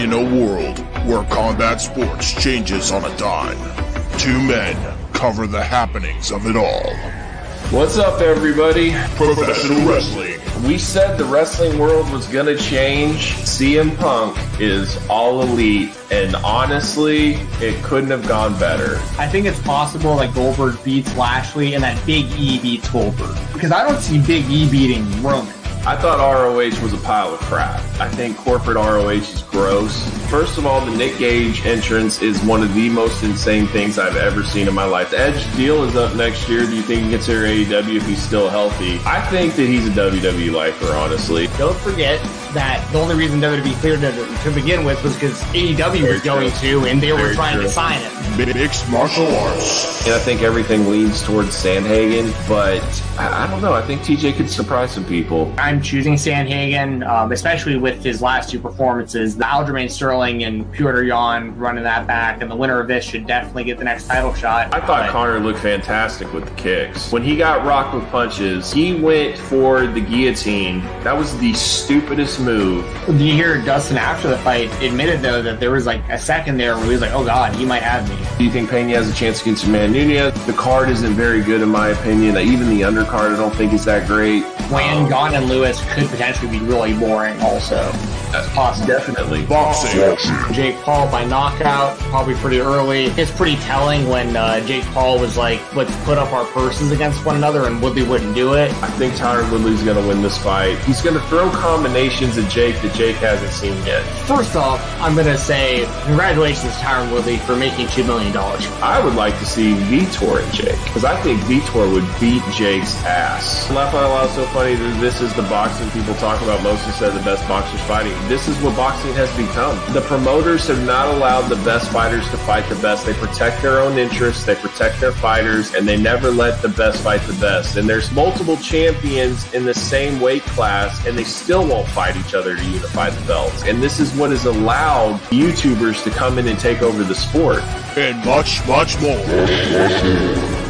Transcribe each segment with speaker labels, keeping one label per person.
Speaker 1: In a world where combat sports changes on a dime, two men cover the happenings of it all.
Speaker 2: What's up, everybody?
Speaker 1: Professional wrestling.
Speaker 2: We said the wrestling world was going to change. CM Punk is all elite, and honestly, it couldn't have gone better.
Speaker 3: I think it's possible that Goldberg beats Lashley and that Big E beats Goldberg. Because I don't see Big E beating Roman.
Speaker 2: I thought ROH was a pile of crap. I think corporate ROH is gross. First of all, the Nick Gage entrance is one of the most insane things I've ever seen in my life. The Edge deal is up next year. Do you think he gets here AEW if he's still healthy? I think that he's a WWE lifer, honestly.
Speaker 3: Don't forget that the only reason WWE cleared it to begin with was because AEW was going to, and they were trying
Speaker 2: true.
Speaker 3: to sign him.
Speaker 1: Mixed martial arts.
Speaker 2: And I think everything leans towards Sandhagen, but I, I don't know. I think TJ could surprise some people.
Speaker 3: I'm choosing Sandhagen, um, especially with his last two performances. The Aljamain Sterling and Petr Yan running that back, and the winner of this should definitely get the next title shot.
Speaker 2: I thought
Speaker 3: But-
Speaker 2: Conor looked fantastic with the kicks. When he got rocked with punches, he went for the guillotine. That was the stupidest move.
Speaker 3: Did you hear Dustin after the fight admitted though that there was like a second there where he was like, "Oh God, he might have me."
Speaker 2: Do you think Pena has a chance against Amanda Nunes? The card isn't very good in my opinion. Even the undercard I don't think is that great.
Speaker 3: Wayne,
Speaker 2: Um,
Speaker 3: Gone, and Lewis could potentially be really boring. Also, that's possible.
Speaker 2: Definitely.
Speaker 1: Boxing.
Speaker 3: Jake Paul by knockout, probably pretty early. It's pretty telling when uh, Jake Paul was like, "Let's put up our purses against one another," and Woodley wouldn't do it.
Speaker 2: I think Tyron Woodley's going to win this fight. He's going to throw combinations at Jake that Jake hasn't seen yet.
Speaker 3: First off, I'm gonna say congratulations, Tyron Woodley, for making two million dollars.
Speaker 2: I would like to see Vitor and Jake because I think Vitor would beat Jake's ass. Laugh out loud so funny that this is the boxing people talk about most instead of the best boxers fighting. This is what boxing has become. The promoters have not allowed the best fighters to fight the best. They protect their own interests, they protect their fighters, and they never let the best fight the best. And there's multiple champions in the same weight class, and they still won't fight each other to unify the belts. And this is what has allowed YouTubers to come in and take over the sport.
Speaker 1: And much, much more.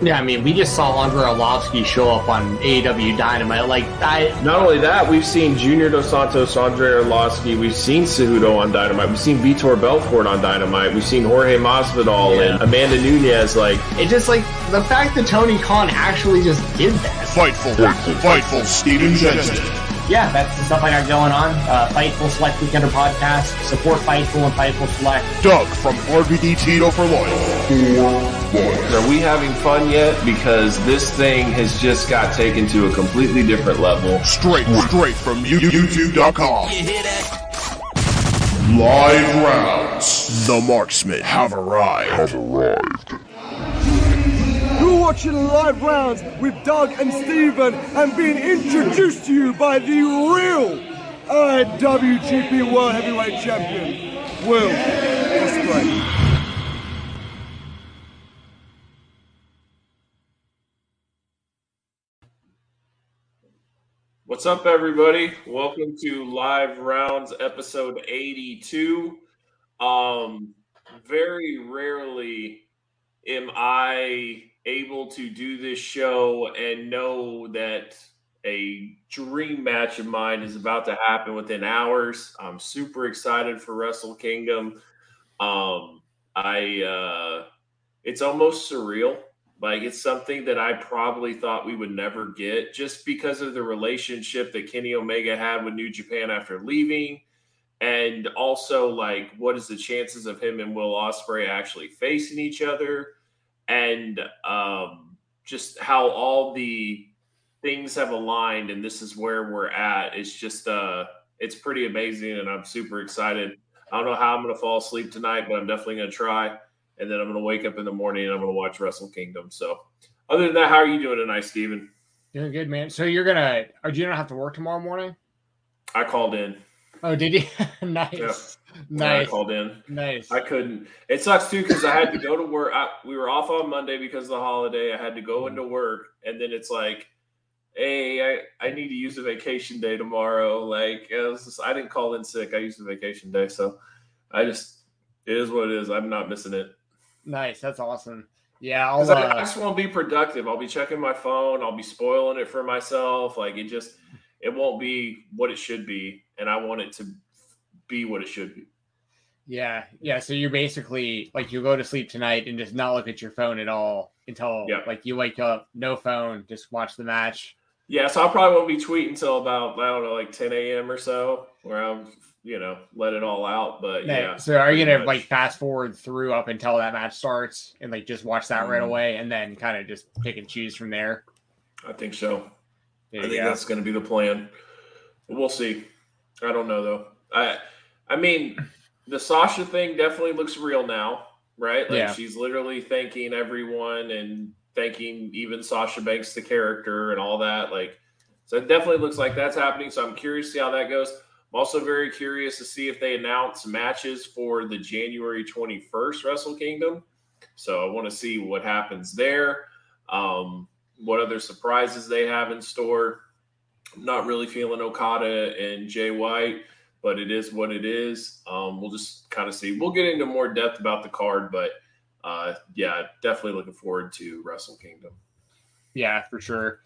Speaker 3: Yeah, I mean, we just saw Andrei Arlovski show up on AEW Dynamite. Like, I
Speaker 2: Not only that, we've seen Junior Dos Santos, Andrei Arlovski, we've seen Cejudo on Dynamite, we've seen Vitor Belfort on Dynamite, we've seen Jorge Masvidal
Speaker 3: Yeah.
Speaker 2: and Amanda Nunes. Like,
Speaker 3: it just like the fact that Tony Khan actually just did this.
Speaker 1: Fightful. Fightful Steven Jensen.
Speaker 3: yeah, that's the stuff I got going on. Uh, Fightful Select Weekender podcast. Support Fightful and Fightful Select.
Speaker 1: Doug from RVD Tito for life. For
Speaker 2: are we having fun yet? Because this thing has just got taken to a completely different level.
Speaker 1: Straight, straight from you- YouTube.com. Live rounds. The marksmen have arrived. Have arrived.
Speaker 4: You're watching live rounds with Doug and Steven and being introduced to you by the real IWGP World Heavyweight Champion, Will Ospreay.
Speaker 2: What's up, everybody? Welcome to Live Rounds episode 82. Um, very rarely am I able to do this show and know that a dream match of mine is about to happen within hours. I'm super excited for Wrestle Kingdom. Um, I uh, it's almost surreal. Like it's something that I probably thought we would never get just because of the relationship that Kenny Omega had with New Japan after leaving. And also like what is the chances of him and Will Ospreay actually facing each other? And um just how all the things have aligned and this is where we're at. It's just uh it's pretty amazing and I'm super excited. I don't know how I'm gonna fall asleep tonight, but I'm definitely gonna try and then I'm going to wake up in the morning and I'm going to watch Wrestle Kingdom. So, other than that, how are you doing tonight, Steven?
Speaker 3: Doing good, man. So you're gonna, do you not have to work tomorrow morning?
Speaker 2: I called in.
Speaker 3: Oh, did he? nice. Yeah. Nice.
Speaker 2: I called in.
Speaker 3: Nice.
Speaker 2: I couldn't. It sucks too because I had to go to work. I, we were off on Monday because of the holiday. I had to go into work, and then it's like, hey, I, I need to use a vacation day tomorrow. Like, just, I didn't call in sick. I used a vacation day, so I just it is what it is. I'm not missing it.
Speaker 3: Nice. That's awesome. Yeah, I'll, uh,
Speaker 2: I, I just want to be productive. I'll be checking my phone. I'll be spoiling it for myself. Like it just, it won't be what it should be, and I want it to be what it should be.
Speaker 3: Yeah, yeah. So you're basically like you go to sleep tonight and just not look at your phone at all until yeah. like you wake up, no phone, just watch the match.
Speaker 2: Yeah, so I probably won't be tweeting until about I don't know, like 10 a.m. or so, where I'm you know let it all out. But yeah.
Speaker 3: So are you gonna much. like fast forward through up until that match starts and like just watch that mm-hmm. right away and then kind of just pick and choose from there?
Speaker 2: I think so. I think go. that's going to be the plan. We'll see. I don't know though. I I mean, the Sasha thing definitely looks real now, right? Like yeah. she's literally thanking everyone and thanking even Sasha Banks, the character, and all that. Like, so it definitely looks like that's happening. So I'm curious to see how that goes. I'm also very curious to see if they announce matches for the January 21st Wrestle Kingdom. So I want to see what happens there. Um, what other surprises they have in store. I'm not really feeling Okada and Jay White but it is what it is. Um, we'll just kind of see. We'll get into more depth about the card, but uh, yeah, definitely looking forward to Wrestle Kingdom.
Speaker 3: Yeah, for sure.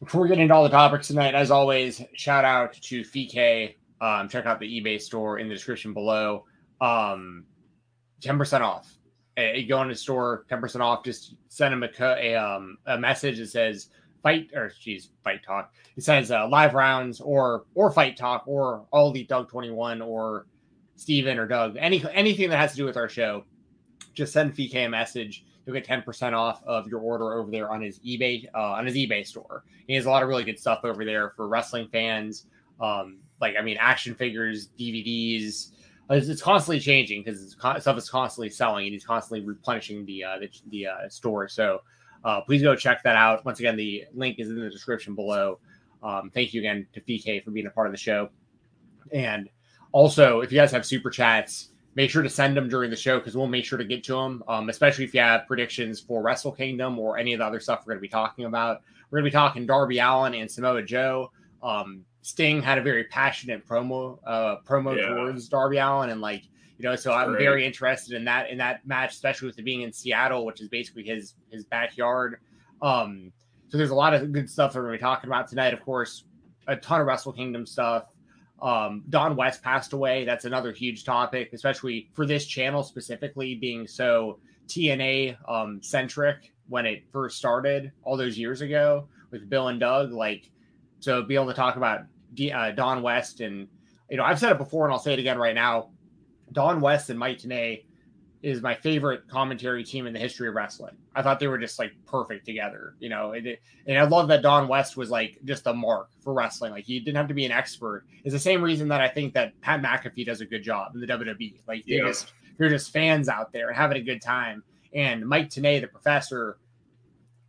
Speaker 3: Before we get into all the topics tonight, as always, shout out to FK. Um, check out the eBay store in the description below. Um, 10% off. You go in the store, 10% off. Just send them a, a, um, a message that says fight or geez, fight talk. It says uh, live rounds or or fight talk or all the Doug 21 or Steven or Doug. Any anything that has to do with our show. Just send VK a message. You'll get 10% off of your order over there on his eBay uh, on his eBay store. He has a lot of really good stuff over there for wrestling fans. Um, like I mean, action figures, DVDs. It's, it's constantly changing because stuff is constantly selling and he's constantly replenishing the uh, the, the uh, store. So uh, please go check that out. Once again, the link is in the description below. Um, thank you again to VK for being a part of the show. And also, if you guys have super chats, make sure to send them during the show because we'll make sure to get to them, um, especially if you have predictions for Wrestle Kingdom or any of the other stuff we're going to be talking about. We're going to be talking Darby Allin and Samoa Joe. Um, Sting had a very passionate promo uh, promo yeah. towards Darby Allin, and like you know, so I'm Great. very interested in that in that match, especially with it being in Seattle, which is basically his his backyard. Um, so there's a lot of good stuff that we're going to be talking about tonight. Of course, a ton of Wrestle Kingdom stuff. Um, Don West passed away. That's another huge topic, especially for this channel specifically, being so TNA um, centric when it first started all those years ago with Bill and Doug. Like, so be able to talk about D, uh, Don West and you know, I've said it before and I'll say it again right now. Don West and Mike Tenay is my favorite commentary team in the history of wrestling. I thought they were just like perfect together, you know. And, and I love that Don West was like just a mark for wrestling. Like he didn't have to be an expert. It's the same reason that I think that Pat McAfee does a good job in the WWE. Like they yeah. just you're just fans out there having a good time. And Mike Tenay, the professor,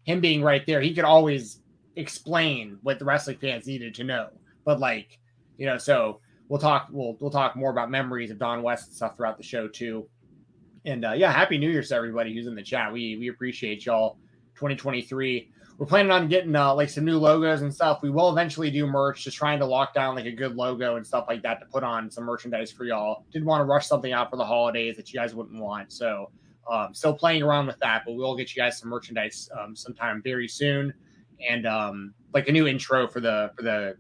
Speaker 3: him being right there, he could always explain what the wrestling fans needed to know. But like, you know, so we'll talk we'll we'll talk more about memories of Don West and stuff throughout the show too. And uh, yeah, happy New Year's to everybody who's in the chat. We we appreciate y'all. 2023. We're planning on getting uh, like some new logos and stuff. We will eventually do merch, just trying to lock down like a good logo and stuff like that to put on some merchandise for y'all. Didn't want to rush something out for the holidays that you guys wouldn't want. So um, still playing around with that, but we'll get you guys some merchandise um, sometime very soon, and um, like a new intro for the for the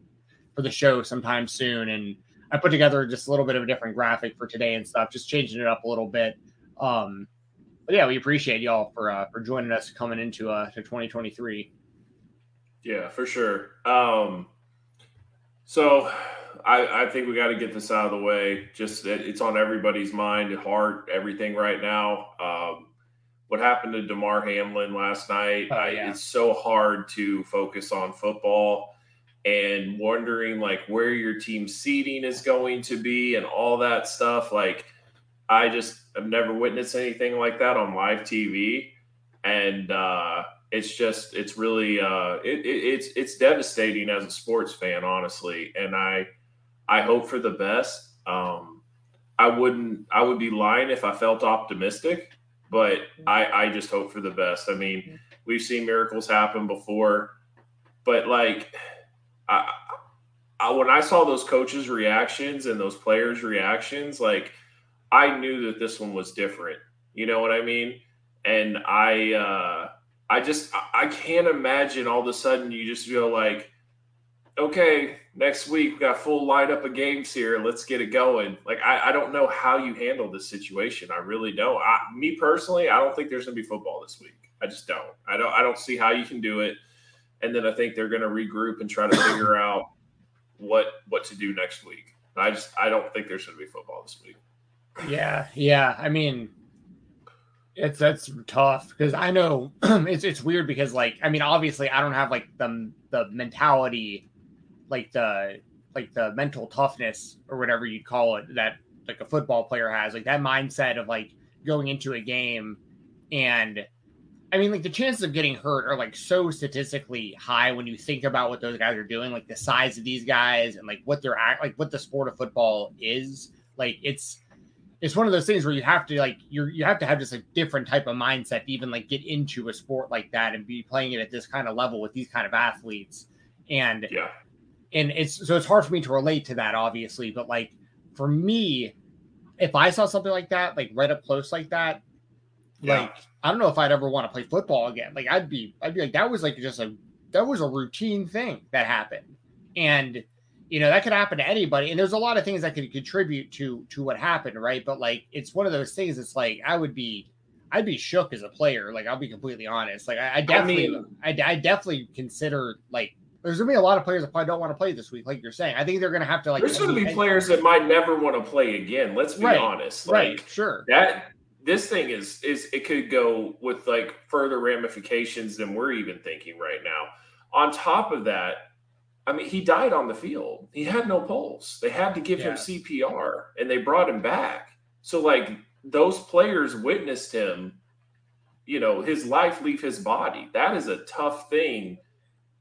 Speaker 3: for the show sometime soon. And I put together just a little bit of a different graphic for today and stuff, just changing it up a little bit. Um, but yeah, we appreciate y'all for uh, for joining us coming into uh to 2023.
Speaker 2: Yeah, for sure. Um, so I, I think we got to get this out of the way. Just it, it's on everybody's mind, heart, everything right now. Um, what happened to Damar Hamlin last night? Oh, yeah. I, it's so hard to focus on football and wondering like where your team seating is going to be and all that stuff. Like, I just have never witnessed anything like that on live TV, and uh, it's just it's really uh, it, it, it's it's devastating as a sports fan, honestly. And I I hope for the best. Um, I wouldn't. I would be lying if I felt optimistic, but I, I just hope for the best. I mean, we've seen miracles happen before, but like, I, I when I saw those coaches' reactions and those players' reactions, like, I knew that this one was different. You know what I mean? And I, uh, I just, I can't imagine all of a sudden you just feel like okay, next week we got full lineup of games here. Let's get it going. Like I, I don't know how you handle this situation. I really don't. I, me personally, I don't think there's gonna be football this week. I just don't. I don't. I don't see how you can do it. And then I think they're gonna regroup and try to figure out what what to do next week. I just I don't think there's gonna be football this week.
Speaker 3: Yeah, yeah. I mean, it's that's tough because I know it's it's weird because like I mean obviously I don't have like the the mentality like the like the mental toughness or whatever you call it that like a football player has like that mindset of like going into a game and I mean, like the chances of getting hurt are like so statistically high when you think about what those guys are doing, like the size of these guys and like what they're act like what the sport of football is. Like it's it's one of those things where you have to like you're you have to have just a different type of mindset to even like get into a sport like that and be playing it at this kind of level with these kind of athletes. And
Speaker 2: yeah,
Speaker 3: and it's so it's hard for me to relate to that obviously but like for me if i saw something like that like right up close like that yeah. like i don't know if i'd ever want to play football again like i'd be i'd be like that was like just a that was a routine thing that happened and you know that could happen to anybody and there's a lot of things that could contribute to to what happened right but like it's one of those things it's like i would be I'd be shook as a player. Like I'll be completely honest. Like I, I definitely, I, mean, I, I, definitely consider like there's gonna be a lot of players that probably don't want to play this week, like you're saying. I think they're gonna have to like.
Speaker 2: There's gonna be players that might never want to play again. Let's be
Speaker 3: right,
Speaker 2: honest.
Speaker 3: Like, right. Sure.
Speaker 2: That this thing is is it could go with like further ramifications than we're even thinking right now. On top of that, I mean, he died on the field. He had no pulse. They had to give him CPR, and they brought him back. So like those players witnessed him. You know, his life leave his body. That is a tough thing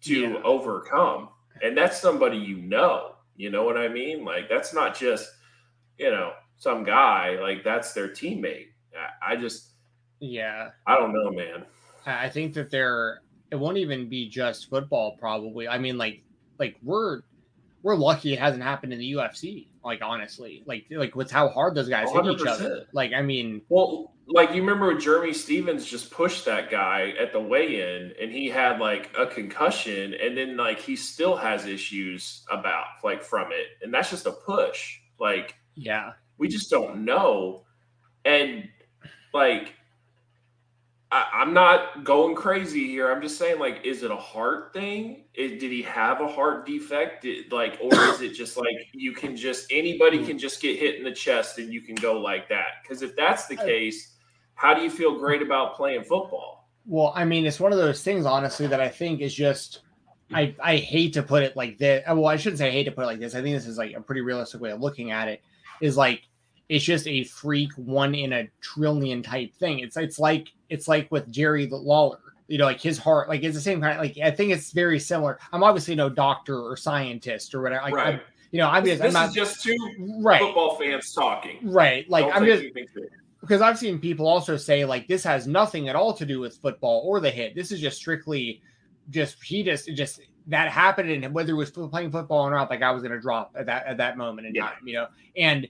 Speaker 2: to yeah. overcome. And that's somebody you know. You know what I mean? Like that's not just, you know, some guy, like that's their teammate. I, I just
Speaker 3: Yeah.
Speaker 2: I don't know, man.
Speaker 3: I think that there it won't even be just football probably. I mean like like we're we're lucky it hasn't happened in the UFC. Like honestly, like like with how hard those guys 100%. hit each other. Like I mean,
Speaker 2: well, like you remember Jeremy Stephens just pushed that guy at the weigh-in, and he had like a concussion, and then like he still has issues about like from it, and that's just a push. Like
Speaker 3: yeah,
Speaker 2: we just don't know, and like I, am not going crazy here. I'm just saying, like, is it a heart thing? Is, did he have a heart defect? Did, like, or is it just like you can just anybody hmm. can just get hit in the chest and you can go like that? Because if that's the oh. case, how do you feel great about playing football?
Speaker 3: Well, I mean, it's one of those things, honestly, that I think is just. I, I hate to put it like this. Well, I shouldn't say I hate to put it like this. I think this is like a pretty realistic way of looking at it. Is like it's just a freak one in a trillion type thing. It's it's like it's like with Jerry Lawler. You know, like his heart, like it's the same kind. Of, like I think it's very similar. I'm obviously no doctor or scientist or whatever. Like, right. I, you know, I'm just.
Speaker 2: This
Speaker 3: I'm not,
Speaker 2: is just two right. football fans talking.
Speaker 3: Right. Like Don't I'm just because I've seen people also say like this has nothing at all to do with football or the hit. This is just strictly just he just just that happened and whether it was playing football or not, like I was gonna drop at that at that moment in yeah. time, you know. And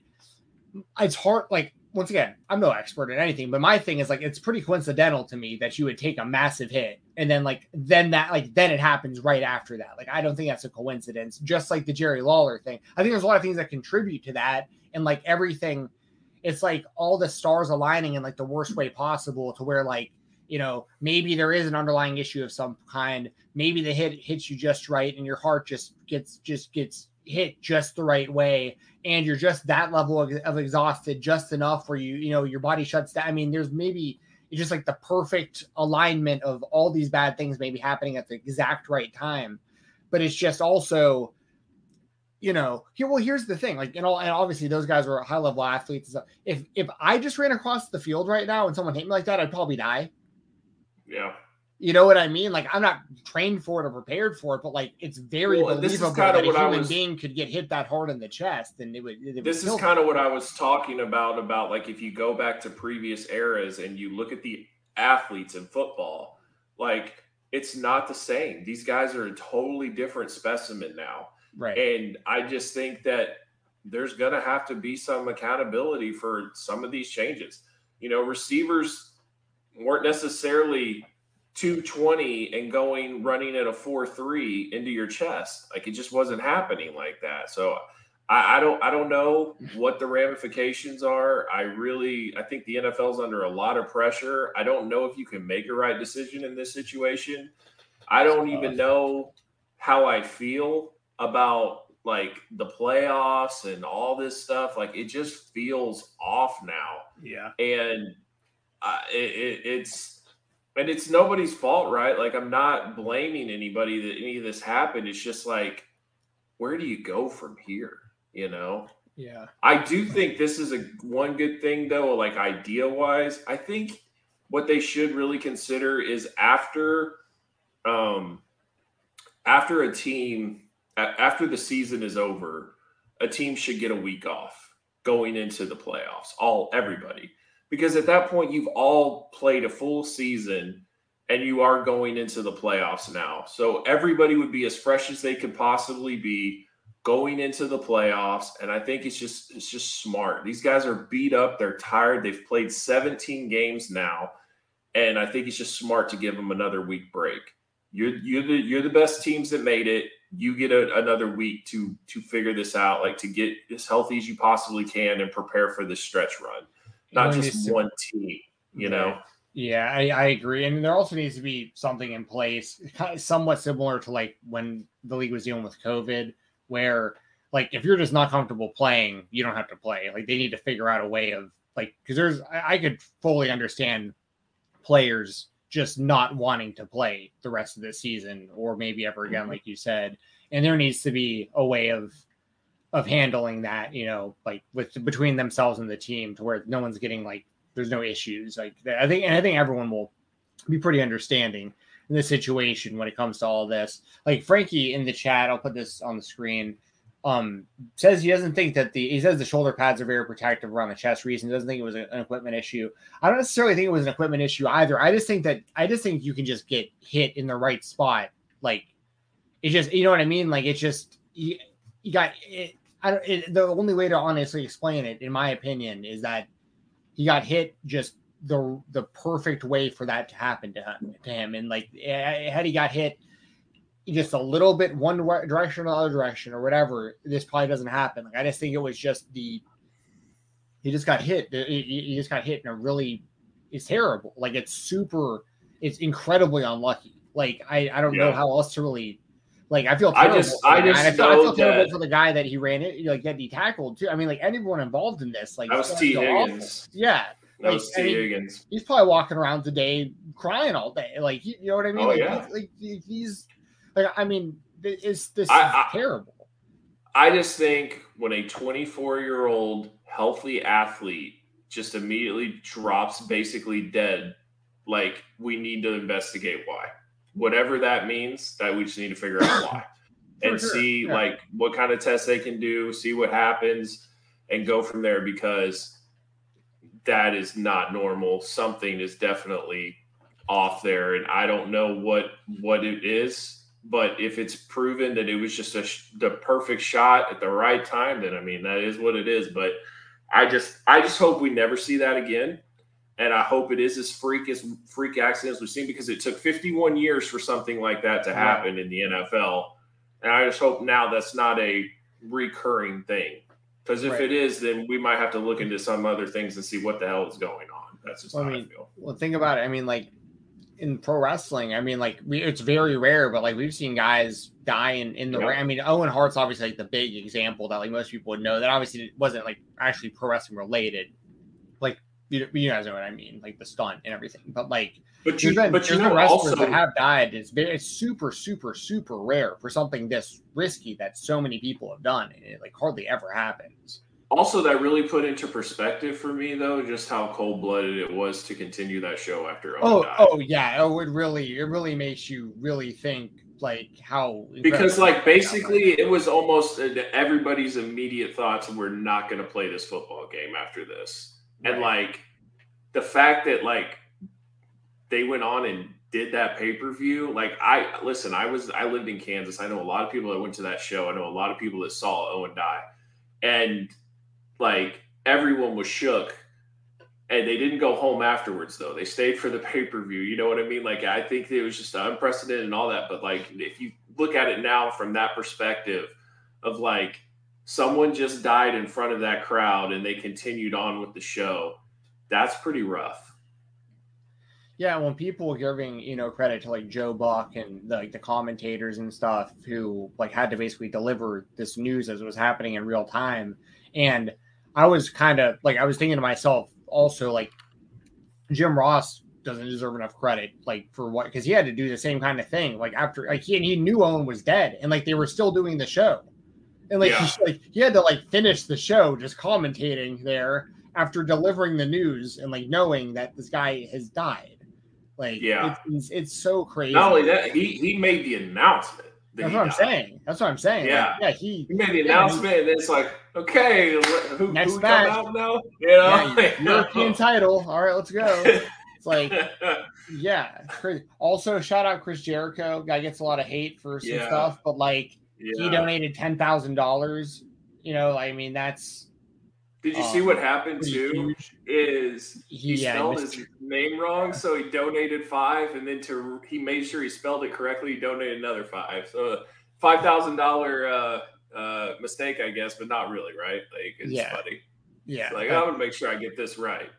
Speaker 3: it's hard like once again, I'm no expert in anything, but my thing is like it's pretty coincidental to me that you would take a massive hit and then like then that like then it happens right after that. Like I don't think that's a coincidence. Just like the Jerry Lawler thing, I think there's a lot of things that contribute to that, and like everything, it's like all the stars aligning in like the worst way possible to where like you know maybe there is an underlying issue of some kind. Maybe the hit hits you just right, and your heart just gets just gets hit just the right way and you're just that level of, of, exhausted just enough where you you know your body shuts down. I mean there's maybe it's just like the perfect alignment of all these bad things maybe happening at the exact right time. But it's just also you know here well here's the thing like you know and obviously those guys were high level athletes. If if i just ran across the field right now and someone hit me like that i'd probably die.
Speaker 2: Yeah
Speaker 3: You know what I mean? Like I'm not trained for it or prepared for it, but like it's very well, believable that a human was, being could get hit that hard in the chest, and it would. It
Speaker 2: this is kind of what I was talking about. About like if you go back to previous eras and you look at the athletes in football, like it's not the same. These guys are a totally different specimen now,
Speaker 3: right?
Speaker 2: And I just think that there's going to have to be some accountability for some of these changes. You know, receivers weren't necessarily 220 and going running at a 4-3 into your chest. Like it just wasn't happening like that. So I, I, don't I don't know what the ramifications are. I really I think the NFL's under a lot of pressure. I don't know if you can make a right decision in this situation. I don't even know how I feel about like the playoffs and all this stuff. Like it just feels off now.
Speaker 3: Yeah.
Speaker 2: And uh, it, it, it's and it's nobody's fault, right? Like I'm not blaming anybody that any of this happened. It's just like, where do you go from here? You know?
Speaker 3: Yeah.
Speaker 2: I do think this is a one good thing though, like idea wise. I think what they should really consider is after um after a team after the season is over, a team should get a week off going into the playoffs. All everybody because at that point you've all played a full season and you are going into the playoffs now. So everybody would be as fresh as they could possibly be going into the playoffs and I think it's just it's just smart. These guys are beat up, they're tired. They've played 17 games now and I think it's just smart to give them another week break. You're you're the you're the best teams that made it. You get a, another week to to figure this out, like to get as healthy as you possibly can and prepare for this stretch run not just one team, you know?
Speaker 3: Yeah, I, I, agree. And there also needs to be something in place, somewhat similar to like when the league was dealing with COVID, where like if you're just not comfortable playing, you don't have to play. Like they need to figure out a way of like because there's I, I could fully understand players just not wanting to play the rest of the season or maybe ever again, mm-hmm. like you said. And there needs to be a way of of handling that, you know, like with between themselves and the team to where no one's getting like there's no issues. Like I think and I think everyone will be pretty understanding in this situation when it comes to all this. Like Frankie in the chat, I'll put this on the screen. Um, says he doesn't think that the he says the shoulder pads are very protective around the chest reason. Doesn't think it was an equipment issue. I don't necessarily think it was an equipment issue either. I just think that I just think you can just get hit in the right spot. Like it just you know what I mean. Like it's just you, you got it, I don't. It, the only way to honestly explain it, in my opinion, is that he got hit just the the perfect way for that to happen to him. To him, and like had he got hit just a little bit one direction or the other direction or whatever, this probably doesn't happen. Like I just think it was just the he just got hit. He just got hit in a really it's terrible. Like it's super. It's incredibly unlucky. Like I I don't yeah. know how else to really like I feel
Speaker 2: I just I just I feel, I feel terrible
Speaker 3: for the guy that he ran it, like that he tackled too. I mean, like anyone involved in this, like
Speaker 2: that was Tee Higgins.
Speaker 3: Awful. Yeah.
Speaker 2: That like, was Tee Higgins.
Speaker 3: He's probably walking around today crying all day. Like you, know what I mean?
Speaker 2: Oh,
Speaker 3: like,
Speaker 2: yeah.
Speaker 3: like he's like I mean, is this I, I, terrible?
Speaker 2: I just think when a 24 year old healthy athlete just immediately drops basically dead, like we need to investigate why whatever that means, that we just need to figure out why and sure. see yeah. like what kind of tests they can do, see what happens, and go from there because that is not normal. Something is definitely off there, and I don't know what what it is. But if it's proven that it was just a, the perfect shot at the right time, then I mean that is what it is. But I just I just hope we never see that again and I hope it is as freak as freak accidents we've seen because it took 51 years for something like that to happen in the NFL, and I just hope now that's not a recurring thing. Because if right. it is, then we might have to look into some other things and see what the hell is going on. That's just well, how I, mean, I feel.
Speaker 3: Well, think about it. I mean, like in pro wrestling, I mean, like we, it's very rare, but like we've seen guys die in, in the yep. ring. I mean, Owen Hart's obviously like the big example that like most people would know that obviously wasn't like actually pro wrestling related. Like you, you guys know what I mean, like the stunt and everything. But like,
Speaker 2: but you, been, but you know,
Speaker 3: wrestlers also, that have died. It's very, it's super, super, super rare for something this risky that so many people have done, and it like hardly ever happens.
Speaker 2: Also, that really put into perspective for me, though, just how cold blooded it was to continue that show after.
Speaker 3: Oh,
Speaker 2: died.
Speaker 3: oh yeah. Oh, it really, it really makes you really think like how
Speaker 2: because like basically it was almost everybody's immediate thoughts we're not going to play this football game after this and like the fact that like they went on and did that pay-per-view like i listen i was i lived in kansas. I know a lot of people that went to that show. I know a lot of people that saw owen die. And like everyone was shook. And they didn't go home afterwards though. They stayed for the pay-per-view. You know what i mean? Like i think it was just unprecedented and all that. But like if you look at it now from that perspective of like someone just died in front of that crowd and they continued on with the show that's pretty rough.
Speaker 3: Yeah, when people were giving you know credit to like Joe Buck and like the commentators and stuff who like had to basically deliver this news as it was happening in real time, and I was kind of like I was thinking to myself also like Jim Ross doesn't deserve enough credit like for what because he had to do the same kind of thing like after like he and he knew Owen was dead and like they were still doing the show, and like
Speaker 2: Yeah.
Speaker 3: he, like he had to like finish the show just commentating there after delivering the news and like knowing that this guy has died. Like,
Speaker 2: Yeah.
Speaker 3: it's, it's, so crazy.
Speaker 2: not only that he he made the announcement that
Speaker 3: That's
Speaker 2: he
Speaker 3: what I'm saying. That's what I'm saying. Like,
Speaker 2: Yeah.
Speaker 3: yeah. He,
Speaker 2: he made the
Speaker 3: Yeah,
Speaker 2: announcement and it's like okay who,
Speaker 3: Next
Speaker 2: who
Speaker 3: match.
Speaker 2: out now you know
Speaker 3: yeah, European title. All right, let's go. It's like, yeah, crazy. Also, shout out Chris Jericho. Guy gets a lot of hate for some
Speaker 2: Yeah.
Speaker 3: stuff, but like, he donated ten thousand dollars. You know, I mean, that's
Speaker 2: did you
Speaker 3: um,
Speaker 2: see what happened too
Speaker 3: huge.
Speaker 2: is he
Speaker 3: yeah,
Speaker 2: spelled his name wrong, so he donated five, and then to he made sure he spelled it correctly. He donated another five, so five thousand dollar uh, uh, mistake, I guess, but not really, right? Like it's
Speaker 3: Yeah.
Speaker 2: funny.
Speaker 3: yeah,
Speaker 2: It's like
Speaker 3: uh,
Speaker 2: I'm gonna make sure I get this right.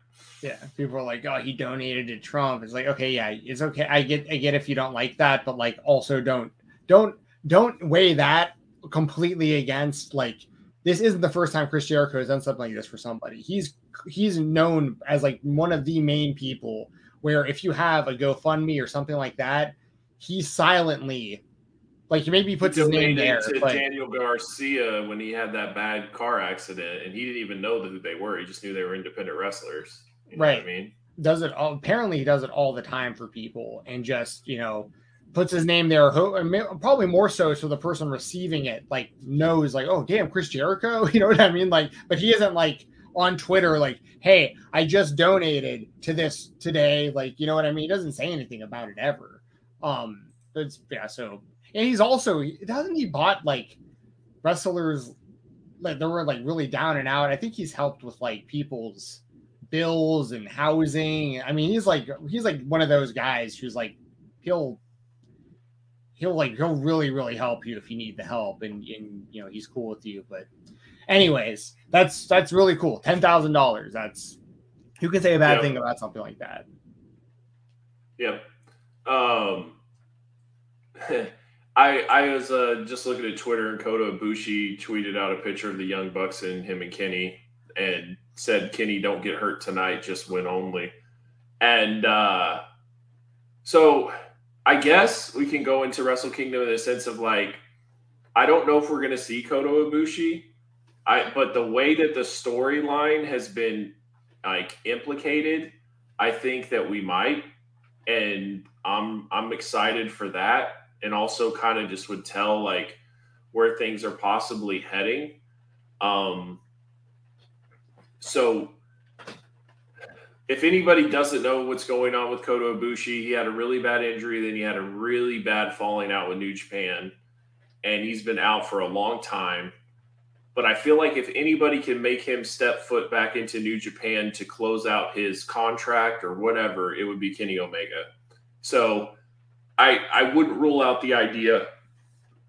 Speaker 3: Yeah, people are like, "Oh, he donated to Trump." It's like, okay, yeah, it's okay. I get, I get if you don't like that, but like, also don't, don't, don't weigh that completely against like. This isn't the first time Chris Jericho has done something like this for somebody. He's he's known as like one of the main people where if you have a GoFundMe or something like that, he silently, like maybe he his name there,
Speaker 2: to
Speaker 3: but
Speaker 2: Daniel Garcia when he had that bad car accident, and he didn't even know who they were. He just knew they were independent wrestlers. You know what
Speaker 3: Right.
Speaker 2: I mean,
Speaker 3: does it all apparently he does it all the time for people and just you know puts his name there probably more so so the person receiving it like knows like oh damn chris jericho you know what i mean? Like but he isn't like on twitter like hey i just donated to this today like you know what i mean? He doesn't say anything about it ever. Um it's yeah so and he's also doesn't he bought like wrestlers like they were like really down and out? I think he's helped with like people's bills and housing. I mean, he's like he's like one of those guys who's like he'll he'll like he'll really really help you if you need the help and and you know he's cool with you. But anyways, that's that's really cool. Ten thousand dollars. That's who can say a bad
Speaker 2: Yeah.
Speaker 3: thing about something like that?
Speaker 2: Yep. Um, I I was uh, just looking at Twitter and Kota Ibushi tweeted out a picture of the Young Bucks and him and Kenny and said Kenny don't get hurt tonight, just win only. And uh, so I guess we can go into Wrestle Kingdom in the sense of like I don't know if we're going to see Kota Ibushi. I but the way that the storyline has been like implicated, I think that we might and I'm I'm excited for that, and also kind of just would tell like where things are possibly heading. Um, so if anybody doesn't know what's going on with Kota Ibushi, he had a really bad injury, then he had a really bad falling out with New Japan, and he's been out for a long time. But I feel like if anybody can make him step foot back into New Japan to close out his contract or whatever, it would be Kenny Omega. So I I wouldn't rule out the idea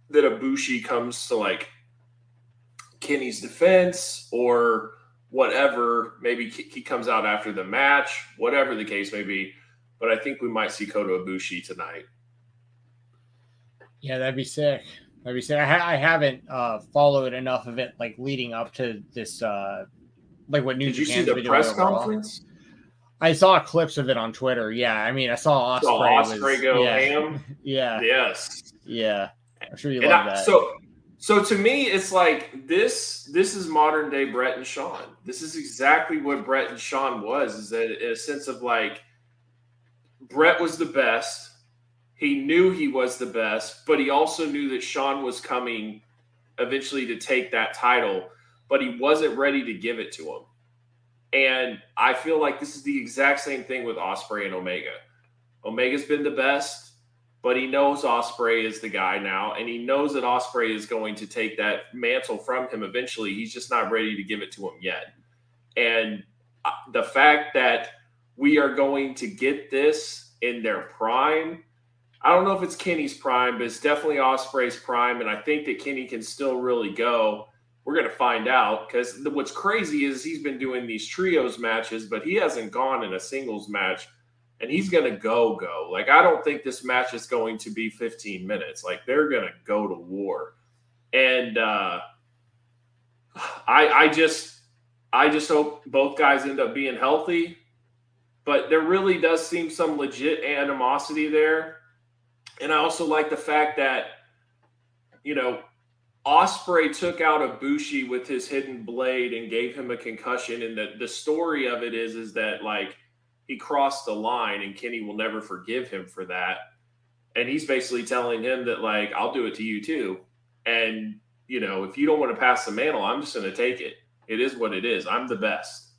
Speaker 2: that Ibushi comes to like Kenny's defense or whatever. Maybe he comes out after the match, whatever the case may be. But I think we might see Kota Ibushi tonight.
Speaker 3: Yeah, that'd be sick. That'd be sick. I, ha- I haven't uh, followed enough of it like leading up to this. Uh, like what New
Speaker 2: Did you see the press conference?
Speaker 3: I saw clips of it on Twitter. Yeah, I mean, I saw Ospreay.
Speaker 2: Saw
Speaker 3: was-
Speaker 2: Ospreay go
Speaker 3: yeah,
Speaker 2: ham.
Speaker 3: Yeah,
Speaker 2: Yes.
Speaker 3: yeah. I'm sure you
Speaker 2: And
Speaker 3: love
Speaker 2: I,
Speaker 3: that.
Speaker 2: so So to me, it's like this. This is modern day Brett and Shawn. This is exactly what Brett and Shawn was. Is that in a sense of like Brett was the best. He knew he was the best, but he also knew that Shawn was coming eventually to take that title, but he wasn't ready to give it to him. And I feel like this is the exact same thing with Ospreay and Omega. Omega's been the best but he knows Ospreay is the guy now, and he knows that Ospreay is going to take that mantle from him eventually. He's just not ready to give it to him yet. And uh, the fact that we are going to get this in their prime, I don't know if it's Kenny's prime, but it's definitely Ospreay's prime, and I think that Kenny can still really go. We're going to find out because what's crazy is he's been doing these trios matches, but he hasn't gone in a singles match and he's going to go go. Like I don't think this match is going to be 15 minutes. Like they're going to go to war. And uh I I just I just hope both guys end up being healthy. But there really does seem some legit animosity there. And I also like the fact that you know Ospreay took out Ibushi with his hidden blade and gave him a concussion. And the, the story of it is, is that like he crossed the line and Kenny will never forgive him for that. And he's basically telling him that, like, I'll do it to you too. And, you know, if you don't want to pass the mantle, I'm just going to take it. It is what it is. I'm the best.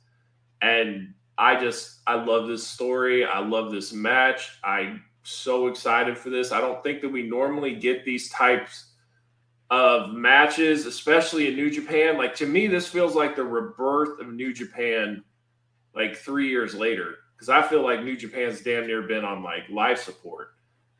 Speaker 2: And I just, I love this story. I love this match. I'm so excited for this. I don't think that we normally get these types of matches, especially in New Japan. Like, to me, this feels like the rebirth of New Japan, like three years later because I feel like New Japan's damn near been on like life support.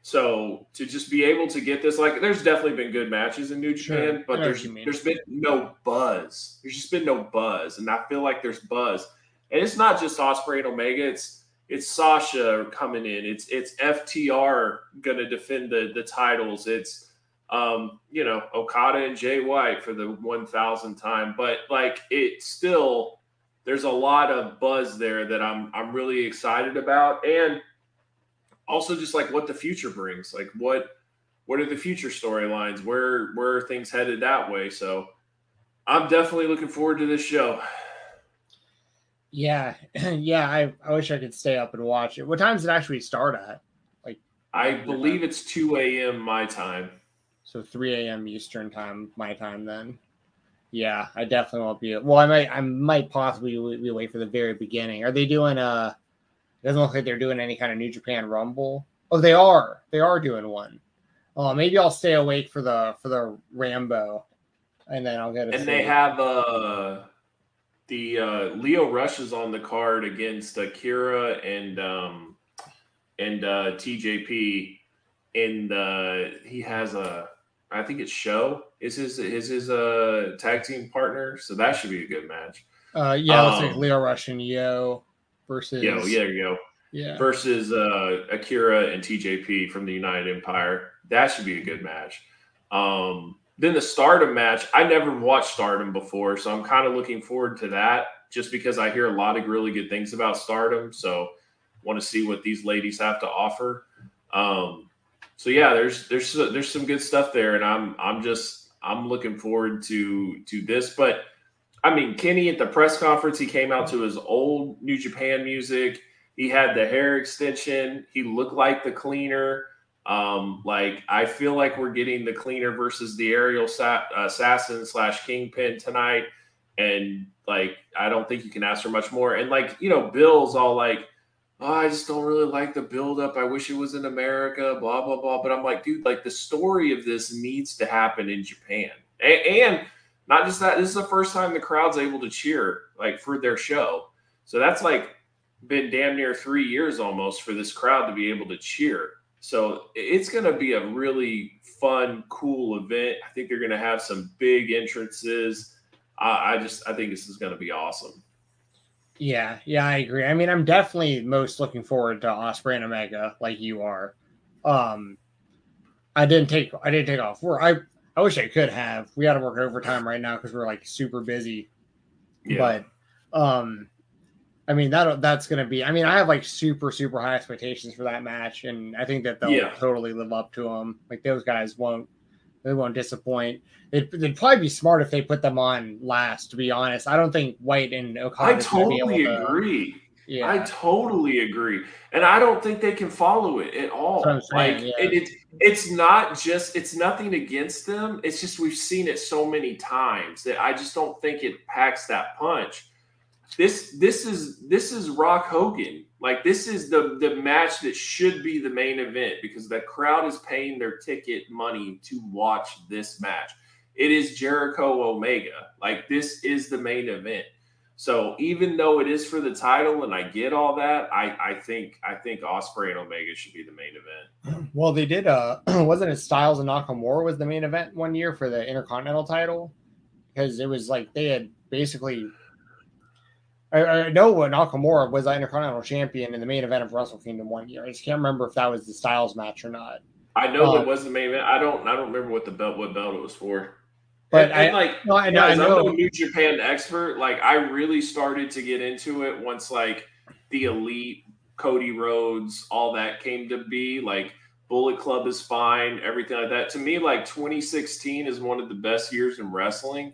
Speaker 2: So to just be able to get this, like, there's definitely been good matches in New Japan, sure. but there's there's been no buzz. There's just been no buzz, and I feel like there's buzz. And it's not just Ospreay and Omega. It's it's Sasha coming in. It's it's FTR gonna defend the the titles. It's um, you know Okada and Jay White for the one thousandth time. But like it still there's a lot of buzz there that I'm I'm really excited about, and also just like what the future brings. Like what what are the future storylines? Where where are things headed that way? So I'm definitely looking forward to this show.
Speaker 3: Yeah, yeah. I, I wish I could stay up and watch it. What time does it actually start at? Like
Speaker 2: I believe it's two a.m. my time.
Speaker 3: So three a.m. Eastern time, my time then. Yeah, I definitely won't be. Well, I might, I might possibly be away for the very beginning. Are they doing a? It doesn't look like they're doing any kind of New Japan Rumble. Oh, they are. They are doing one. Oh, maybe I'll stay awake for the for the Rambo, and then I'll get.
Speaker 2: And they have uh the uh Lio Rush is on the card against Akira and um and uh TJP. And uh he has a I think it's Show is his is his uh tag team partner, so that should be a good match.
Speaker 3: Uh, yeah, um, let's like Lio Rush and Yo versus
Speaker 2: Yo, yeah, go.
Speaker 3: Yeah.
Speaker 2: Versus uh, Akira and TJP from the United Empire. That should be a good match. Um, then the Stardom match. I never watched Stardom before, so I'm kind of looking forward to that. Just because I hear a lot of really good things about Stardom, so want to see what these ladies have to offer. Um, so yeah, there's there's there's some good stuff there, and I'm I'm just I'm looking forward to to this. But I mean, Kenny at the press conference, he came out to his old New Japan music. He had the hair extension. He looked like the cleaner. Um, like I feel like we're getting the cleaner versus the aerial sa- assassin slash kingpin tonight, and like I don't think you can ask for much more. And like you know, Bill's all like oh, I just don't really like the buildup. I wish it was in America, blah, blah, blah. But I'm like, dude, like the story of this needs to happen in Japan. And, and not just that, this is the first time the crowd's able to cheer like for their show. So that's like been damn near three years almost for this crowd to be able to cheer. So it's going to be a really fun, cool event. I think they're going to have some big entrances. I just, I think this is going to be awesome.
Speaker 3: Yeah, yeah, I agree. I mean, I'm definitely most looking forward to Ospreay and Omega, like you are. Um, I didn't take I didn't take off work. I I wish I could have. We got to work overtime right now because we're like super busy. Yeah. But um, I mean that that's gonna be. I mean, I have like super super high expectations for that match, and I think that they'll yeah. totally live up to them. Like those guys won't They won't disappoint. It'd, it'd, probably be smart if they put them on last. To be honest, I don't think White and Okada.
Speaker 2: I totally agree. Yeah. I totally agree, and I don't think they can follow it at all. Like, yeah. and it, it's not just it's nothing against them. It's just we've seen it so many times that I just don't think it packs that punch. This this is this is Rock Hogan. Like this is the the match that should be the main event because the crowd is paying their ticket money to watch this match. It is Jericho Omega. Like this is the main event. So even though it is for the title, and I get all that, I, I think I think Ospreay and Omega should be the main event.
Speaker 3: Well, they did. Uh, wasn't it Styles and Nakamura was the main event one year for the Intercontinental title? Because it was like they had basically. I, I know Nakamura was the Intercontinental Champion in the main event of Wrestle Kingdom one year. I just can't remember if that was the Styles match or not.
Speaker 2: I know uh, it was the main event. I don't. I don't remember what the belt what belt it was for. But and, and I, like, no, I, know, guys, I know. I'm no New Japan expert. Like, I really started to get into it once, like, the elite, Cody Rhodes, all that came to be. Like, Bullet Club is fine, everything like that. To me, like, 2016 is one of the best years in wrestling.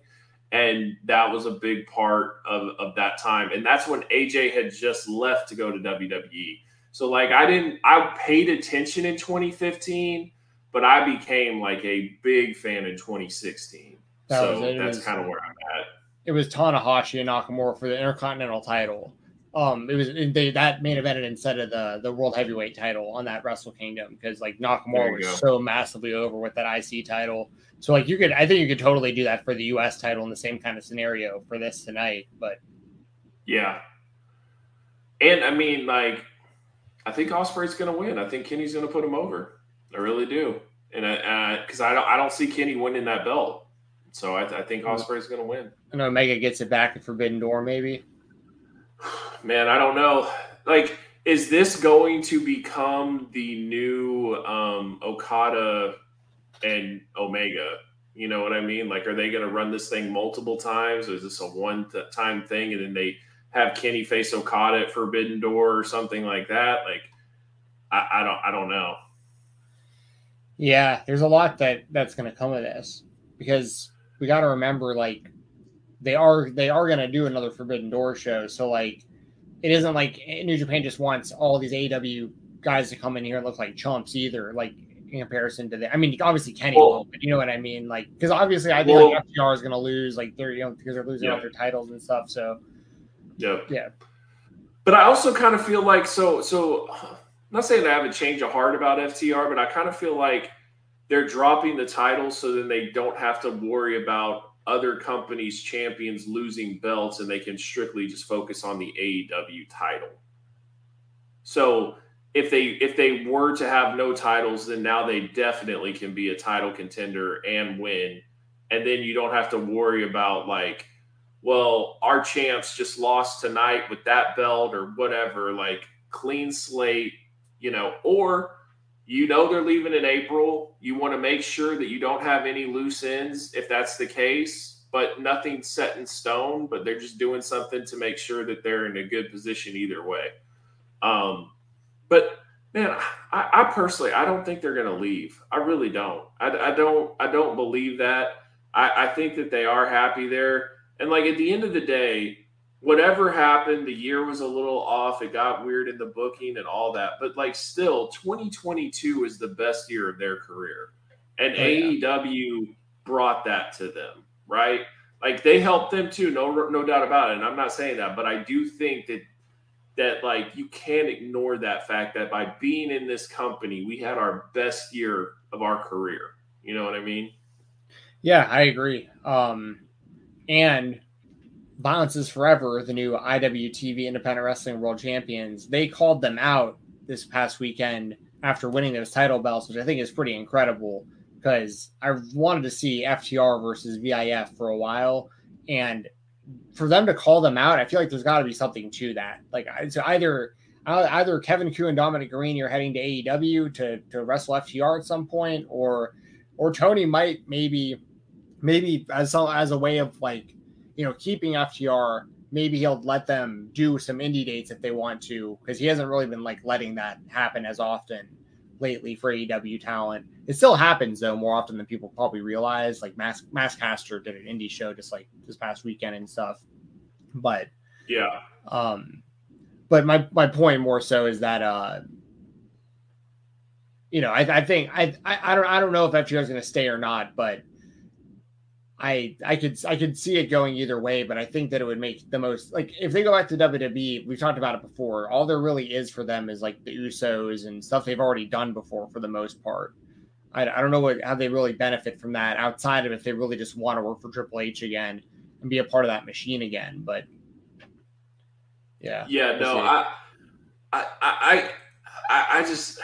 Speaker 2: And that was a big part of, of that time. And that's when AJ had just left to go to WWE. So, like, I didn't, I paid attention in 2015, but I became like a big fan in 2016. That so was, that's kind of where I'm at.
Speaker 3: It was Tanahashi and Nakamura for the Intercontinental title. Um, it was they that main evented instead of the the World Heavyweight title on that Wrestle Kingdom because like Nakamura was go. so massively over with that IC title. So like you could, I think you could totally do that for the US title in the same kind of scenario for this tonight. But
Speaker 2: yeah, and I mean like I think Ospreay's going to win. I think Kenny's going to put him over. I really do, and uh, uh, i because I, I don't I don't see Kenny winning that belt. So I, I think mm-hmm. Ospreay's going to win.
Speaker 3: And Omega gets it back at Forbidden Door, maybe.
Speaker 2: Man, I don't know. Like, is this going to become the new um, Okada and Omega? You know what I mean? Like, are they going to run this thing multiple times? Or is this a one-time thing, and then they have Kenny face Okada at Forbidden Door or something like that? Like, I, I don't, I don't know.
Speaker 3: Yeah, there's a lot that that's going to come of this because we got to remember like they are they are going to do another Forbidden Door show. So like it isn't like New Japan just wants all these AEW guys to come in here and look like chumps either. Like in comparison to the, I mean, obviously Kenny well, will, but you know what I mean. Like because obviously I think well, like FTR is going to lose, like they're you know because they're losing yeah. all their titles and stuff. So
Speaker 2: yeah,
Speaker 3: yeah.
Speaker 2: But I also kind of feel like so so. I'm not saying I have a change of heart about FTR, but I kind of feel like they're dropping the title so then they don't have to worry about other companies' champions losing belts and they can strictly just focus on the AEW title. So if they if they were to have no titles, then now they definitely can be a title contender and win. And then you don't have to worry about like, well, our champs just lost tonight with that belt or whatever, like clean slate, you know, or you know they're leaving in April. You want to make sure that you don't have any loose ends if that's the case, but nothing set in stone. But they're just doing something to make sure that they're in a good position either way. Um, but man, I, I, personally I don't think they're going to leave. I really don't. I, I, don't. I don't believe that. I, I think that they are happy there. And like at the end of the day, whatever happened, the year was a little off. It got weird in the booking and all that. But like still, 2022 is the best year of their career. And oh, yeah. AEW brought that to them, right? Like they helped them too, no no doubt about it. And I'm not saying that, but I do think that that like you can't ignore that fact that by being in this company, we had our best year of our career. You know what I mean?
Speaker 3: Yeah, I agree. Um and Violence is Forever, the new IWTV Independent Wrestling World Champions, they called them out this past weekend after winning those title belts, which I think is pretty incredible because I wanted to see FTR versus VIF for a while. And for them to call them out, I feel like there's got to be something to that. Like, it's either uh, either Kevin Ku and Dominic Garrini are heading to AEW to, to wrestle FTR at some point, or or Tony might maybe maybe as as a way of like you know, keeping FTR, maybe he'll let them do some indie dates if they want to, because he hasn't really been like letting that happen as often. lately for AEW talent. It still happens though more often than people probably realize. Like Mask Mass Masscaster did an indie show just like this past weekend and stuff. But
Speaker 2: yeah.
Speaker 3: Um but my my point more so is that uh you know, I, I think I, I I don't I don't know if FTR is going to stay or not, but I I could I could see it going either way, but I think that it would make the most like if they go back to WWE, we've talked about it before. All there really is for them is like the Usos and stuff they've already done before for the most part. I, I don't know what how they really benefit from that outside of if they really just want to work for Triple H again and be a part of that machine again. But yeah,
Speaker 2: yeah, no, I, I I I I just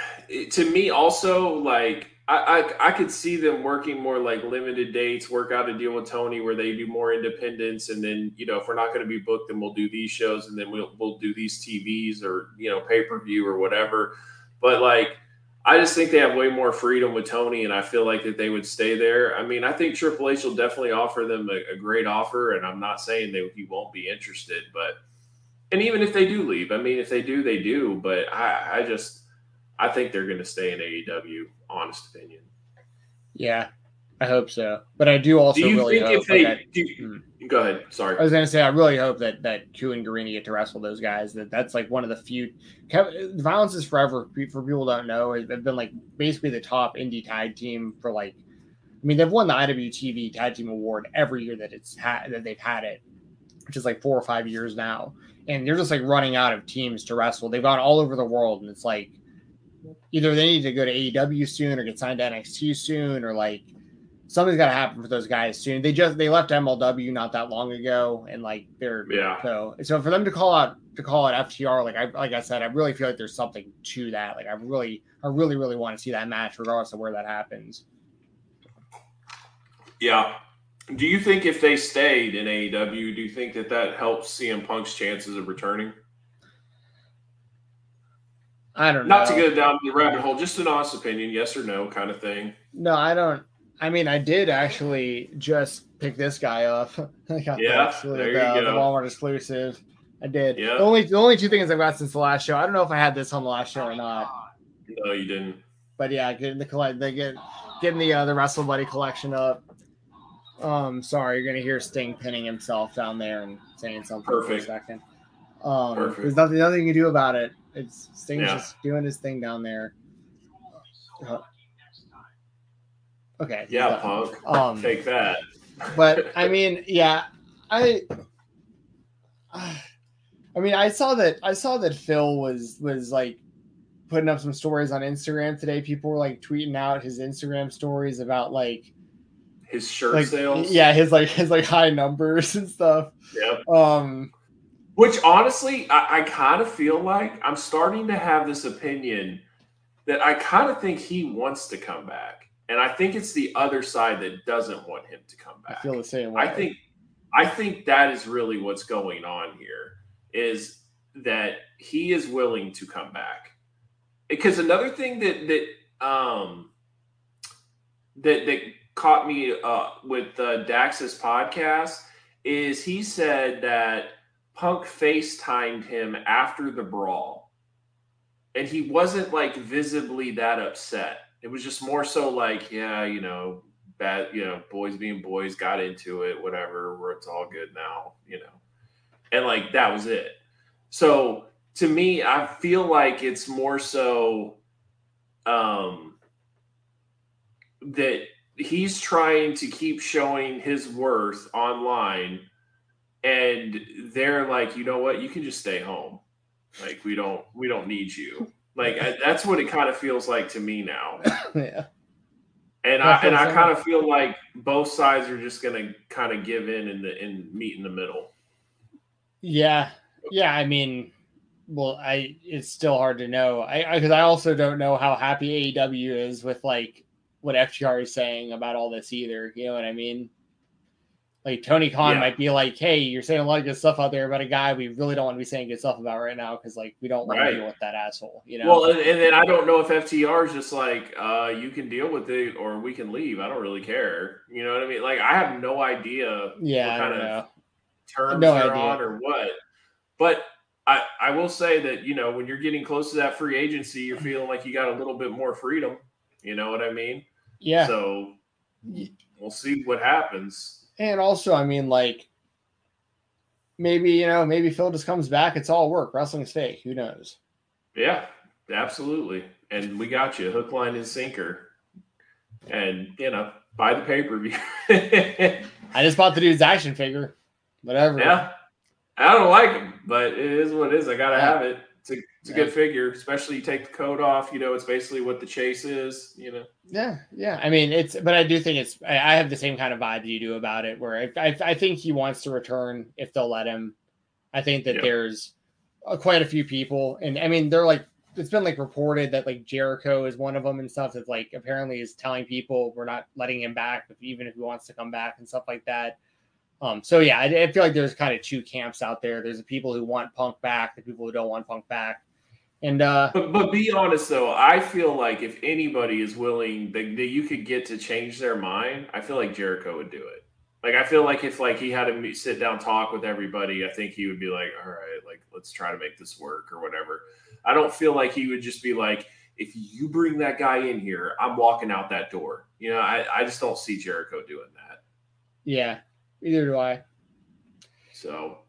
Speaker 2: to me also like I, I, I could see them working more like limited dates, work out a deal with Tony where they do more independence, and then you know if we're not going to be booked, then we'll do these shows, and then we'll we'll do these TVs or you know pay per view or whatever. But like, I just think they have way more freedom with Tony, and I feel like that they would stay there. I mean, I think Triple H will definitely offer them a, a great offer, and I'm not saying that he won't be interested, but and even if they do leave, I mean, if they do, they do. But I, I just I think they're going to stay in AEW. Honest opinion.
Speaker 3: Yeah, I hope so. But I do also
Speaker 2: do you
Speaker 3: really
Speaker 2: think
Speaker 3: hope
Speaker 2: if they
Speaker 3: that,
Speaker 2: do, hmm. go ahead. Sorry,
Speaker 3: I was going to say I really hope that that Q and Garrini get to wrestle those guys. That that's like one of the few. Kevin, Violence is forever. For people don't know, they've been like basically the top indie tag team for like. I mean, they've won the IWTV Tag Team Award every year that it's had that they've had it, which is like four or five years now. And they're just like running out of teams to wrestle. They've gone all over the world, and it's like either they need to go to AEW soon or get signed to NXT soon or like something's got to happen for those guys soon. They just they left MLW not that long ago and like they're
Speaker 2: yeah.
Speaker 3: So so for them to call out to call it FTR like I like I said I really feel like there's something to that. Like I really I really really want to see that match regardless of where that happens.
Speaker 2: Yeah. Do you think if they stayed in AEW, do you think that that helps CM Punk's chances of returning?
Speaker 3: I don't know.
Speaker 2: Not
Speaker 3: know.
Speaker 2: to go down the rabbit hole, just an honest opinion, yes or no kind of thing.
Speaker 3: No, I don't. I mean, I did actually just pick this guy up. I got
Speaker 2: yeah,
Speaker 3: actually
Speaker 2: there
Speaker 3: the,
Speaker 2: you
Speaker 3: the
Speaker 2: go.
Speaker 3: Walmart exclusive. I did.
Speaker 2: Yeah.
Speaker 3: The only the only two things I've got since the last show. I don't know if I had this on the last show or not.
Speaker 2: No, you didn't.
Speaker 3: But yeah, getting the collect, they get getting the uh, the Wrestle Buddy collection up. Um, sorry, you're gonna hear Sting pinning himself down there and saying something
Speaker 2: Perfect.
Speaker 3: for a second. Um,
Speaker 2: Perfect.
Speaker 3: there's nothing nothing you can do about it. It's Sting's
Speaker 2: Yeah.
Speaker 3: just doing his thing down there. Uh, okay.
Speaker 2: Yeah,
Speaker 3: done.
Speaker 2: Punk.
Speaker 3: Um,
Speaker 2: Take that.
Speaker 3: but I mean, yeah, I, I mean, I saw that I saw that Phil was was like putting up some stories on Instagram today. People were like tweeting out his Instagram stories about like
Speaker 2: His shirt
Speaker 3: like
Speaker 2: sales.
Speaker 3: yeah, his like his like high numbers and stuff.
Speaker 2: Yep.
Speaker 3: Um,
Speaker 2: Which honestly, I, I kind of feel like I'm starting to have this opinion that I kind of think he wants to come back. And I think it's the other side that doesn't want him to come
Speaker 3: I
Speaker 2: back.
Speaker 3: feel the same way.
Speaker 2: I think I think that is really what's going on here is that he is willing to come back. Because another thing that that um that that caught me uh with uh, Dax's podcast is he said that Punk FaceTimed him after the brawl. And he wasn't like visibly that upset. It was just more so like, yeah, you know, bad, you know, boys being boys got into it, whatever, where it's all good now, you know. And like that was it. So to me, I feel like it's more so um that he's trying to keep showing his worth online and they're like, you know what, you can just stay home. Like we don't we don't need you. Like I, that's what it kind of feels like to me now.
Speaker 3: yeah.
Speaker 2: And
Speaker 3: I
Speaker 2: I and I kind of feel like both sides are just gonna kind of give in and the and meet in the middle.
Speaker 3: Yeah, yeah. I mean, well, I it's still hard to know. I because I, also don't know how happy AEW is with like what FTR is saying about all this either. You know what I mean? Like Tony Khan
Speaker 2: Yeah.
Speaker 3: might be like, "Hey, you're saying a lot of good stuff out there about a guy we really don't want to be saying good stuff about right now because like we don't want
Speaker 2: Right.
Speaker 3: to deal with that asshole." You know?
Speaker 2: Well, and, and then I don't know if FTR is just like, uh, you can deal with it or we can leave. I don't really care. You know what I mean? Like I have no idea
Speaker 3: yeah,
Speaker 2: kind of
Speaker 3: know.
Speaker 2: terms
Speaker 3: No
Speaker 2: they're
Speaker 3: idea.
Speaker 2: on or what. But I, I will say that, you know, when you're getting close to that free agency, you're feeling like you got a little bit more freedom. You know what I mean?
Speaker 3: Yeah.
Speaker 2: So we'll see what happens.
Speaker 3: And also, I mean, like maybe, you know, maybe Phil just comes back. It's all work. Wrestling's fake. Who knows?
Speaker 2: Yeah, absolutely. And we got you hook, line, and sinker. And, you know, buy the pay per view.
Speaker 3: I just bought the dude's action figure. Whatever.
Speaker 2: Yeah. I don't like him, but it is what it is. I got to
Speaker 3: Yeah.
Speaker 2: have it. It's a, it's a good figure, especially you take the coat off. You know, it's basically what the chase is, you know.
Speaker 3: Yeah, yeah. I mean, it's, but I do think it's. I, I have the same kind of vibe you do about it, where I, I, I think he wants to return if they'll let him. I think that
Speaker 2: Yeah.
Speaker 3: there's uh, quite a few people, and I mean, they're like, it's been like reported that like Jericho is one of them and stuff that like apparently is telling people we're not letting him back, if, even if he wants to come back and stuff like that. Um, so yeah, I, I feel like there's kind of two camps out there. There's the people who want Punk back, the people who don't want Punk back, and uh,
Speaker 2: But but be honest though, I feel like if anybody is willing that, that you could get to change their mind, I feel like Jericho would do it. Like I feel like if like he had to meet, sit down talk with everybody, I think he would be like, all right, like let's try to make this work or whatever. I don't feel like he would just be like, if you bring that guy in here, I'm walking out that door. You know, I, I just don't see Jericho doing that.
Speaker 3: yeah, either do I.
Speaker 2: So,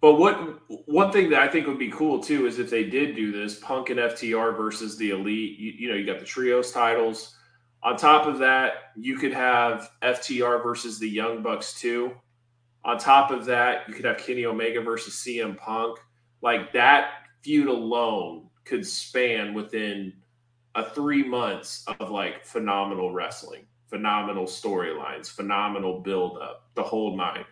Speaker 2: but what one thing that I think would be cool too is if they did do this Punk and FTR versus the Elite. You, you know, you got the trios titles. On top of that, you could have FTR versus the Young Bucks too. On top of that, you could have Kenny Omega versus CM Punk. Like that feud alone could span within a three months of like phenomenal wrestling, phenomenal storylines, phenomenal build up, the whole nine.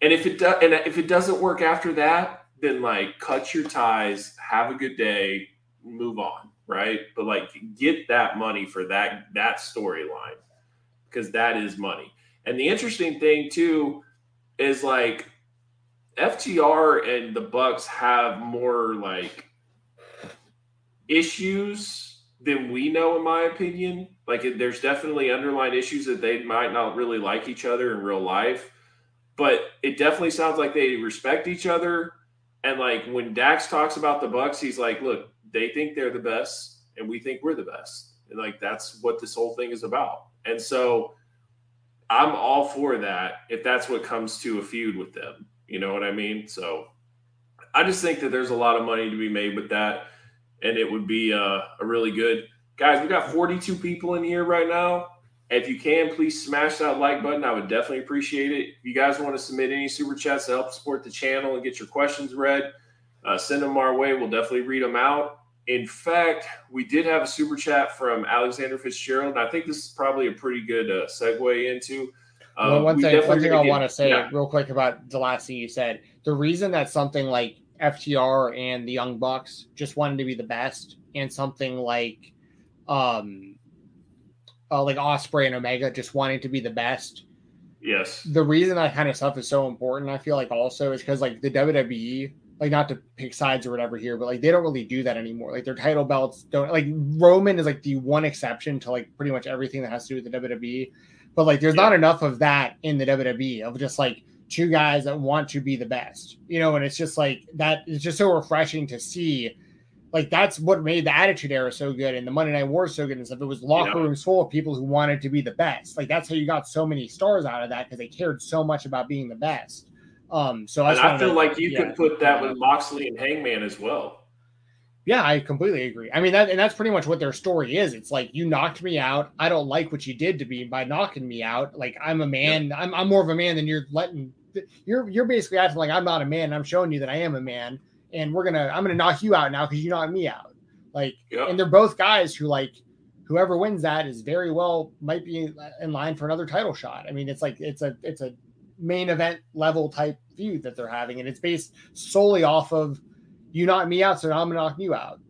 Speaker 2: And if it does, and if it doesn't work after that, then like cut your ties, have a good day, move on, right? But like get that money for that that storyline because that is money. And the interesting thing too is like FTR and the Bucks have more like issues than we know, in my opinion. Like, there's definitely underlying issues that they might not really like each other in real life, but it definitely sounds like they respect each other. And like when Dax talks about the Bucks, he's like, "Look, they think they're the best, and we think we're the best." And like that's what this whole thing is about. And so, I'm all for that if that's what comes to a feud with them. You know what I mean? So, I just think that there's a lot of money to be made with that and it would be uh, a really good guys. We got 42 people in here right now. If you can, please smash that like button. I would definitely appreciate it. If you guys want to submit any super chats to help support the channel and get your questions read, uh, send them our way. We'll definitely read them out. In fact, we did have a super chat from Alexander Fitzgerald, and I think this is probably a pretty good uh, segue into. Uh,
Speaker 3: well, one thing, one thing I want to say
Speaker 2: yeah.
Speaker 3: real quick about the last thing you said. The reason that something like FTR and the Young Bucks just wanted to be the best, and something like, um, uh, like Ospreay and Omega just wanting to be the best.
Speaker 2: Yes.
Speaker 3: The reason that kind of stuff is so important, I feel like, also is because like the WWE, like not to pick sides or whatever here, but like they don't really do that anymore. Like their title belts don't like Roman is like the one exception to like pretty much everything that has to do with the WWE. But like there's not enough of that in the WWE of just like two guys that want to be the best, you know, and it's just like that is just so refreshing to see. Like that's what made the Attitude Era so good and the Monday Night War so good and stuff. It was locker
Speaker 2: Yeah.
Speaker 3: rooms full of people who wanted to be the best. Like that's how you got so many stars out of that because they cared so much about being the best. Um, so I,
Speaker 2: I feel
Speaker 3: to-
Speaker 2: like you
Speaker 3: yeah.
Speaker 2: could put that with Moxley and Hangman as well.
Speaker 3: Yeah, I completely agree. I mean that and that's pretty much what their story is. It's like you knocked me out. I don't like what you did to me by knocking me out. Like I'm a man. I'm, I'm more of a man than you're letting you're you're basically acting like I'm not a man. and I'm showing you that I am a man and we're gonna I'm gonna knock you out now because you knocked me out. Like
Speaker 2: Yep.
Speaker 3: and they're both guys who like whoever wins that is very well might be in line for another title shot. I mean it's like it's a it's a main event level type feud that they're having and it's based solely off of you knock me out, so I'm gonna knock you out.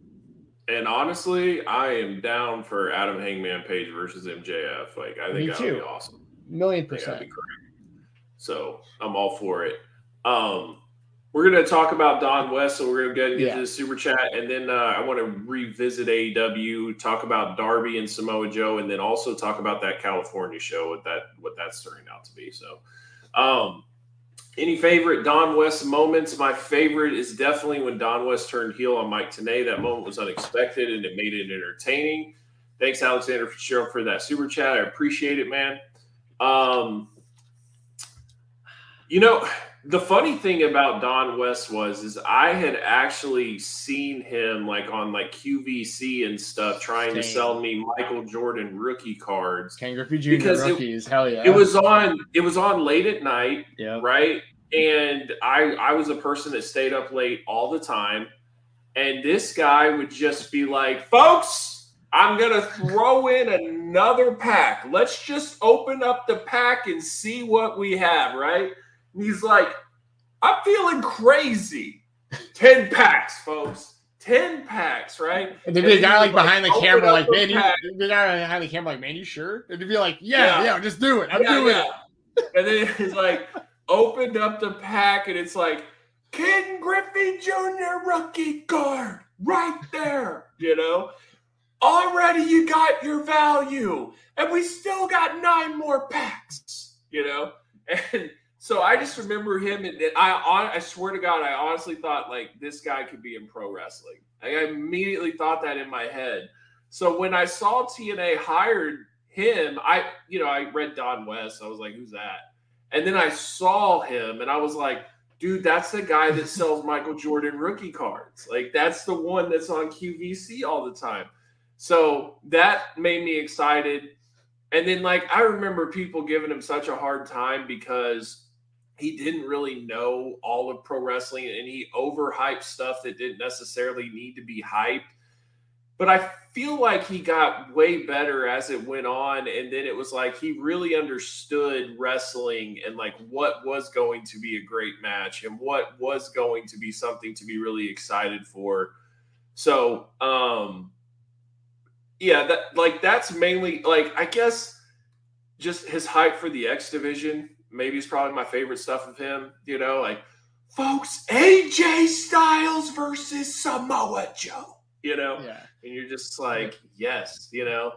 Speaker 2: And honestly, I am down for Adam Hangman Page versus MJF. Like, I think that would be awesome.
Speaker 3: Million
Speaker 2: I think that'd
Speaker 3: percent.
Speaker 2: So I'm all for it. Um, we're gonna talk about Don West, so we're gonna go ahead and get
Speaker 3: Yeah.
Speaker 2: to the super chat, and then uh, I want to revisit AEW, talk about Darby and Samoa Joe, and then also talk about that California show, what that what that's turning out to be. So, um, Any favorite Don West moments? My favorite is definitely when Don West turned heel on Mike Tenay. That moment was unexpected and it made it entertaining. Thanks, Alexander Fitzgerald, for that super chat. I appreciate it, man. Um, you know, the funny thing about Don West was is I had actually seen him like on like QVC and stuff trying to sell me Michael Jordan rookie cards.
Speaker 3: Ken Griffey Jr. Because rookies,
Speaker 2: it,
Speaker 3: hell yeah.
Speaker 2: It was on it was on late at night,
Speaker 3: yeah.
Speaker 2: right? And I I was a person that stayed up late all the time. And this guy would just be like, folks, I'm gonna throw in another pack. Let's just open up the pack and see what we have, right? And he's like, I'm feeling crazy. 10 packs, folks. 10 packs, right?
Speaker 3: And there'd be a guy like behind like, the camera, like, man, you, the guy behind the camera, like, man, you sure? And he'd be like, yeah, yeah, yeah just do it. I'm yeah, doing yeah.
Speaker 2: it. And then he's like, opened up the pack, and it's like, Ken Griffey Jr. rookie guard right there, you know? Already you got your value, and we still got nine more packs, you know? And so I just remember him, and I I swear to God, I honestly thought like this guy could be in pro wrestling. I immediately thought that in my head. So when I saw TNA hired him, I you know I read Don West. I was like, who's that? And then I saw him, and I was like, dude, that's the guy that sells Michael Jordan rookie cards. Like that's the one that's on QVC all the time. So that made me excited. And then like I remember people giving him such a hard time because he didn't really know all of pro wrestling and he overhyped stuff that didn't necessarily need to be hyped. But I feel like he got way better as it went on. And then it was like he really understood wrestling and like what was going to be a great match and what was going to be something to be really excited for. So, um, yeah, that like that's mainly like I guess just his hype for the X division maybe it's probably my favorite stuff of him. You know, like folks, AJ Styles versus Samoa Joe. You know,
Speaker 3: yeah.
Speaker 2: and you're just like, yes, you know.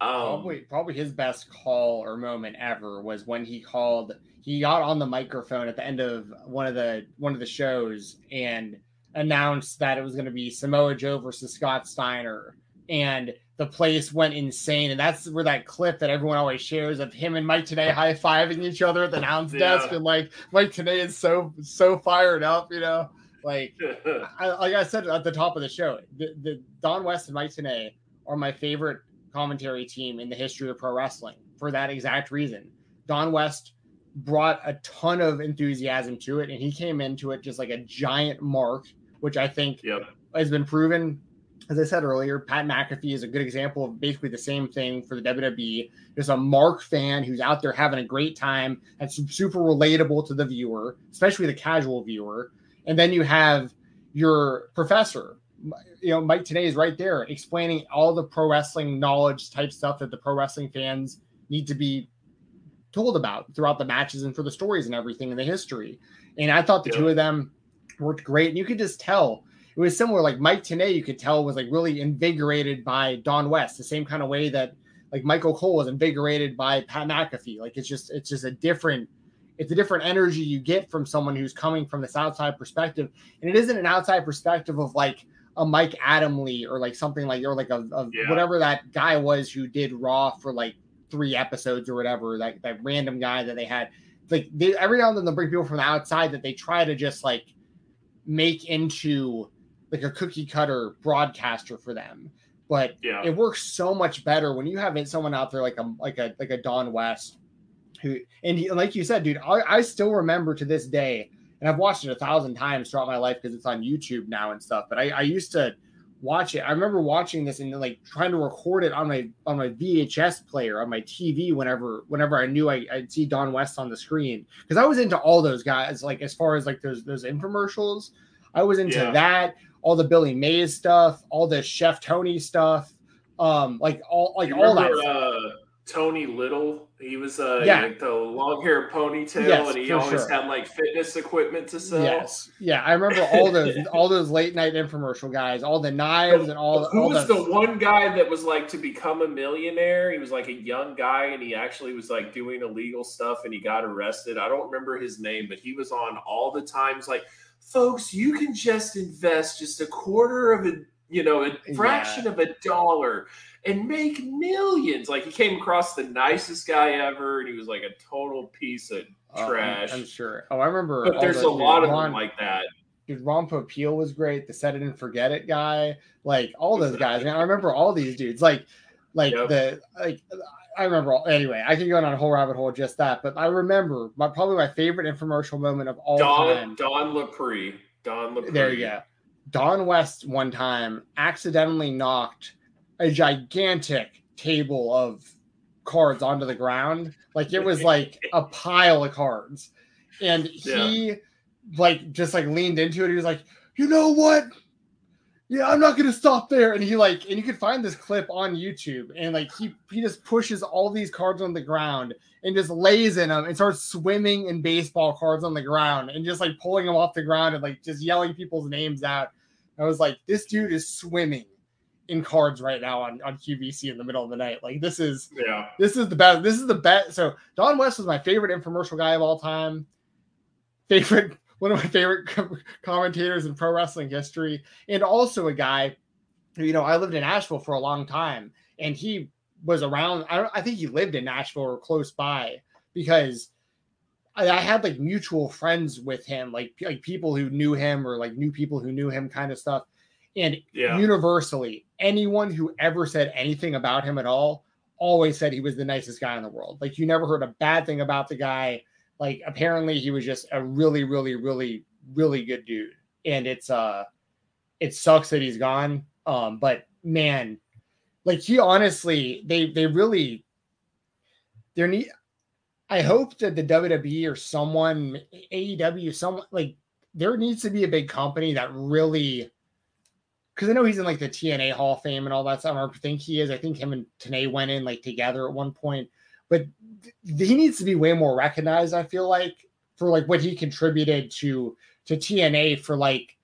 Speaker 3: Um, probably, probably his best call or moment ever was when he called. He got on the microphone at the end of one of the one of the shows and announced that it was going to be Samoa Joe versus Scott Steiner, and the place went insane. And that's where that clip that everyone always shares of him and Mike Tenay high fiving each other at the announce yeah. desk. And like Mike Tenay is so, so fired up, you know? Like, I, like I said at the top of the show, the, the Don West and Mike Today are my favorite commentary team in the history of pro wrestling for that exact reason. Don West brought a ton of enthusiasm to it, and he came into it just like a giant mark, which I think
Speaker 2: yep.
Speaker 3: has been proven as I said earlier, Pat McAfee is a good example of basically the same thing for the WWE. There's a Mark fan who's out there having a great time that's super relatable to the viewer, especially the casual viewer. And then you have your professor, you know, Mike Tenay is right there explaining all the pro wrestling knowledge type stuff that the pro wrestling fans need to be told about throughout the matches and for the stories and everything in the history. And I thought the yeah. two of them worked great. And you could just tell it was similar. Like Mike Tenay, you could tell was like really invigorated by Don West, the same kind of way that like Michael Cole was invigorated by Pat McAfee. Like it's just it's just a different it's a different energy you get from someone who's coming from this outside perspective, and it isn't an outside perspective of like a Mike Adamle or like something like or like a, a yeah. whatever that guy was who did Raw for like three episodes or whatever that that random guy that they had. Like they, every now and then they bring people from the outside that they try to just like make into like a cookie cutter broadcaster for them. But
Speaker 2: yeah.
Speaker 3: it works so much better when you have someone out there like a like a like a Don West who and he, like you said, dude, I, I still remember to this day, and I've watched it a thousand times throughout my life because it's on YouTube now and stuff. But I, I used to watch it. I remember watching this and like trying to record it on my on my VHS player on my TV whenever whenever I knew I, would see Don West on the screen because I was into all those guys. Like as far as like those those infomercials, I was into yeah. that all the Billy Mays stuff, all the Chef Tony stuff, um, like all like all that.
Speaker 2: Uh, Tony Little, He was uh yeah. like the long hair ponytail, yes, and he always sure. had like fitness equipment to sell.
Speaker 3: Yes, yeah, I remember all those all those late night infomercial guys, all the knives and all.
Speaker 2: Who
Speaker 3: all
Speaker 2: was the... the one guy that was like to become a millionaire? He was like a young guy, and he actually was like doing illegal stuff, and he got arrested. I don't remember his name, but he was on all the times. Like, folks, you can just invest just a quarter of a you know a fraction yeah. of a dollar and make millions. Like he came across the nicest guy ever, and he was like a total piece of trash.
Speaker 3: Oh, I'm, I'm, sure. Oh, I remember.
Speaker 2: But uh, there's a lot of Ron, them like that.
Speaker 3: Dude, Ron Popeil was great. The set it and forget it guy, like all those guys. Man, I remember all these dudes. Like, like yep. the like. I remember. All, anyway, I can go on a whole rabbit hole just that, but I remember my probably my favorite infomercial moment of all
Speaker 2: Don,
Speaker 3: time.
Speaker 2: Don Lapre. Don Lapre.
Speaker 3: There you go. Don West one time accidentally knocked a gigantic table of cards onto the ground. Like it was like a pile of cards. And he yeah. like just like leaned into it. He was like, you know what? Yeah, I'm not gonna stop there. And he like, and you can find this clip on YouTube. And like he he just pushes all these cards on the ground and just lays in them and starts swimming in baseball cards on the ground and just like pulling them off the ground and like just yelling people's names out. I was like, this dude is swimming in cards right now on, on QVC in the middle of the night. Like this is
Speaker 2: yeah,
Speaker 3: this is the best. This is the best. So Don West was my favorite infomercial guy of all time. Favorite one of my favorite commentators in pro wrestling history, and also a guy who you know I lived in Nashville for a long time, and he was around. I, I think he lived in Nashville or close by because I, I, had like mutual friends with him, like like people who knew him or like new people who knew him, kind of stuff. And yeah. universally, anyone who ever said anything about him at all always said he was the nicest guy in the world. Like you never heard a bad thing about the guy. Like apparently he was just a really, really, really, really good dude. And it's uh it sucks that he's gone. Um, but man, like he honestly, they they really there need I hope that the WWE or someone AEW, someone like there needs to be a big company that really because I know he's in like the TNA Hall of Fame and all that stuff. I think he is. I think him and Tenay went in like together at one point, but he needs to be way more recognized. I feel like for like what he contributed to to TNA for like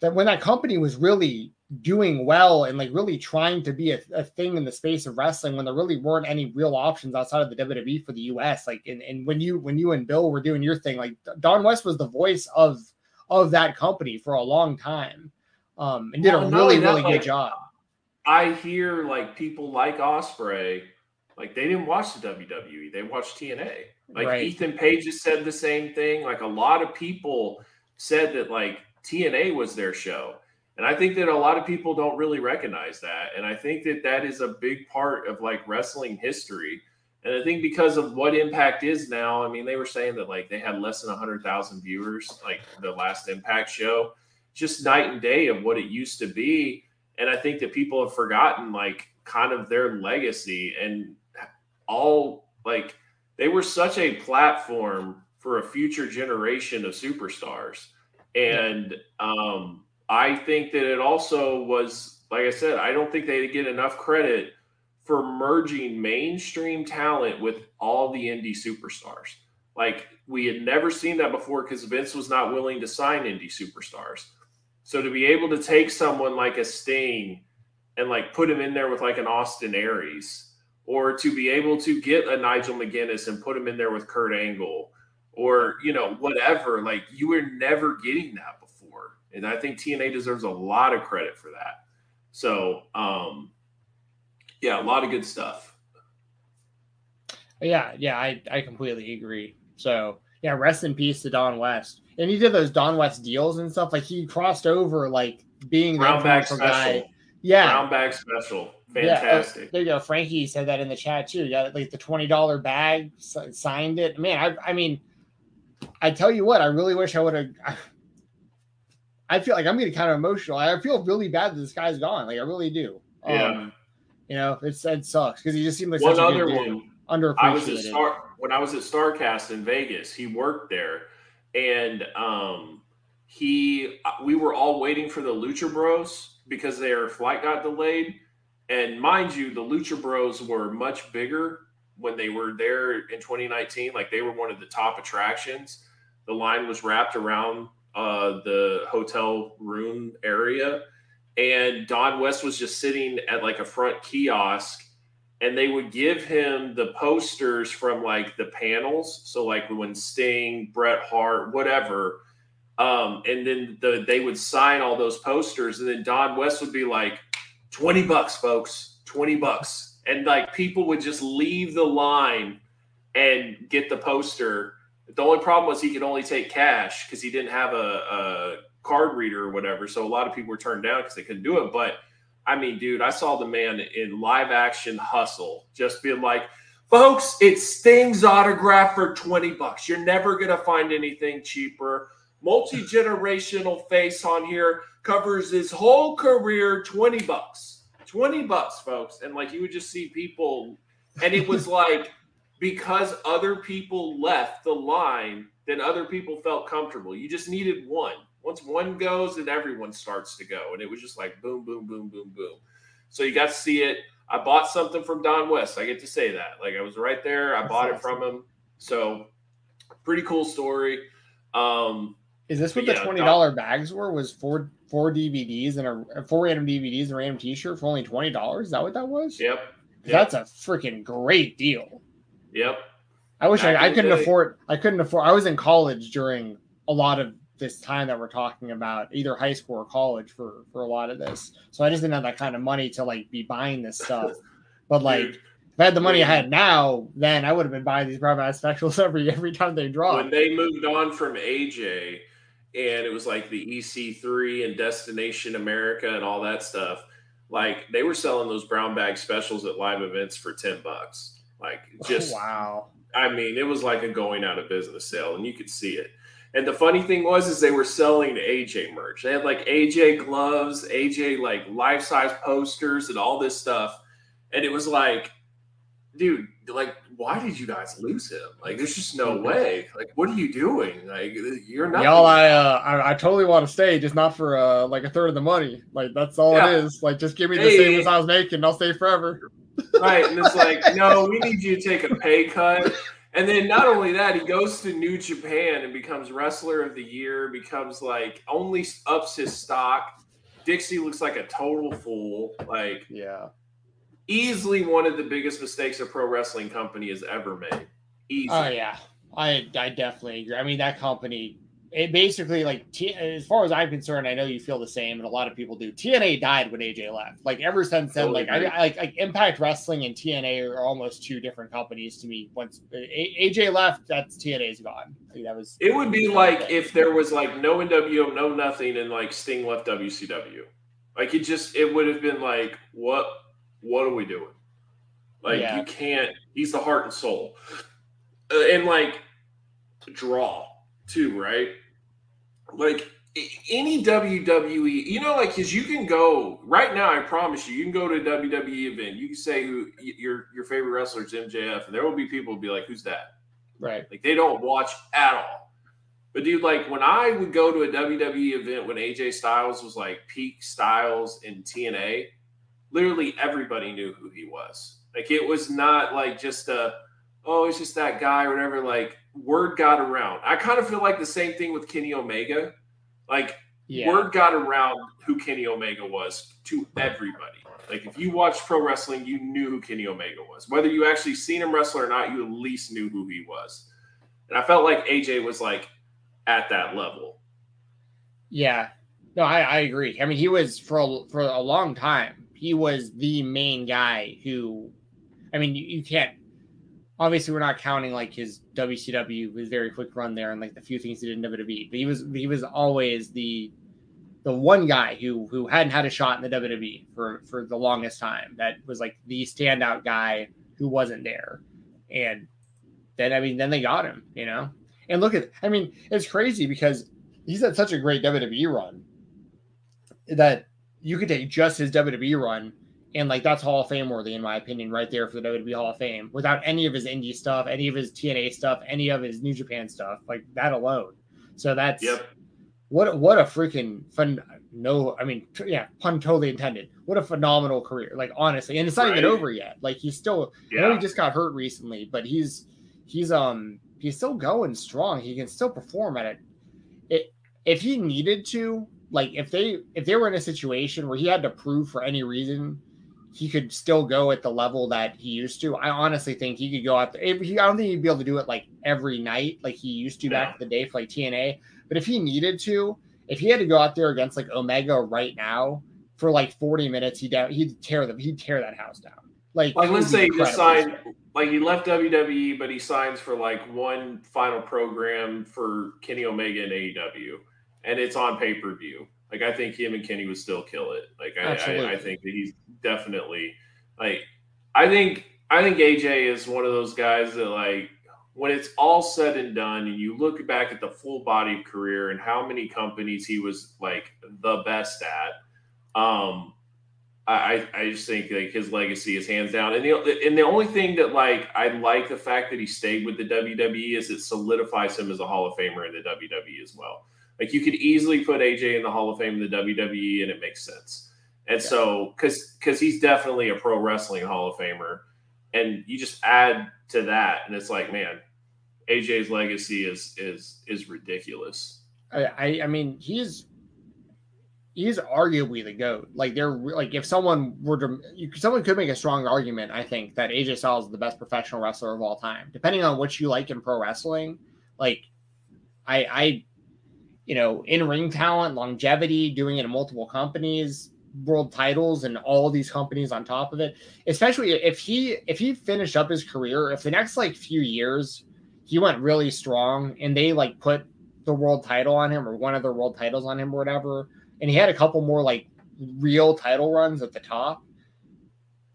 Speaker 3: that when that company was really doing well and like really trying to be a, a, thing in the space of wrestling when there really weren't any real options outside of the WWE for the US. Like and, and when you when you and Bill were doing your thing, like Don West was the voice of of that company for a long time um, and did well, a really, really good job.
Speaker 2: I hear like people like Ospreay, like they didn't watch the WWE, they watched TNA. Like right. Ethan Page has said the same thing. Like a lot of people said that like TNA was their show. And I think that a lot of people don't really recognize that. And I think that that is a big part of like wrestling history. And I think because of what Impact is now, I mean, they were saying that like they had less than 100,000 viewers, like the last Impact show just night and day of what it used to be. And I think that people have forgotten like kind of their legacy and all like they were such a platform for a future generation of superstars. And um, I think that it also was, like I said, I don't think they get enough credit for merging mainstream talent with all the indie superstars. Like we had never seen that before because Vince was not willing to sign indie superstars. So to be able to take someone like a Sting and like put him in there with like an Austin Aries, or to be able to get a Nigel McGuinness and put him in there with Kurt Angle, or you know whatever, like you were never getting that before, and I think TNA deserves a lot of credit for that. So um, yeah, a lot of good stuff.
Speaker 3: Yeah, yeah, I I completely agree. So yeah, rest in peace to Don West and he did those Don West deals and stuff. Like he crossed over, like being
Speaker 2: the bag special. guy.
Speaker 3: Yeah,
Speaker 2: brown bag special, fantastic.
Speaker 3: Yeah, there you go. Frankie said that in the chat too. You got like the twenty dollar bag, signed it. Man, I, I mean, I tell you what, I really wish I would have. I, feel like I'm getting kind of emotional. I feel really bad that this guy's gone. Like I really do.
Speaker 2: Yeah. Um,
Speaker 3: you know, it's it sucks because he just seemed like one other one. Underappreciated. I was
Speaker 2: at Star when I was at Starcast in Vegas. He worked there and um, he we were all waiting for the Lucha Bros because their flight got delayed. And mind you, the Lucha Bros were much bigger when they were there in 2019. Like they were one of the top attractions. The line was wrapped around uh, the hotel room area, and Don West was just sitting at like a front kiosk, and they would give him the posters from like the panels. So like when Sting, Bret Hart, whatever. Um, and then the, they would sign all those posters, and then Don West would be like, 20 bucks, folks, 20 bucks. And like people would just leave the line and get the poster. The only problem was he could only take cash because he didn't have a, a, card reader or whatever. So a lot of people were turned down because they couldn't do it. But I mean, dude, I saw the man in live action hustle just being like, folks, it's Sting's autograph for 20 bucks. You're never going to find anything cheaper. Multi generational face on here covers his whole career 20 bucks. 20 bucks folks. And like you would just see people and it was like because other people left the line then other people felt comfortable. You just needed one. Once one goes then everyone starts to go. And it was just like boom boom boom boom boom. So you got to see it. I bought something from don west. I get to say that. Like i was right there. I That's bought awesome. it from him. So pretty cool story. Um
Speaker 3: is this what the twenty dollar bags were? Was four four DVDs and a four random DVDs and a random T-shirt for only twenty dollars? Is that what that was?
Speaker 2: Yep.
Speaker 3: yep. That's a freaking great deal.
Speaker 2: Yep.
Speaker 3: I wish I, I, couldn't day. afford. I couldn't afford. I was in college during a lot of this time that we're talking about, either high school or college for for a lot of this. So I just didn't have that kind of money to like be buying this stuff. But like. Dude. If I had the money I had now, then I would have been buying these Bravo specials every every time they drop.
Speaker 2: When they moved on from AJ, and it was like the EC3 and Destination America and all that stuff. Like they were selling those brown bag specials at live events for 10 bucks. Like oh, just
Speaker 3: oh, wow.
Speaker 2: I mean, it was like a going out of business sale and you could see it. And the funny thing was is they were selling AJ merch. They had like AJ gloves, AJ like life-size posters and all this stuff. And it was like, dude, like why did you guys lose him? Like, there's just no way. Like, what are you doing? Like, you're not.
Speaker 3: Y'all, I, uh, I, I totally want to stay, just not for uh, like a third of the money. Like, that's all yeah. it is. Like, just give me the hey, same as I was making. I'll stay forever.
Speaker 2: Right, and it's like, no, we need you to take a pay cut. And then not only that, he goes to New Japan and becomes wrestler of the year. Becomes like only ups his stock. Dixie looks like a total fool. Like,
Speaker 3: yeah
Speaker 2: easily one of the biggest mistakes a pro wrestling company has ever made.
Speaker 3: Oh yeah, I I definitely agree. I mean that company. It basically like T, as far as I'm concerned, I know you feel the same, and a lot of people do. TNA died when AJ left. Like ever since then, totally like I, like like Impact Wrestling and TNA are almost two different companies to me. Once AJ left, that's TNA's gone. Like, that was.
Speaker 2: It would be like if there was like no NWO, no nothing, and like Sting left WCW. Like it just it would have been like what what are we doing? Like yeah. you can't. He's the heart and soul, uh, and like draw too, right? Like any WWE, you know, like because you can go right now. I promise you, you can go to a WWE event. You can say who your your favorite wrestler is MJF, and there will be people who be like, "Who's that?"
Speaker 3: Right?
Speaker 2: Like they don't watch at all. But dude, like when I would go to a WWE event when AJ Styles was like peak Styles in TNA, literally everybody knew who he was. Like it was not like just a oh, it's just that guy or whatever. Like word got around. I kind of feel like the same thing with Kenny Omega. Like yeah. word got around who Kenny Omega was to everybody. Like if you watched pro wrestling, you knew who Kenny Omega was. Whether you actually seen him wrestle or not, you at least knew who he was. And I felt like AJ was like at that level.
Speaker 3: Yeah. No, I, I agree. I mean, he was for a, for a long time he was the main guy who, I mean, you, you can't. Obviously, we're not counting like his WCW, his very quick run there, and like the few things he did in WWE. But he was he was always the the one guy who who hadn't had a shot in the WWE for for the longest time. That was like the standout guy who wasn't there, and then I mean, then they got him, you know. And look at, I mean, it's crazy because he's had such a great WWE run that you could take just his WWE run and like that's Hall of Fame worthy in my opinion, right there for the WWE Hall of Fame, without any of his indie stuff, any of his TNA stuff, any of his New Japan stuff, like that alone. So that's
Speaker 2: yep.
Speaker 3: what what a freaking fun no i mean yeah pun totally intended what a phenomenal career like honestly and it's not
Speaker 2: Right.
Speaker 3: even over yet like he's still I know
Speaker 2: Yeah.
Speaker 3: he just got hurt recently but he's he's um he's still going strong he can still perform at it it if he needed to like if they if they were in a situation where he had to prove for any reason he could still go at the level that he used to. I honestly think he could go out there. I don't think he'd be able to do it like every night like he used to back in the day for like TNA. But if he needed to, if he had to go out there against like Omega right now for like 40 minutes, he'd he'd tear them. He'd tear that house down. Like,
Speaker 2: Like let's say he just signed like he left WWE, but he signs for like one final program for Kenny Omega and AEW, and it's on pay per view. Like I think him and Kenny would still kill it. Like I, I, I think that he's definitely like I think I think AJ is one of those guys that like when it's all said and done and you look back at the full body of career and how many companies he was like the best at um I, I I just think like his legacy is hands down, and the and the only thing that like I like the fact that he stayed with the WWE is it solidifies him as a Hall of Famer in the WWE as well. Like you could easily put AJ in the Hall of Fame in the WWE, and it makes sense. And so because because he's definitely a pro wrestling Hall of Famer, and you just add to that, and it's like man, AJ's legacy is is is ridiculous.
Speaker 3: I, I I mean he's he's arguably the goat. Like they're like if someone were to you, someone could make a strong argument. I think that AJ Styles is the best professional wrestler of all time. Depending on what you like in pro wrestling, like I I you know in ring talent, longevity, doing it in multiple companies, world titles, and all these companies on top of it. Especially if he if he finished up his career, if the next like few years he went really strong and they like put the world title on him or one of the world titles on him or whatever, and he had a couple more like real title runs at the top,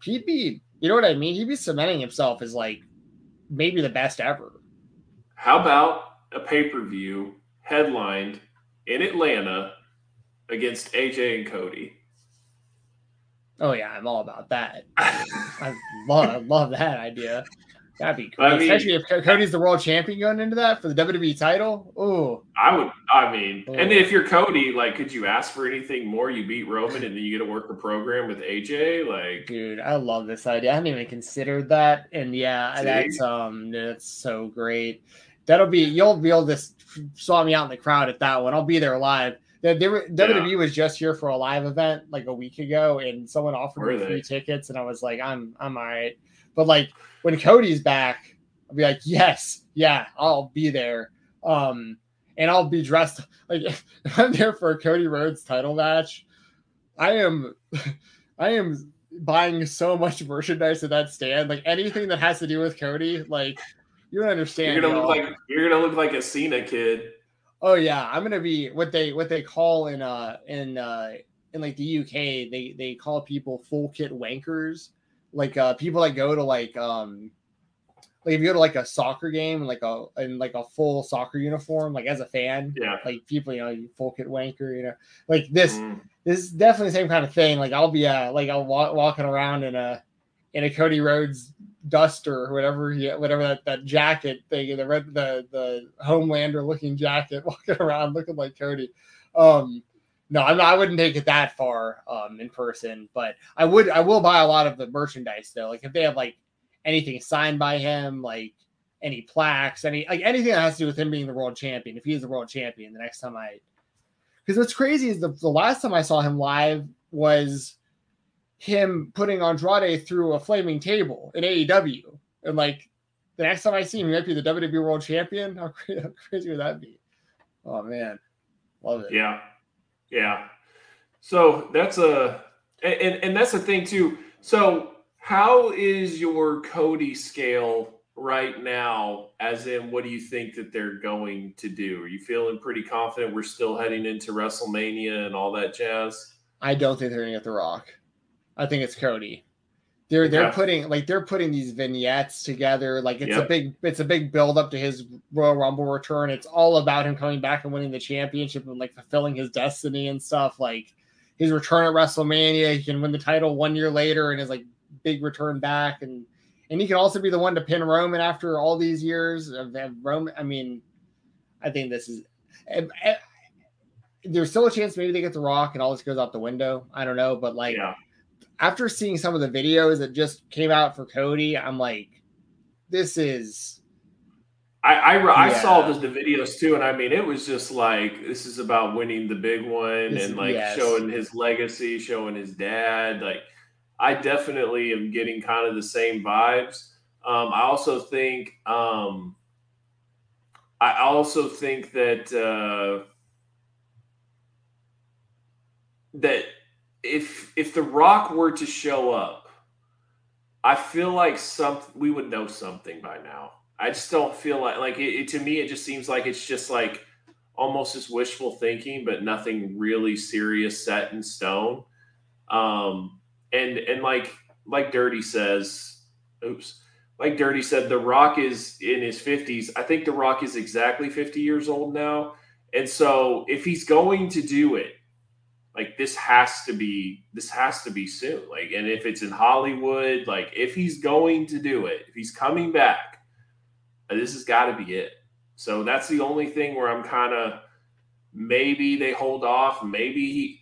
Speaker 3: he'd be, you know what I mean? He'd be cementing himself as like maybe the best ever.
Speaker 2: How about a pay per view headlined in Atlanta against AJ and Cody?
Speaker 3: Oh yeah, I'm all about that. I love, I love that idea. That'd be
Speaker 2: I
Speaker 3: great,
Speaker 2: mean-
Speaker 3: especially if Cody's the world champion going into that for the WWE title. Oh,
Speaker 2: I would, I mean,
Speaker 3: Oh.
Speaker 2: and if you're Cody, like, could you ask for anything more? You beat Roman and then you get to work a program with AJ? Like,
Speaker 3: dude, I love this idea. I hadn't even considered that, and yeah,
Speaker 2: See?
Speaker 3: that's um, that's so great. That'll be you'll be able to saw me out in the crowd at that one. I'll be there live. They were, WWE was just here for a live event like a week ago, and someone offered
Speaker 2: Were
Speaker 3: me
Speaker 2: they?
Speaker 3: free tickets, and I was like, I'm I'm all right. But like when Cody's back, I'll be like, yes, yeah, I'll be there. Um, and I'll be dressed like if I'm there for a Cody Rhodes title match. I am, I am buying so much merchandise at that stand. Like anything that has to do with Cody, like you don't understand.
Speaker 2: you're gonna look
Speaker 3: y'all.
Speaker 2: like you're gonna look like a Cena kid.
Speaker 3: Oh yeah, I'm gonna be what they what they call in uh in uh in like the UK they they call people full kit wankers, like uh people that go to like um like if you go to like a soccer game like a in like a full soccer uniform like as a fan
Speaker 2: Yeah.
Speaker 3: like people you know you full kit wanker you know like this
Speaker 2: Mm.
Speaker 3: this is definitely the same kind of thing like I'll be uh like I'll walk walking around in a in a Cody Rhodes duster or whatever he whatever that, that jacket thing the red the the homelander looking jacket walking around looking like Cody. Um no I'm I wouldn't take it that far um in person but I would I will buy a lot of the merchandise though. Like if they have like anything signed by him like any plaques any like anything that has to do with him being the world champion if he's the world champion the next time I because what's crazy is the, the last time I saw him live was him putting Andrade through a flaming table in AEW. And like the next time I see him, he might be the WWE World Champion. How, cra- how crazy would that be? Oh man, love it.
Speaker 2: Yeah, yeah. So that's a and and- and that's the thing too. So how is your Cody scale right now? As in, what do you think that they're going to do? Are you feeling pretty confident? We're still heading into WrestleMania and all that jazz.
Speaker 3: I don't think they're gonna get the Rock. I think it's Cody. They're they're
Speaker 2: Okay.
Speaker 3: putting like they're putting these vignettes together. Like it's a big it's a big build up to his Royal Rumble return. It's all about him coming back and winning the championship and like fulfilling his destiny and stuff. Like his return at WrestleMania, he can win the title one year later and his like big return back and and he can also be the one to pin Roman after all these years of, of Roman. I mean, I think this is. and- and there's still a chance maybe they get the Rock and all this goes out the window. I don't know, but like
Speaker 2: Yeah.
Speaker 3: After seeing some of the videos that just came out for Cody, I'm like, this is
Speaker 2: I I, I saw the, the videos too, and I mean, it was just like this is about winning the big one
Speaker 3: This-
Speaker 2: and like
Speaker 3: yes.
Speaker 2: showing his legacy, showing his dad. Like, I definitely am getting kind of the same vibes. Um, I also think, um, I also think that uh, that if if the Rock were to show up, I feel like some we would know something by now. I just don't feel like like it, it to me. It just seems like it's just like almost just wishful thinking, but nothing really serious set in stone. Um, and and like like Dirty says, oops, like Dirty said, The Rock is in his fifties. I think The Rock is exactly fifty years old now, and so if he's going to do it, like this has to be this has to be soon. Like, and if it's in Hollywood, like if he's going to do it, if he's coming back, uh, this has got to be it. So that's the only thing where I'm kind of maybe they hold off. Maybe he,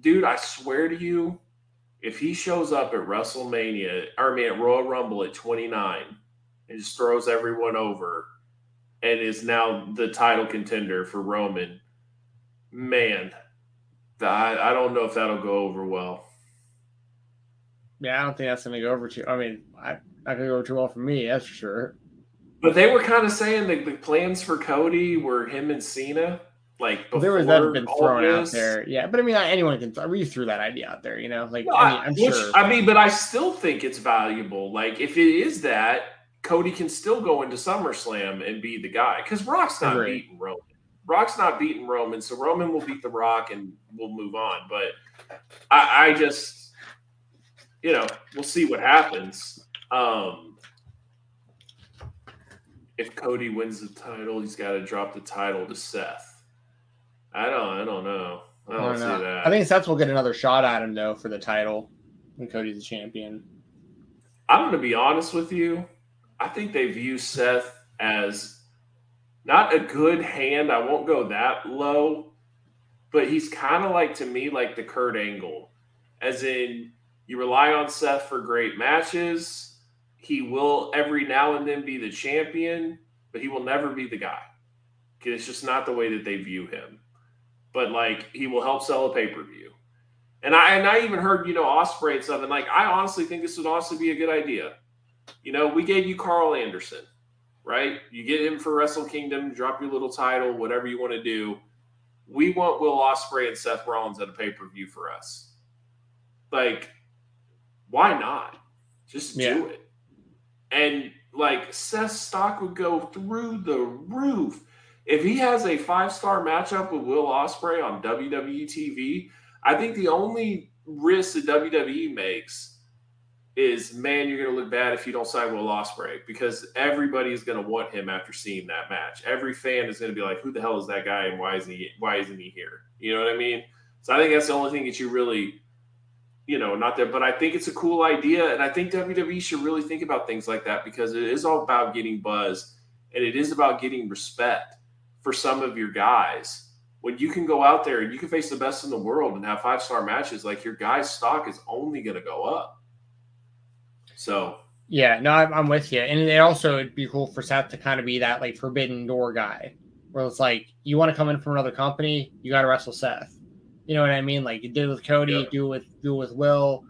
Speaker 2: dude, I swear to you, if he shows up at WrestleMania, or I mean at Royal Rumble at 29 and just throws everyone over and is now the title contender for Roman, man, I, I don't know if that'll go over well.
Speaker 3: yeah, I don't think that's gonna go over too. I mean, I not gonna go over too well for me, that's for sure.
Speaker 2: But they were kind of saying that the plans for Cody were him and Cena. Like before
Speaker 3: there was that been thrown out
Speaker 2: this.
Speaker 3: there. Yeah, but I mean, anyone can. th- We threw that idea out there, you know. Like,
Speaker 2: No,
Speaker 3: I mean, I'm
Speaker 2: which-
Speaker 3: sure.
Speaker 2: I mean, but I still think it's valuable. Like, if it is that, Cody can still go into SummerSlam and be the guy because Rock's not beating Roman. Rock's not beating Roman, so Roman will beat the Rock and we'll move on. But I, I just, you know, we'll see what happens. Um, if Cody wins the title, he's got to drop the title to Seth. I don't, I don't know. I
Speaker 3: I
Speaker 2: don't,
Speaker 3: don't
Speaker 2: see
Speaker 3: know.
Speaker 2: that.
Speaker 3: I think Seth will get another shot at him though for the title when Cody's the champion.
Speaker 2: I'm going to be honest with you. I think they view Seth as not a good hand. I won't go that low, but he's kind of like to me like the Kurt Angle, as in you rely on Seth for great matches. He will every now and then be the champion, but he will never be the guy. It's just not the way that they view him. But like he will help sell a pay per view. And I and I even heard, you know, Ospreay and. And like I honestly think this would also be a good idea. You know, we gave you Karl Anderson, right? You get him for Wrestle Kingdom, drop your little title, whatever you want to do. We want Will Ospreay and Seth Rollins at a pay-per-view for us. Like, why not? Just do it. And like Seth's stock would go through the roof. If he has a five-star matchup with Will Ospreay on WWE TV, I think the only risk that WWE makes is man, you're going to look bad if you don't sign Will Ospreay because everybody is going to want him after seeing that match. Every fan is going to be like, "Who the hell is that guy? And why isn't he? Why isn't he here?" You know what I mean? So I think that's the only thing that you really, you know, not that. But I think it's a cool idea, and I think WWE should really think about things like that because it is all about getting buzz, and it is about getting respect for some of your guys when you can go out there and you can face the best in the world and have five star matches, like your guy's stock is only going to go up. So,
Speaker 3: Yeah, no, I'm, I'm with you. And it also it'd be cool for Seth to kind of be that like forbidden door guy, where it's like you want to come in from another company, you got to wrestle Seth. You know what I mean? Like you did with Cody,
Speaker 2: Yeah.
Speaker 3: do with do with Will.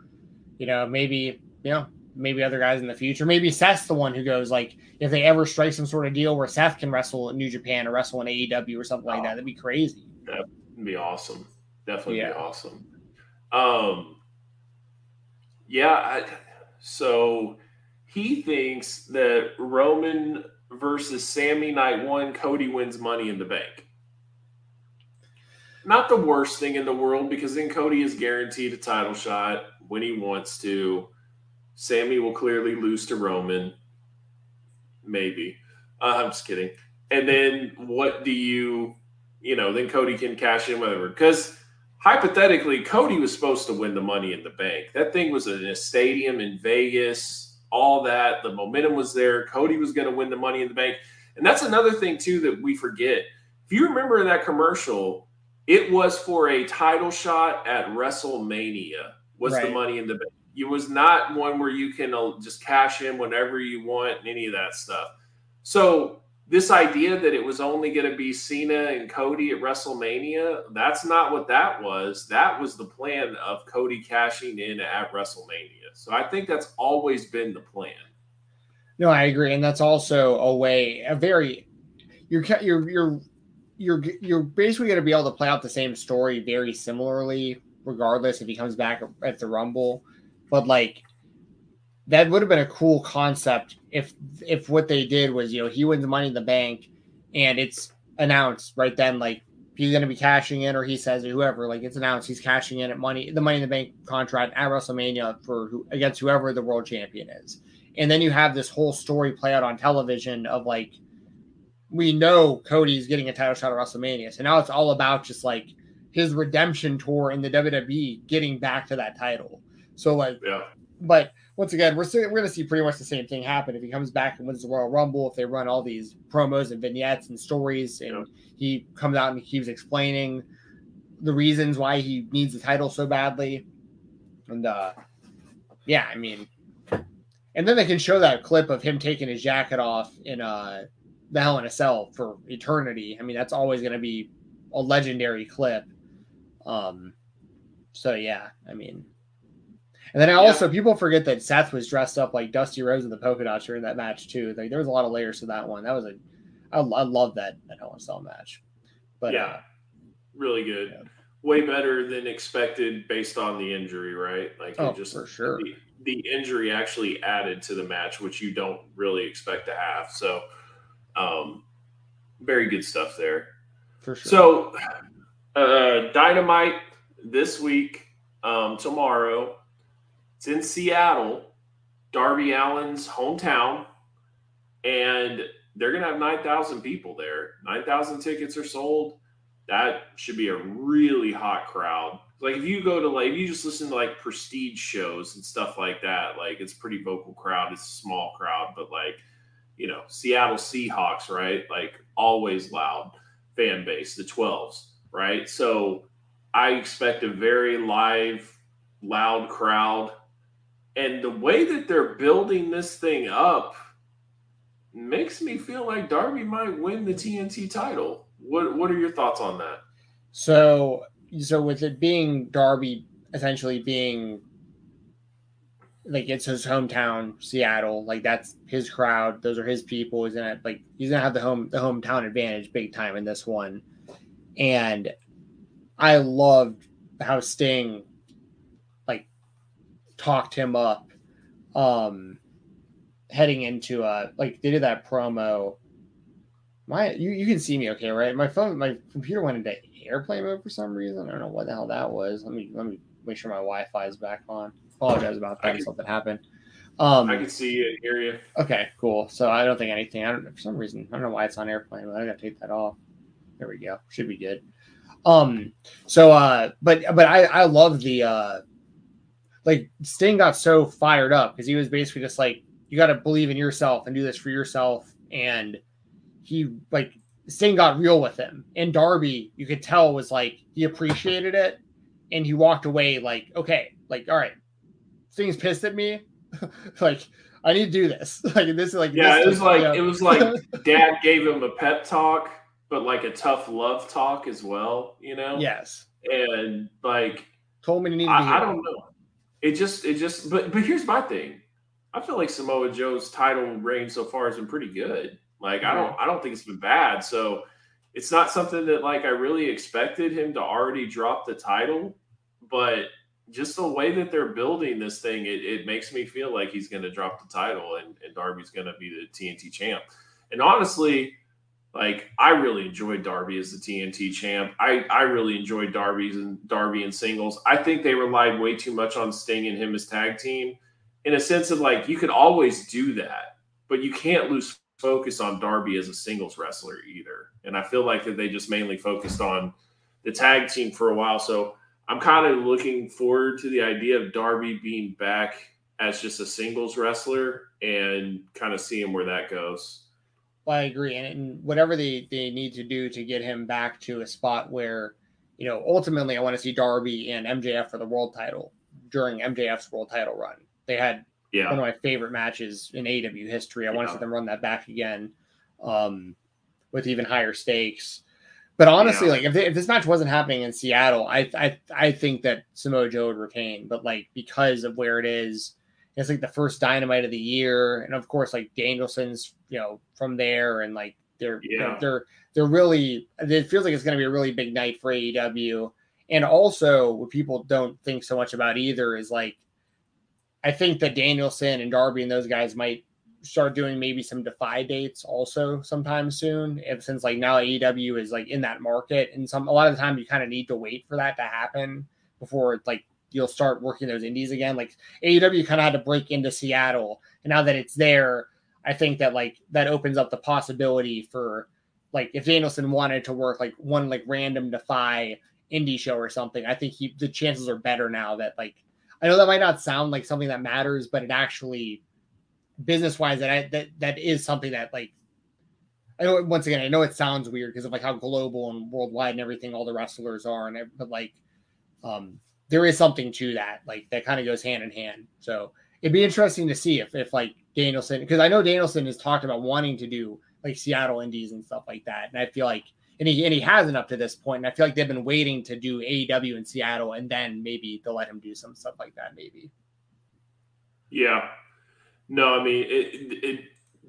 Speaker 3: You know, maybe you know maybe other guys in the future. Maybe Seth's the one who goes like if they ever strike some sort of deal where Seth can wrestle at New Japan or wrestle in AEW or something like that, that'd be crazy.
Speaker 2: That'd be awesome. Definitely
Speaker 3: Yeah.
Speaker 2: be awesome. Um, yeah. I, so he thinks that Roman versus Sammy night one, Cody wins Money in the Bank. Not the worst thing in the world because then Cody is guaranteed a title shot when he wants to. Sammy will clearly lose to Roman. Maybe. Uh, I'm just kidding. And then what do you, you know, then Cody can cash in whatever. Because hypothetically, Cody was supposed to win the money in the bank. That thing was in a stadium in Vegas, all that. The momentum was there. Cody was going to win the money in the bank. And that's another thing, too, that we forget. If you remember that commercial, it was for a title shot at WrestleMania. Was
Speaker 3: Right.
Speaker 2: the money in the bank? It was not one where you can uh, just cash in whenever you want, and any of that stuff. So this idea that it was only going to be Cena and Cody at WrestleMania, that's not what that was. That was the plan of Cody cashing in at WrestleMania. So I think that's always been the plan.
Speaker 3: No, I agree, and that's also a way, a very you're you're you're you're you're basically going to be able to play out the same story very similarly, regardless if he comes back at the Rumble. But like that would have been a cool concept if if what they did was you know he wins Money in the Bank, and it's announced right then like he's going to be cashing in, or he says or whoever like it's announced he's cashing in at money the Money in the Bank contract at WrestleMania for who, against whoever the world champion is and then you have this whole story play out on television of like we know Cody's getting a title shot at WrestleMania. So now it's all about just like his redemption tour in the WWE getting back to that title. So like
Speaker 2: Yeah.
Speaker 3: but once again, we're we're going to see pretty much the same thing happen if he comes back and wins the Royal Rumble. If they run all these promos and vignettes and stories, and he comes out and keeps explaining the reasons why he needs the title so badly, and uh, yeah, I mean, and then they can show that clip of him taking his jacket off in uh the Hell in a Cell for eternity. I mean, that's always going to be a legendary clip. Um, so yeah, I mean, and then I also people forget that Seth was dressed up like Dusty Rhodes in the polka dots during that match too. Like there was a lot of layers to that one. That was a, I, I love that that Hell in Cell match. But
Speaker 2: yeah,
Speaker 3: uh,
Speaker 2: really good.
Speaker 3: yeah.
Speaker 2: Way better than expected based on the injury, right? Like
Speaker 3: Oh,
Speaker 2: just
Speaker 3: for sure.
Speaker 2: the, the injury actually added to the match, which you don't really expect to have. So, um, very good stuff there.
Speaker 3: for sure.
Speaker 2: So, uh, Dynamite this week, um, tomorrow. It's in Seattle, Darby Allin's hometown, and they're gonna have nine thousand people there. Nine thousand tickets are sold. That should be a really hot crowd. Like if you go to like if you just listen to like prestige shows and stuff like that, like it's pretty vocal crowd. It's a small crowd, but like you know, Seattle Seahawks, right? Like always loud fan base, the 12s, right? So I expect a very live, loud crowd. And the way that they're building this thing up makes me feel like Darby might win the TNT title. What what are your thoughts on that?
Speaker 3: So, so with it being Darby essentially being like it's his hometown, Seattle, like that's his crowd. Those are his people. He's gonna like he's gonna have the home the hometown advantage big time in this one. And I loved how Sting talked him up um heading into uh like they did that promo my you, you can see me okay, right? My phone my computer went into airplane mode for some reason. I don't know what the hell that was. Let me let me make sure my Wi-Fi is back on. Apologize about that.
Speaker 2: can-
Speaker 3: Something happened. Um
Speaker 2: I can see you hear you.
Speaker 3: okay, cool. So I don't think anything I don't for some reason. I don't know why it's on airplane, but I gotta take that off. There we go. Should be good. Um so uh but but I I love the uh like Sting got so fired up because he was basically just like, you gotta believe in yourself and do this for yourself. And he like Sting got real with him. And Darby, you could tell was like he appreciated it and he walked away like, okay, like all right, Sting's pissed at me. like I need to do this. Like this is like
Speaker 2: Yeah, it was like
Speaker 3: you know-
Speaker 2: it was like dad gave him a pep talk, but like a tough love talk as well, you know?
Speaker 3: yes.
Speaker 2: And like
Speaker 3: Told me to need to
Speaker 2: I, I don't know. It just, it just, but but here's my thing. I feel like Samoa Joe's title reign so far has been pretty good. Like I don't, I don't think it's been bad. So it's not something that like I really expected him to already drop the title, but just the way that they're building this thing, it, it makes me feel like he's going to drop the title and, and Darby's going to be the TNT champ. And honestly, like I really enjoyed Darby as the TNT champ. I, I really enjoyed Darby's and Darby and singles. I think they relied way too much on Sting and him as tag team in a sense of like you could always do that, but you can't lose focus on Darby as a singles wrestler either. And I feel like that they just mainly focused on the tag team for a while. So I'm kind of looking forward to the idea of Darby being back as just a singles wrestler and kind of seeing where that goes.
Speaker 3: Well, I agree, and, and whatever they they need to do to get him back to a spot where you know, ultimately I want to see Darby and MJF for the world title during MJF's world title run. They had
Speaker 2: Yeah.
Speaker 3: one of my favorite matches in AEW history. I want to see them run that back again um, with even higher stakes. But honestly,
Speaker 2: Yeah.
Speaker 3: like if, if this match wasn't happening in Seattle, I, I I think that Samoa Joe would retain. But like because of where it is, it's like the first Dynamite of the year, and of course like Danielson's you know from there, and like they're
Speaker 2: Yeah.
Speaker 3: they're they're really it feels like it's going to be a really big night for AEW. And also, what people don't think so much about either is like I think that Danielson and Darby and those guys might start doing maybe some Defy dates also sometime soon. If since like now AEW is like in that market, and some a lot of the time you kind of need to wait for that to happen before it's like you'll start working those indies again. Like AEW kind of had to break into Seattle, and now that it's there, I think that like that opens up the possibility for like if Danielson wanted to work like one like random Defy indie show or something. I think he the chances are better now that like I know that might not sound like something that matters, but it actually business wise that I, that that is something that like I know once again I know it sounds weird because of like how global and worldwide and everything all the wrestlers are and but like um there is something to that like that kind of goes hand in hand. So it'd be interesting to see if if like Danielson because I know Danielson has talked about wanting to do like Seattle Indies and stuff like that, and I feel like and he and he hasn't up to this point. And I feel like they've been waiting to do AEW in Seattle, and then maybe they'll let him do some stuff like that. Maybe.
Speaker 2: Yeah. No, I mean it. It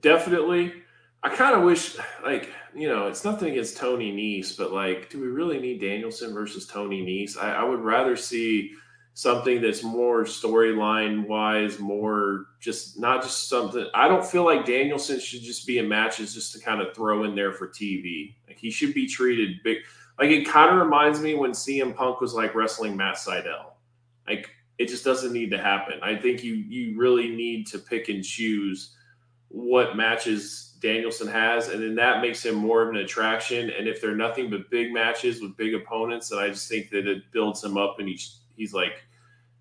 Speaker 2: definitely. I kind of wish, like, you know, it's nothing against Tony Nese, but like, do we really need Danielson versus Tony Nese? I, I would rather see something that's more storyline wise, more just not just something. I don't feel like Danielson should just be in matches just to kind of throw in there for TV. Like, he should be treated big. Like, it kind of reminds me when CM Punk was like wrestling Matt Sydal. Like, it just doesn't need to happen. I think you you really need to pick and choose what matches Danielson has, and then that makes him more of an attraction. And if they're nothing but big matches with big opponents, then I just think that it builds him up, and he's he's like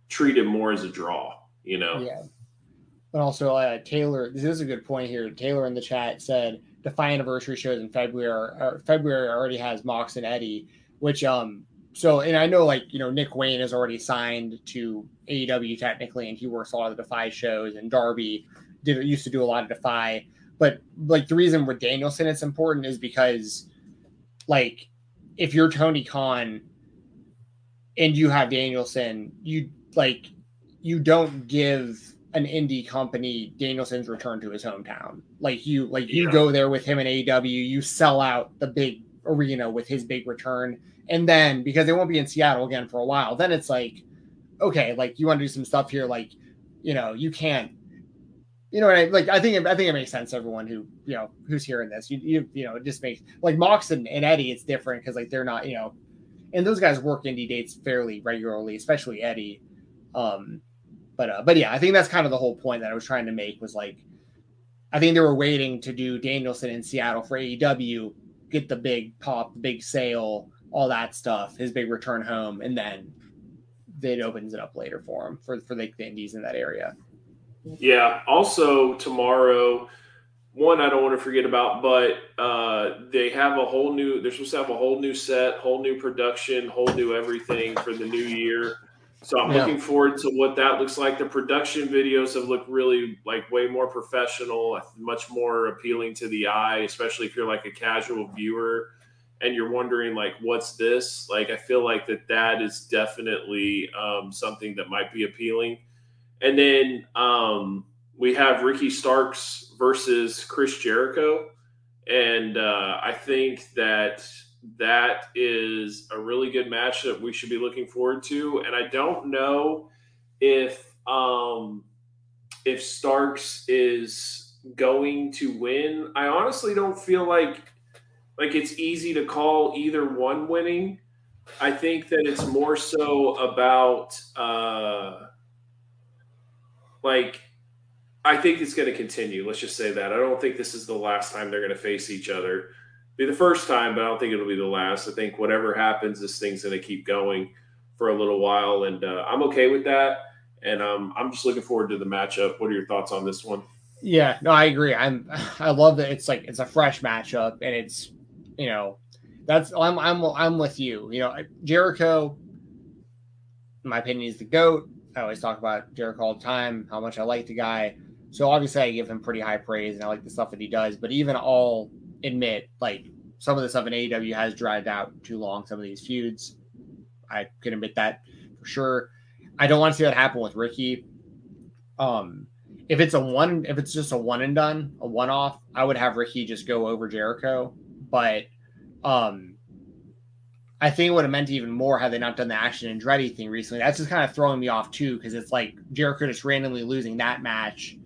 Speaker 2: treated more as a draw. You know?
Speaker 3: Yeah. But also, uh, Taylor, this is a good point here. Taylor in the chat said Defy anniversary shows in February. February already has Mox and Eddie, which um. So, and I know like you know Nick Wayne is already signed to AEW technically, and he works a lot of the Defy shows, and Darby did used to do a lot of Defy. But like the reason with Danielson it's important is because like if you're Tony Khan and you have Danielson, you like you don't give an indie company Danielson's return to his hometown. Like you like you
Speaker 2: Yeah.
Speaker 3: go there with him in AEW, you sell out the big arena with his big return. And then because they won't be in Seattle again for a while, then it's like, okay, like you want to do some stuff here, like, you know, you can't you know what I like I think I think it makes sense everyone who you know who's hearing this. You you, you know, it just makes like Mox and, and Eddie, it's different because like they're not, you know, and those guys work indie dates fairly regularly, especially Eddie. Um, but uh, but yeah, I think that's kind of the whole point that I was trying to make was like, I think they were waiting to do Danielson in Seattle for AEW, get the big pop, the big sale, all that stuff, his big return home, and then it opens it up later for him for for like the indies in that area.
Speaker 2: Yeah. Also, tomorrow, one I don't want to forget about, but uh, they have a whole new. They're supposed to have a whole new set, whole new production, whole new everything for the new year. So I'm
Speaker 3: Yeah.
Speaker 2: looking forward to what that looks like. The production videos have looked really like way more professional, much more appealing to the eye, especially if you're like a casual viewer and you're wondering like what's this like i feel like that that is definitely um, something that might be appealing and then um, we have ricky starks versus chris jericho. And uh, i think that that is a really good match that we should be looking forward to. And i don't know if um, if starks is going to win. I honestly don't feel like like it's easy to call either one winning. I think that it's more so about uh like I think it's going to continue. Let's just say that. I don't think this is the last time they're going to face each other. Be the first time, but I don't think it'll be the last. I think whatever happens, this thing's going to keep going for a little while, and uh, I'm okay with that. And um, I'm just looking forward to the matchup. What are your thoughts on this one?
Speaker 3: Yeah, no, I agree. I'm I love that it's like it's a fresh matchup and it's you know that's I'm I'm I'm with you. You know, Jericho, in my opinion, is the goat. I always talk about Jericho all the time, how much I like the guy. So obviously, I give him pretty high praise, and I like the stuff that he does. But even I'll admit, like some of the stuff in AEW has dragged out too long. Some of these feuds, I can admit that for sure. I don't want to see that happen with Ricky. Um, if it's a one, if it's just a one and done, a one off, I would have Ricky just go over Jericho. But um, I think it would have meant even more had they not done the Action Andretti thing recently. That's just kind of throwing me off too, because it's like Jericho just randomly losing that match.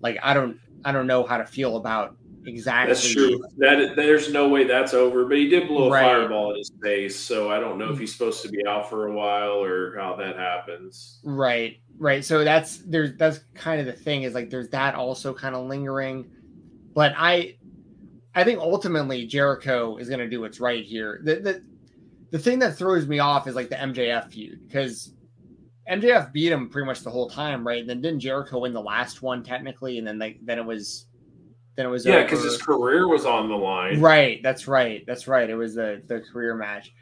Speaker 3: Like I don't, I don't know how to feel about exactly.
Speaker 2: That's true. That there's no way that's over. But he did blow a right. fireball in his face, so I don't know if mm-hmm. he's supposed to be out for a while or how that happens.
Speaker 3: Right, right. So that's there's that's kind of the thing is like there's that also kind of lingering. But I, I think ultimately Jericho is going to do what's right here. The, the the thing that throws me off is like the MJF feud because MJF beat him pretty much the whole time, right? And then didn't Jericho win the last one technically, and then like then it was then it was
Speaker 2: yeah because his career was on the line.
Speaker 3: Right, that's right, that's right. It was the the career match.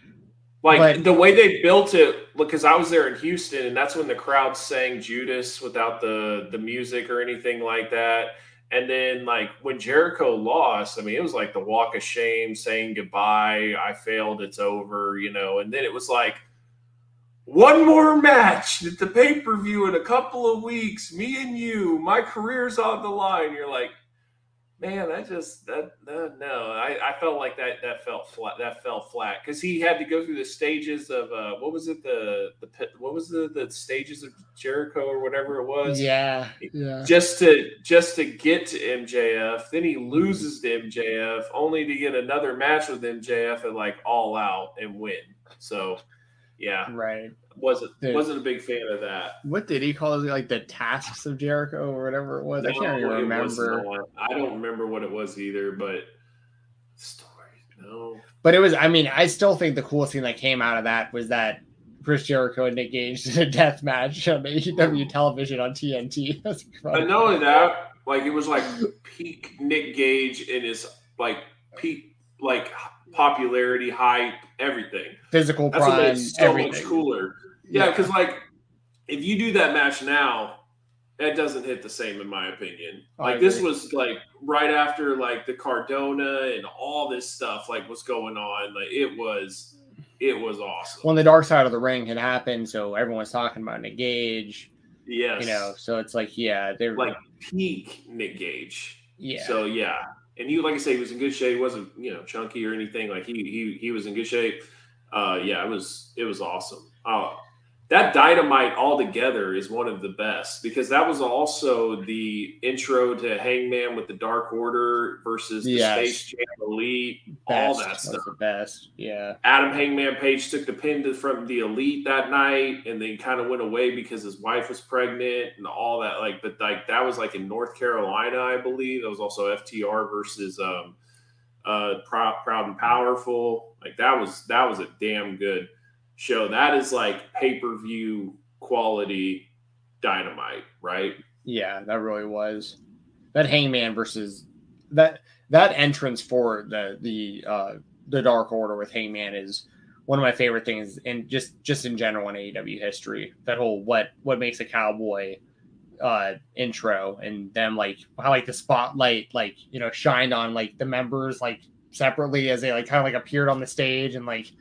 Speaker 2: Like but, the way they built it, because I was there in Houston, and that's when the crowd sang Judas without the the music or anything like that. And then like when Jericho lost, I mean, it was like the walk of shame, saying goodbye. I failed. It's over. You know. And then it was like one more match at the pay per view in a couple of weeks. Me and you, my career's on the line. You're like, Man, that just that, that no, I, I felt like that that felt flat. That fell flat because he had to go through the stages of uh, what was it the the what was the the stages of Jericho or whatever it was.
Speaker 3: Yeah, yeah.
Speaker 2: Just to just to get to MJF, then he loses to MJF, only to get another match with MJF at like All Out and win. So, yeah,
Speaker 3: right
Speaker 2: wasn't Dude, wasn't a big fan of that.
Speaker 3: What did he call it? Like the tasks of Jericho or whatever it was. No, I can't even remember.
Speaker 2: I don't remember what it was either, but story no.
Speaker 3: But it was. I mean, I still think the coolest thing that came out of that was that Chris Jericho and Nick Gage did a death match on AEW television on TNT.
Speaker 2: That's incredible. And not only that, like it was like peak Nick Gage in his like peak like popularity, hype, everything.
Speaker 3: Physical That's prime, what makes so everything.
Speaker 2: much cooler. Yeah, because yeah. like if you do that match now, that doesn't hit the same in my opinion. Like this was like right after like the Cardona and all this stuff like was going on. Like it was it was awesome.
Speaker 3: When the dark side of the ring had happened, so everyone's talking about Nick Gage.
Speaker 2: Yes.
Speaker 3: You know, so it's like, yeah, they're
Speaker 2: like peak Nick Gage.
Speaker 3: Yeah.
Speaker 2: So yeah. And he like I say, he was in good shape. He wasn't, you know, chunky or anything. Like he he he was in good shape. Uh yeah, it was it was awesome. Uh that dynamite altogether is one of the best because that was also the intro to Hangman with the Dark Order versus the yes. Space Jam Elite, best. all that stuff.
Speaker 3: the best, yeah.
Speaker 2: Adam Hangman Page took the pin to, from the Elite that night, and then kind of went away because his wife was pregnant and all that. Like, but like that was like in North Carolina, I believe. That was also FTR versus um, uh, Proud, Proud and Powerful. Like that was that was a damn good show. That is like pay per view quality dynamite, right?
Speaker 3: Yeah, that really was. That Hangman versus that that entrance for the the uh the Dark Order with Hangman is one of my favorite things and just just in general in AEW history. That whole what what makes a cowboy uh intro and them like how like the spotlight like you know shined on like the members like separately as they like kind of like appeared on the stage and like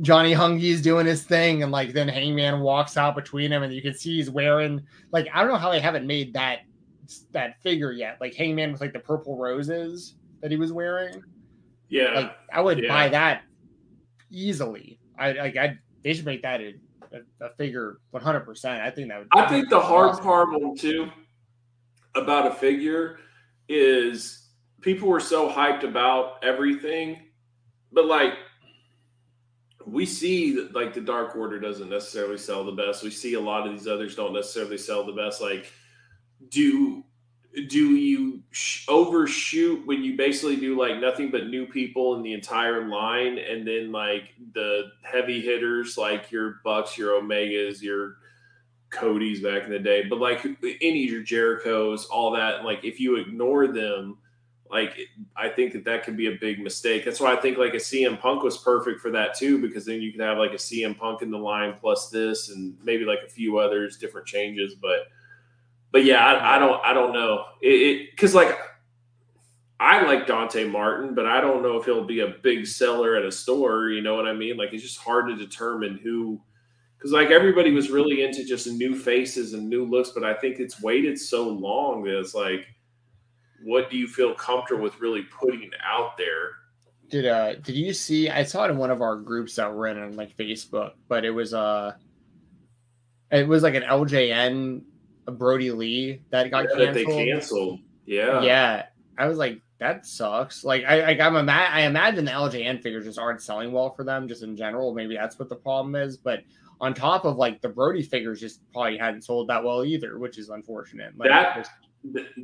Speaker 3: Johnny Hungee's doing his thing, and like then Hangman walks out between him, and you can see he's wearing like I don't know how they haven't made that that figure yet. Like Hangman with like the purple roses that he was wearing.
Speaker 2: Yeah,
Speaker 3: like I would yeah. buy that easily. I like I they should make that a, a, a figure one hundred percent. I think that would.
Speaker 2: I think the hard awesome. part one too about a figure is people were so hyped about everything, but like we see that like the Dark Order doesn't necessarily sell the best. We see a lot of these others don't necessarily sell the best. Like, do do you sh- overshoot when you basically do like nothing but new people in the entire line, and then like the heavy hitters like your Bucks, your Omegas, your Cody's back in the day, but like any your Jerichos, all that. Like if you ignore them Like I think that that could be a big mistake. That's why I think like a CM Punk was perfect for that too, because then you could have like a CM Punk in the line plus this and maybe like a few others, different changes. But but yeah, I, I don't I don't know it because like I like Dante Martin, but I don't know if he'll be a big seller at a store. You know what I mean? Like it's just hard to determine who because like everybody was really into just new faces and new looks, but I think it's waited so long that it's like what do you feel comfortable with really putting out there?
Speaker 3: Did uh did you see I saw it in one of our groups that we're in on like Facebook, but it was uh it was like an LJN Brody Lee that got
Speaker 2: yeah,
Speaker 3: canceled.
Speaker 2: That they canceled. Yeah.
Speaker 3: Yeah. I was like, that sucks. Like I like I'm ima- I imagine the LJN figures just aren't selling well for them just in general. Maybe that's what the problem is. But on top of like the Brody figures just probably hadn't sold that well either, which is unfortunate. Like,
Speaker 2: that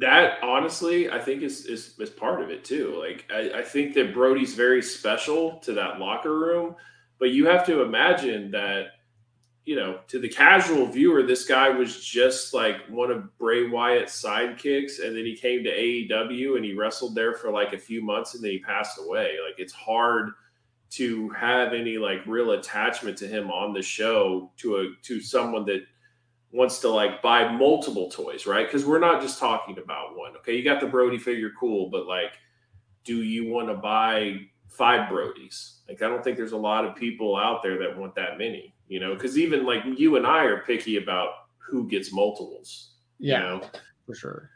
Speaker 2: that honestly, I think is is, is part of it too. Like I, I think that brody's very special to that locker room, but you have to imagine that you know, to the casual viewer, this guy was just like one of Bray Wyatt's sidekicks, and then he came to AEW and he wrestled there for like a few months, and then he passed away. Like it's hard to have any like real attachment to him on the show to a to someone that wants to like buy multiple toys, right? Because we're not just talking about one. Okay, you got the Brody figure, cool, but like, do you want to buy five Brodies? Like, I don't think there's a lot of people out there that want that many, you know, because even like you and I are picky about who gets multiples.
Speaker 3: yeah,
Speaker 2: You know?
Speaker 3: for sure.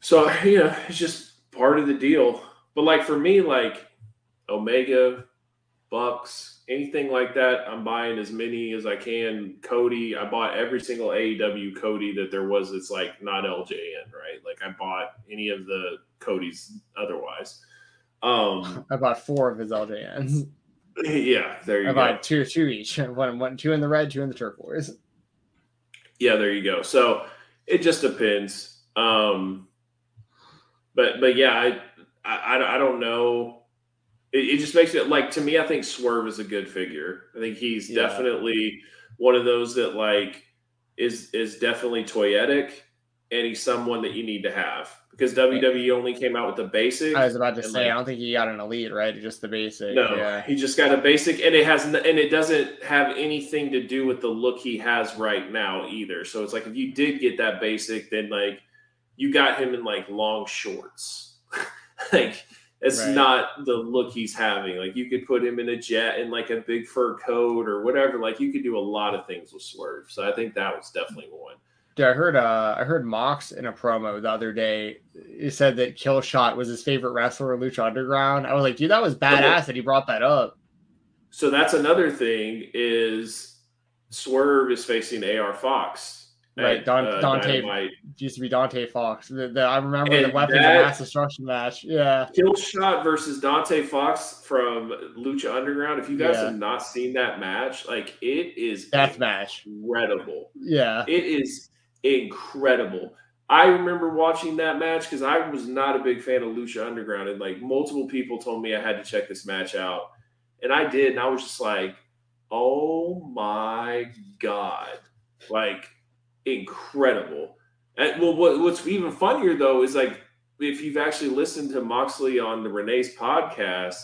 Speaker 2: So, you know, it's just part of the deal. But like for me, like Omega, Bucks, anything like that, I'm buying as many as I can. Cody, I bought every single AEW Cody that there was It's like not LJN, right? Like I bought any of the Codys otherwise. Um
Speaker 3: I bought four of his LJNs.
Speaker 2: yeah, there you go.
Speaker 3: I
Speaker 2: go.
Speaker 3: bought two, two each. One, one, two in the red, two in the turquoise.
Speaker 2: Yeah, there you go. So it just depends. Um, but but yeah, I I, I don't know. It, it just makes it like to me. I think Swerve is a good figure. I think he's
Speaker 3: Yeah.
Speaker 2: definitely one of those that like is is definitely toyetic, and he's someone that you need to have because WWE only came out with the basic.
Speaker 3: I was about to say,
Speaker 2: like,
Speaker 3: I don't think he got an elite, right? Just the basic.
Speaker 2: no,
Speaker 3: Yeah.
Speaker 2: he just got a basic, and it has, and it doesn't have anything to do with the look he has right now either. So it's like if you did get that basic, then like you got him in like long shorts, like it's
Speaker 3: Right.
Speaker 2: not the look he's having. Like you could put him in a jet in like a big fur coat or whatever. Like you could do a lot of things with Swerve. So I think that was definitely one.
Speaker 3: Dude, I heard uh I heard Mox in a promo the other day. He said that Killshot was his favorite wrestler in Lucha Underground. I was like, dude, that was badass that he brought that up.
Speaker 2: So that's another thing is Swerve is facing AR Fox.
Speaker 3: Right, Don-
Speaker 2: uh,
Speaker 3: Dante-
Speaker 2: Dynamite.
Speaker 3: Used to be Dante Fox. The, the, I remember the
Speaker 2: And
Speaker 3: weapons
Speaker 2: that-
Speaker 3: of mass destruction match. Yeah.
Speaker 2: Killshot versus Dante Fox from Lucha Underground. If you guys
Speaker 3: Yeah.
Speaker 2: have not seen that match, like it is
Speaker 3: Death match.
Speaker 2: incredible.
Speaker 3: Yeah.
Speaker 2: It is incredible. I remember watching that match because I was not a big fan of Lucha Underground, and like multiple people told me I had to check this match out, and I did, and I was just like, "Oh my god!" Like incredible. And well, what, what's even funnier though is like if you've actually listened to Moxley on the Renee's podcast,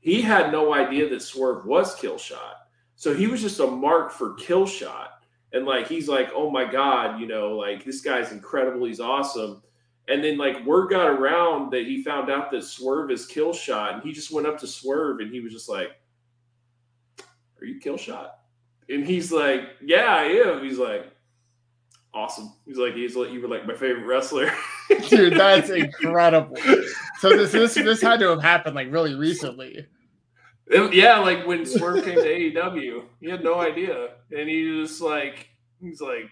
Speaker 2: he had no idea that Swerve was Killshot. So he was just a mark for Killshot. And like he's like, oh my God, you know, like this guy's incredible, he's awesome. And then like word got around that he found out that Swerve is Killshot, and he just went up to Swerve and he was just like, Are you Killshot? And he's like, Yeah, I am. He's like, Awesome. He's like, he's like, you were like my favorite wrestler.
Speaker 3: Dude, that's incredible. So this this this had to have happened like really recently.
Speaker 2: It- yeah, like when Swerve came to AEW, he had no idea, and he was just like, he's like,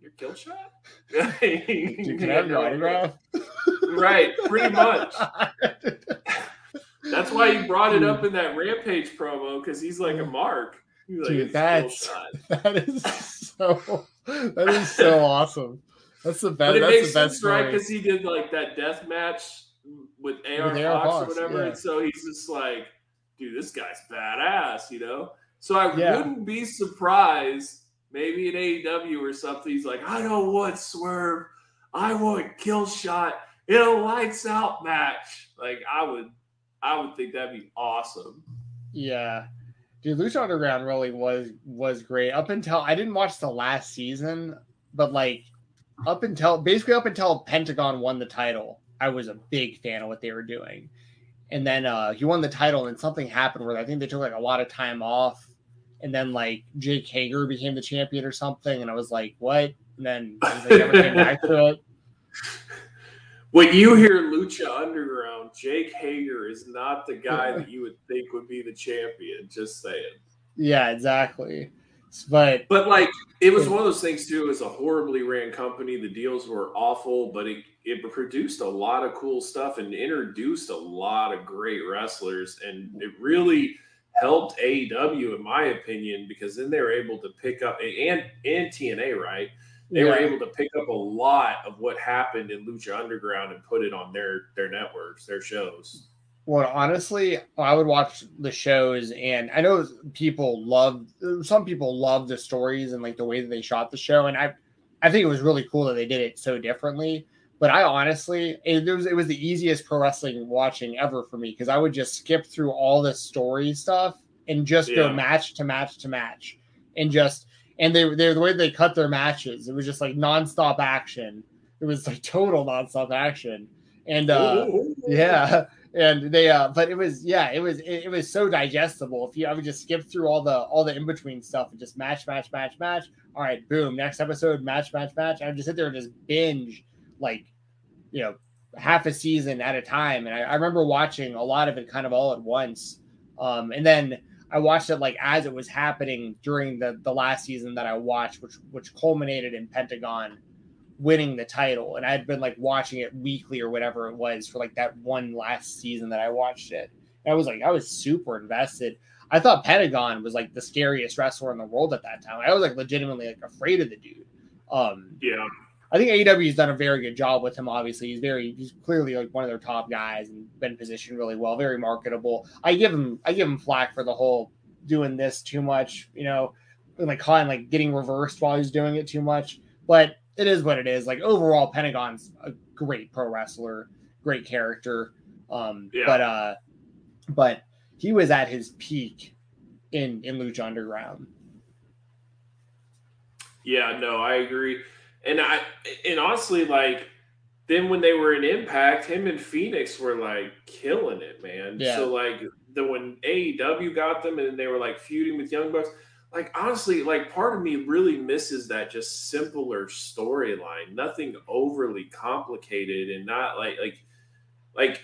Speaker 2: "You're kill shot."
Speaker 3: Dude, can I have your autograph?
Speaker 2: Right, pretty much. That's why he brought it up in that Rampage promo because he's like a mark. He's like,
Speaker 3: Dude,
Speaker 2: "It's
Speaker 3: that's-
Speaker 2: Killshot."
Speaker 3: That is so that is so awesome. That's the best
Speaker 2: But it
Speaker 3: that's
Speaker 2: makes
Speaker 3: the best
Speaker 2: sense, right? Because he did like that death match with AR,
Speaker 3: With
Speaker 2: Fox,
Speaker 3: Fox,
Speaker 2: or whatever,
Speaker 3: yeah.
Speaker 2: and so he's just like, dude, this guy's badass, you know. So I
Speaker 3: Yeah.
Speaker 2: wouldn't be surprised, maybe in AEW or something. He's like, I don't want Swerve, I want Kill Shot, in a lights out match. Like I would, I would think that'd be awesome.
Speaker 3: Yeah, dude, Lucha Underground really was was great up until I didn't watch the last season, but like up until basically up until Pentagon won the title, I was a big fan of what they were doing. And then uh he won the title, and something happened where I think they took like a lot of time off, and then like Jake Hager became the champion or something, and I was like, what? And then they never came back to it.
Speaker 2: When you hear Lucha Underground, Jake Hager is not the guy that you would think would be the champion. Just saying.
Speaker 3: Yeah, exactly. But
Speaker 2: but like it was one of those things too. It was a horribly ran company. The deals were awful, but it it produced a lot of cool stuff and introduced a lot of great wrestlers, and it really helped AEW in my opinion because then they were able to pick up and and TNA right. They yeah. were able to pick up a lot of what happened in Lucha Underground and put it on their their networks, their shows.
Speaker 3: Well, honestly, I would watch the shows, and I know people love some people love the stories and like the way that they shot the show, and I, I think it was really cool that they did it so differently. But I honestly, it, was it was the easiest pro wrestling watching ever for me because I would just skip through all the story stuff and just yeah. go match to match to match, and just and they they the way they cut their matches, it was just like nonstop action. It was like total nonstop action, and uh, yeah. And they uh but it was yeah it was it, it, was so digestible. If you i would just skip through all the all the in-between stuff and just match match match match. All right boom next episode match match match. I would just sit there and just binge like you know half a season at a time. And I, I remember watching a lot of it kind of all at once. Um and then i watched it like as it was happening during the the last season that i watched which which culminated in pentagon winning the title. And I'd been like watching it weekly or whatever it was for like that one last season that I watched it. And I was like, I was super invested. I thought Pentagon was like the scariest wrestler in the world at that time. I was like legitimately like afraid of the dude. Um,
Speaker 2: yeah.
Speaker 3: I think AEW has done a very good job with him. Obviously, he's very he's clearly like one of their top guys and been positioned really well, very marketable. I give him I give him flack for the whole doing this too much, you know, like calling like getting reversed while he's doing it too much. But it is what it is. Like overall, Pentagon's a great pro wrestler, great character. Um, yeah. but uh, but he was at his peak in in Lucha Underground.
Speaker 2: Yeah, no, I agree, and I and honestly, like then when they were in Impact, him and Fenix were like killing it, man. Yeah. So like the when AEW got them and they were like feuding with Young Bucks like honestly, like part of me really misses that just simpler storyline, nothing overly complicated and not like like like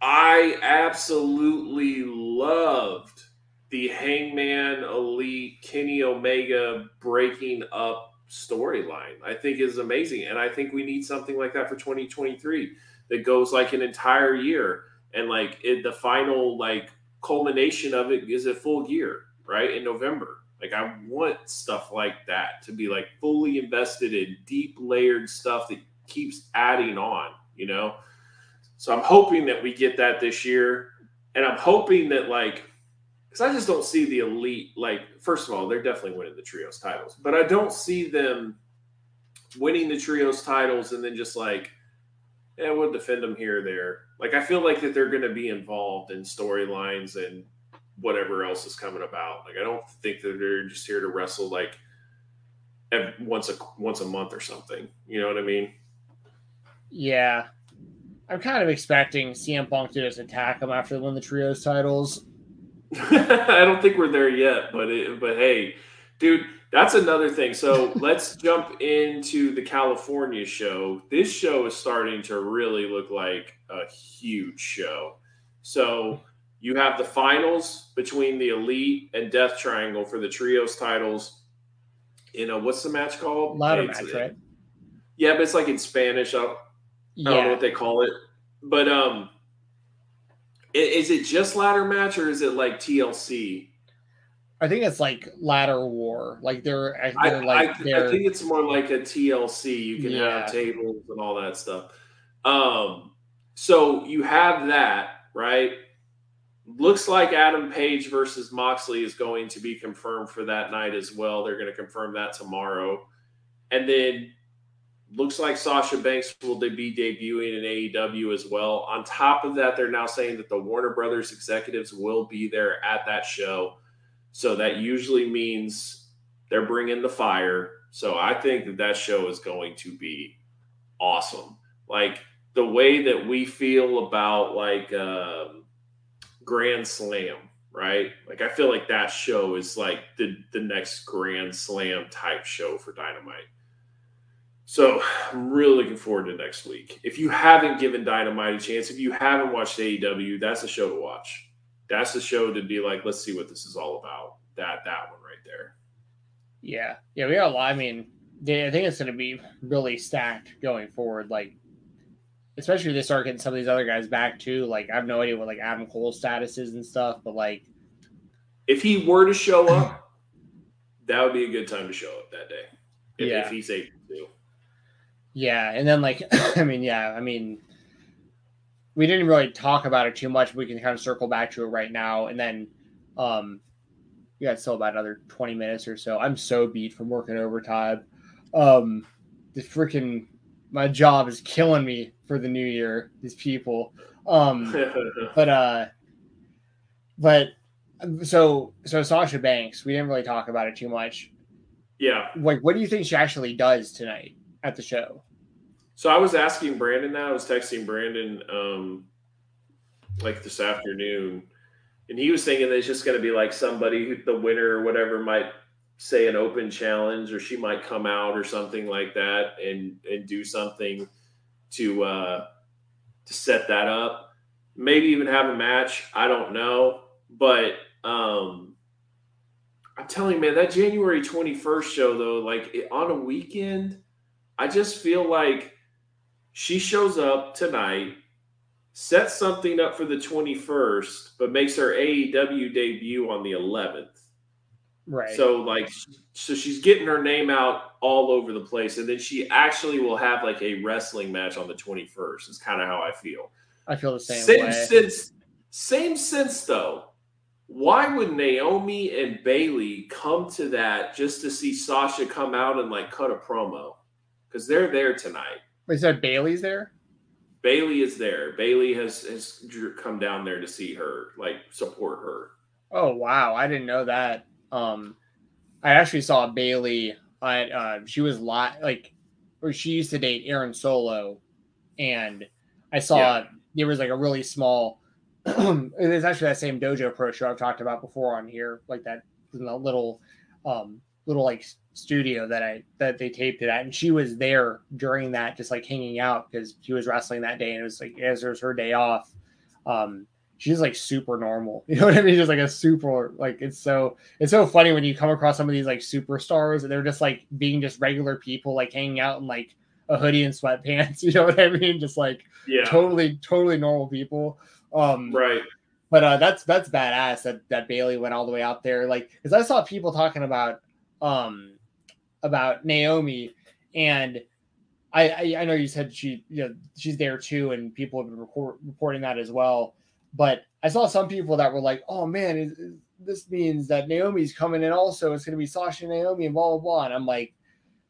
Speaker 2: I absolutely loved the Hangman Elite Kenny Omega breaking up storyline. I think is amazing, and I think we need something like that for 2023 that goes like an entire year, and like it, the final like culmination of it is a full year, right in November. Like I want stuff like that to be like fully invested in deep layered stuff that keeps adding on, you know? So I'm hoping that we get that this year. And I'm hoping that like because I just don't see the elite like first of all, they're definitely winning the trios titles, but I don't see them winning the trios titles and then just like yeah, we'll defend them here or there. Like I feel like that they're going to be involved in storylines and whatever else is coming about. Like I don't think that they're just here to wrestle like every, once a once a month or something. You know what I mean?
Speaker 3: Yeah, I'm kind of expecting CM Punk to just attack them after they win the trios titles.
Speaker 2: I don't think we're there yet, but it, but hey, dude, that's another thing. So let's jump into the California show. This show is starting to really look like a huge show. So you have the finals between the Elite and Death Triangle for the trios titles. You know what's the match called?
Speaker 3: Ladder match, right?
Speaker 2: Yeah, but it's like in Spanish. I don't, yeah. I don't know what they call it. But um, is it just ladder match or is it like TLC?
Speaker 3: I think it's like ladder war. Like they're, they're I, like
Speaker 2: I, they're, I think it's more like a TLC. You can yeah. have tables and all that stuff. Um, so you have that right looks like Adam Page versus Moxley is going to be confirmed for that night as well. They're going to confirm that tomorrow. And then looks like Sasha Banks will be debuting in AEW as well. On top of that, they're now saying that the Warner Brothers executives will be there at that show. So that usually means they're bringing the fire. So I think that that show is going to be awesome. Like the way that we feel about like um, Grand Slam, right? Like I feel like that show is like the the next Grand Slam type show for Dynamite. So I'm really looking forward to next week. If you haven't given Dynamite a chance, if you haven't watched AEW, that's a show to watch. That's the show to be like, let's see what this is all about. That that one right there.
Speaker 3: Yeah, yeah, we got a lot. I mean, I think it's going to be really stacked going forward. Like, especially they start getting some of these other guys back too. Like, I have no idea what like Adam Cole's status is and stuff, but like,
Speaker 2: if he were to show up, that would be a good time to show up that day. If,
Speaker 3: yeah.
Speaker 2: if he's able.
Speaker 3: Yeah, and then like I mean, yeah, I mean we didn't really talk about it too much. We can kind of circle back to it right now. And then um we got still about another 20 minutes or so. I'm so beat from working overtime. Um the freaking my job is killing me for the new year, these people. Um but uh but so so Sasha Banks, we didn't really talk about it too much.
Speaker 2: Yeah.
Speaker 3: Like what do you think she actually does tonight at the show?
Speaker 2: So I was asking Brandon that. I was texting Brandon um, like this afternoon, and he was thinking that it's just going to be like somebody who the winner or whatever might say an open challenge, or she might come out or something like that and and do something to uh, to set that up. Maybe even have a match. I don't know, but um, I'm telling you, man, that January 21st show though, like on a weekend, I just feel like she shows up tonight, sets something up for the 21st, but makes her AEW debut on the 11th.
Speaker 3: Right.
Speaker 2: So like so she's getting her name out all over the place and then she actually will have like a wrestling match on the 21st. Is kind of how I feel.
Speaker 3: I feel the same,
Speaker 2: same
Speaker 3: way.
Speaker 2: sense same sense though. Why would Naomi and Bayley come to that just to see Sasha come out and like cut a promo? Because they're there tonight.
Speaker 3: Wait, that Bayley's there?
Speaker 2: Bayley is there. Bayley has has come down there to see her, like support her.
Speaker 3: Oh wow, I didn't know that. Um, I actually saw Bayley. At, uh, she was li- like, or she used to date Aaron Solow, and I saw
Speaker 2: Yeah.
Speaker 3: there was like a really small. it was actually that same Dojo Pro show I've talked about before on here, like that little, um, little like studio that I that they taped it at, and she was there during that, just like hanging out because she was wrestling that day, and it was like as it was her day off. Um, she's like super normal, you know what I mean? Just like a super like it's so it's so funny when you come across some of these like superstars and they're just like being just regular people, like hanging out in like a hoodie and sweatpants, you know what I mean? Just like
Speaker 2: Yeah,
Speaker 3: totally totally normal people. Um,
Speaker 2: right.
Speaker 3: but uh, that's that's badass that that Bayley went all the way out there. Like, because I saw people talking about um about Naomi, and I, I I know you said she you know she's there too, and people have been reporting that as well. But I saw some people that were like, "Oh man, is, is- this means that Naomi's coming in also. It's going to be Sasha and Naomi and blah blah blah." And I'm like,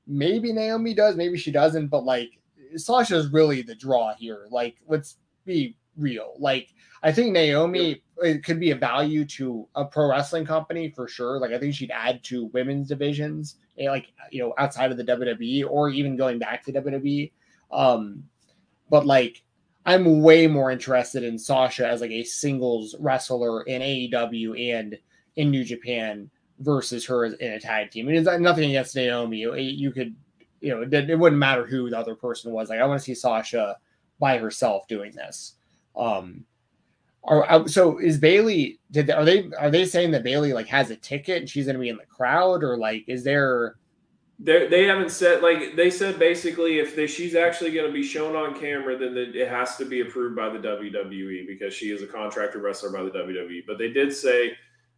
Speaker 3: maybe Naomi does, maybe she doesn't, but like Sasha's really the draw here. Like, let's be real. Like, I think Naomi it could be a value to a pro wrestling company for sure. Like, I think she'd add to women's divisions, eh, like you know, outside of the WWE or even going back to WWE. Um, but like, I'm way more interested in Sasha as like a singles wrestler in AEW and in New Japan versus her in a tag team. And it's nothing against Naomi. You, you could, you know, it, it wouldn't matter who the other person was. Like, I want to see Sasha by herself doing this. Um, are, so is Bayley? Did they, are they are they saying that Bayley like has a ticket and she's going to be in the crowd, or like is there?
Speaker 2: They're, they haven't said like they said basically if they, she's actually going to be shown on camera, then the, it has to be approved by the WWE because she is a contracted wrestler by the WWE. But they did say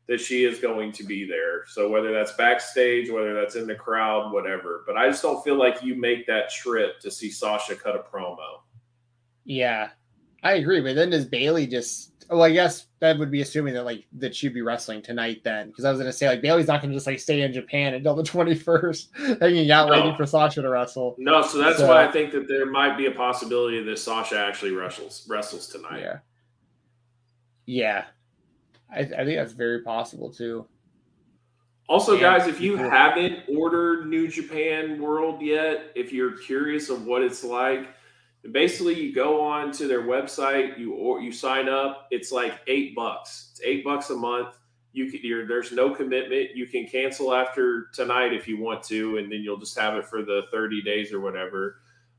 Speaker 2: that she is going to be there. So whether that's backstage, whether that's in the crowd, whatever. But I just don't feel like you make that trip to see Sasha cut a promo.
Speaker 3: Yeah, I agree, but then does Bayley just? Well, I guess that would be assuming that like that she'd be wrestling tonight then, because I was gonna say like Bayley's not gonna just like stay in Japan until the twenty first, hanging out
Speaker 2: No.
Speaker 3: waiting for Sasha to wrestle.
Speaker 2: No, so that's
Speaker 3: So-
Speaker 2: why I think that there might be a possibility that Sasha actually wrestles wrestles tonight.
Speaker 3: Yeah, yeah, I, I think that's very possible too.
Speaker 2: Also,
Speaker 3: And
Speaker 2: guys, if you
Speaker 3: people-
Speaker 2: haven't ordered New Japan World yet, if you're curious of what it's like, basically you go on to their website, you or you sign up. It's like eight bucks. It's eight bucks a month. You can, you're, there's no commitment. You can cancel after tonight if you want to, and then you'll just have it for the 30 days or whatever.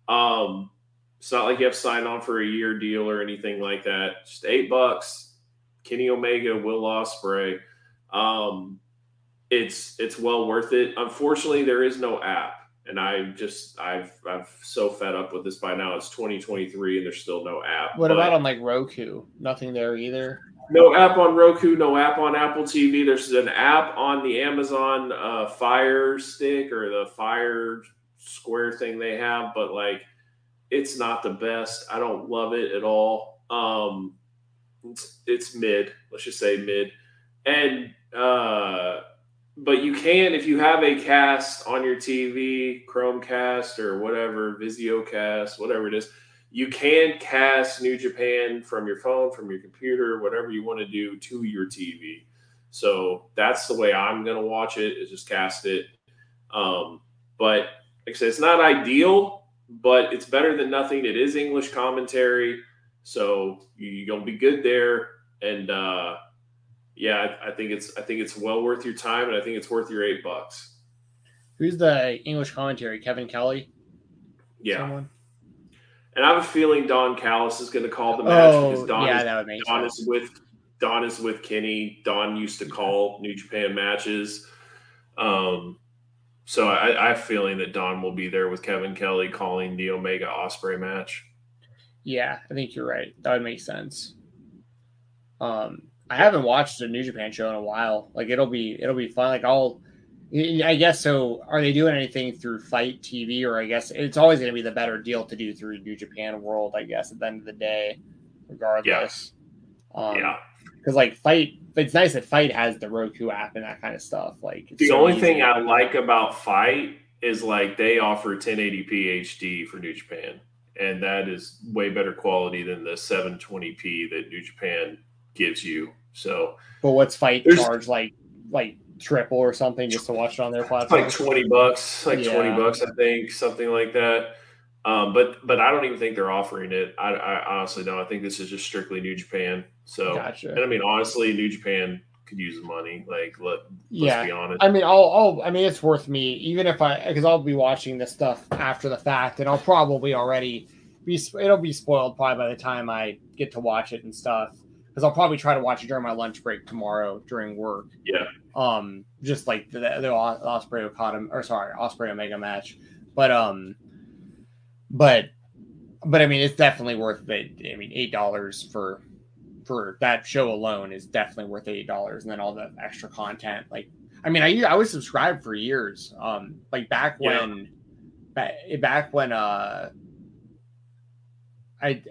Speaker 2: Um, it's not like you have to sign on for a year deal or anything like that. Just eight bucks. Kenny Omega, Will Ospreay. Um, it's it's well worth it. Unfortunately, there is no app, and I just I've I've so fed up with this by now. It's 2023 and there's still no app.
Speaker 3: What
Speaker 2: But
Speaker 3: about on like Roku? Nothing there either.
Speaker 2: no app on Roku? No app on Apple TV. There's an app on the Amazon uh, Fire Stick or the Fire Square thing they have, but like it's not the best. I don't love it at all. Um, it's, it's mid. Let's just say mid, and uh, but you can if you have a cast on your TV, Chromecast or whatever, VisioCast, whatever it is, you can cast New Japan from your phone, from your computer, whatever you want to do to your TV. So that's the way I'm gonna watch it. Is just cast it. Um, but like I said, it's not ideal, but it's better than nothing. It is English commentary, so you're gonna be good there. And uh, yeah, I, I think it's I think it's well worth your time, and I think it's worth your eight bucks.
Speaker 3: Who's the English commentary? Kevin Kelly.
Speaker 2: Yeah,
Speaker 3: Someone?
Speaker 2: and I have a feeling Don Callis is going to call the match because
Speaker 3: Oh,
Speaker 2: Don
Speaker 3: yeah,
Speaker 2: is
Speaker 3: that would make
Speaker 2: Don
Speaker 3: sense.
Speaker 2: is with Don is with Kenny. Don used to call New Japan matches. Um, so I, I have a feeling that Don will be there with Kevin Kelly calling the Omega Ospreay match.
Speaker 3: Yeah, I think you're right. That would make sense. Um, I haven't watched a New Japan show in a while. Like it'll be it'll be fun. Like I'll, I guess so. Are they doing anything through Fight TV, or I guess it's always going to be the better deal to do through New Japan World? I guess at the end of the day, regardless. Um,
Speaker 2: yeah.
Speaker 3: because like Fight, it's nice that Fight has the Roku app and that kind of stuff. Like it's
Speaker 2: The
Speaker 3: so
Speaker 2: only thing I like about Fight is like they offer 1080p HD for New Japan, and that is way better quality than the 720p that New Japan gives you. So
Speaker 3: But what's Fight charge like like triple or something just to watch it on their platform?
Speaker 2: like 20 bucks, like
Speaker 3: Yeah.
Speaker 2: 20 bucks, I think, something like that. Um, but but I don't even think they're offering it. I, I honestly don't. I think this is just strictly New Japan. So
Speaker 3: Gotcha.
Speaker 2: and I mean honestly, New Japan could use the money. Like let let's
Speaker 3: Yeah.
Speaker 2: be honest.
Speaker 3: I mean, I'll, I'll, I mean, it's worth me, even if I, because I'll be watching this stuff after the fact, and I'll probably already be, it'll be spoiled probably by the time I get to watch it and stuff. Because I'll probably try to watch it during my lunch break tomorrow during work.
Speaker 2: Yeah.
Speaker 3: Um, just like the the Ospreay Okada, or sorry, Ospreay Omega match, but um, but, but I mean, it's definitely worth it. I mean, eight dollars for for that show alone is definitely worth eight dollars, and then all the extra content. Like, I mean, I I was subscribed for years. Um, like back
Speaker 2: Yeah.
Speaker 3: when, back, back when uh, I.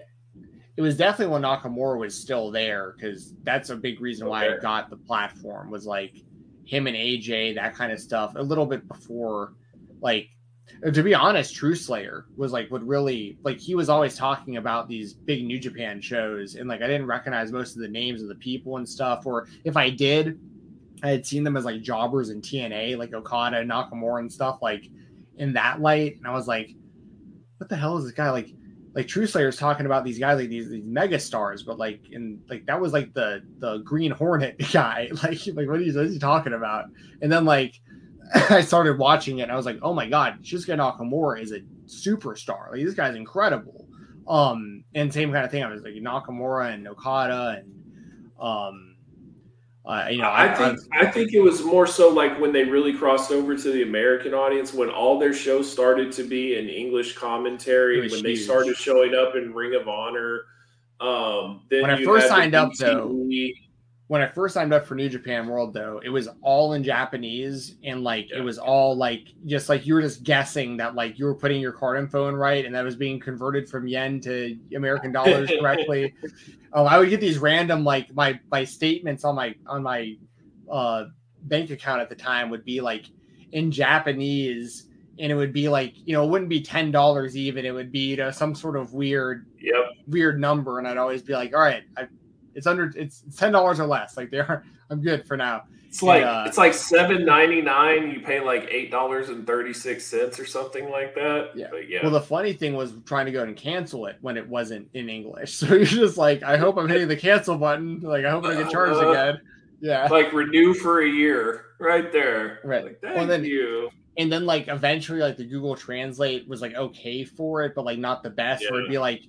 Speaker 3: It was definitely when Nakamura was still there because that's a big reason why I got the platform was like him and AJ, that kind of stuff. A little bit before, like to be honest, True Slayer was like would really like he was always talking about these big New Japan shows, and like I didn't recognize most of the names of the people and stuff, or if I did, I had seen them as like jobbers in TNA, like Okada and Nakamura and stuff, like in that light, and I was like, what the hell is this guy like? Like True Slayer's talking about these guys like these these mega stars, but like in like that was like the the Green Hornet guy. Like like what is, what is he talking about? And then like I started watching it and I was like, oh my god, Shinsuke Nakamura is a superstar. Like this guy's incredible. Um, and same kind of thing. I was like Nakamura and Okada and um, uh, you know,
Speaker 2: I think I think it was more so like when they really crossed over to the American audience when all their shows started to be in English commentary when they started showing up in Ring of Honor. Um, then
Speaker 3: When I first signed up, though- when I first signed up for New Japan World, though, it was all in Japanese and like yeah. it was all like just like you were just guessing that like you were putting your card info in right and that was being converted from yen to American dollars correctly. oh, I would get these random like my my statements on my on my uh, bank account at the time would be like in Japanese and it would be like you know it wouldn't be ten dollars even it would be you know some sort of weird
Speaker 2: yep.
Speaker 3: weird number and I'd always be like all right I it's under it's ten dollars or less. Like they are, I'm good for now.
Speaker 2: It's like uh, it's like seven ninety nine. You pay like eight dollars and thirty six cents or something like that.
Speaker 3: Yeah. But yeah. Well, the funny thing was trying to go and cancel it when it wasn't in English. So you're just like, I hope I'm hitting the cancel button. Like I hope I get charged uh, again. Yeah.
Speaker 2: Like renew for a year, right there.
Speaker 3: Right.
Speaker 2: Like, thank well, then, you.
Speaker 3: And then like eventually, like the Google Translate was like okay for it, but like not the best. Yeah. Where it'd be like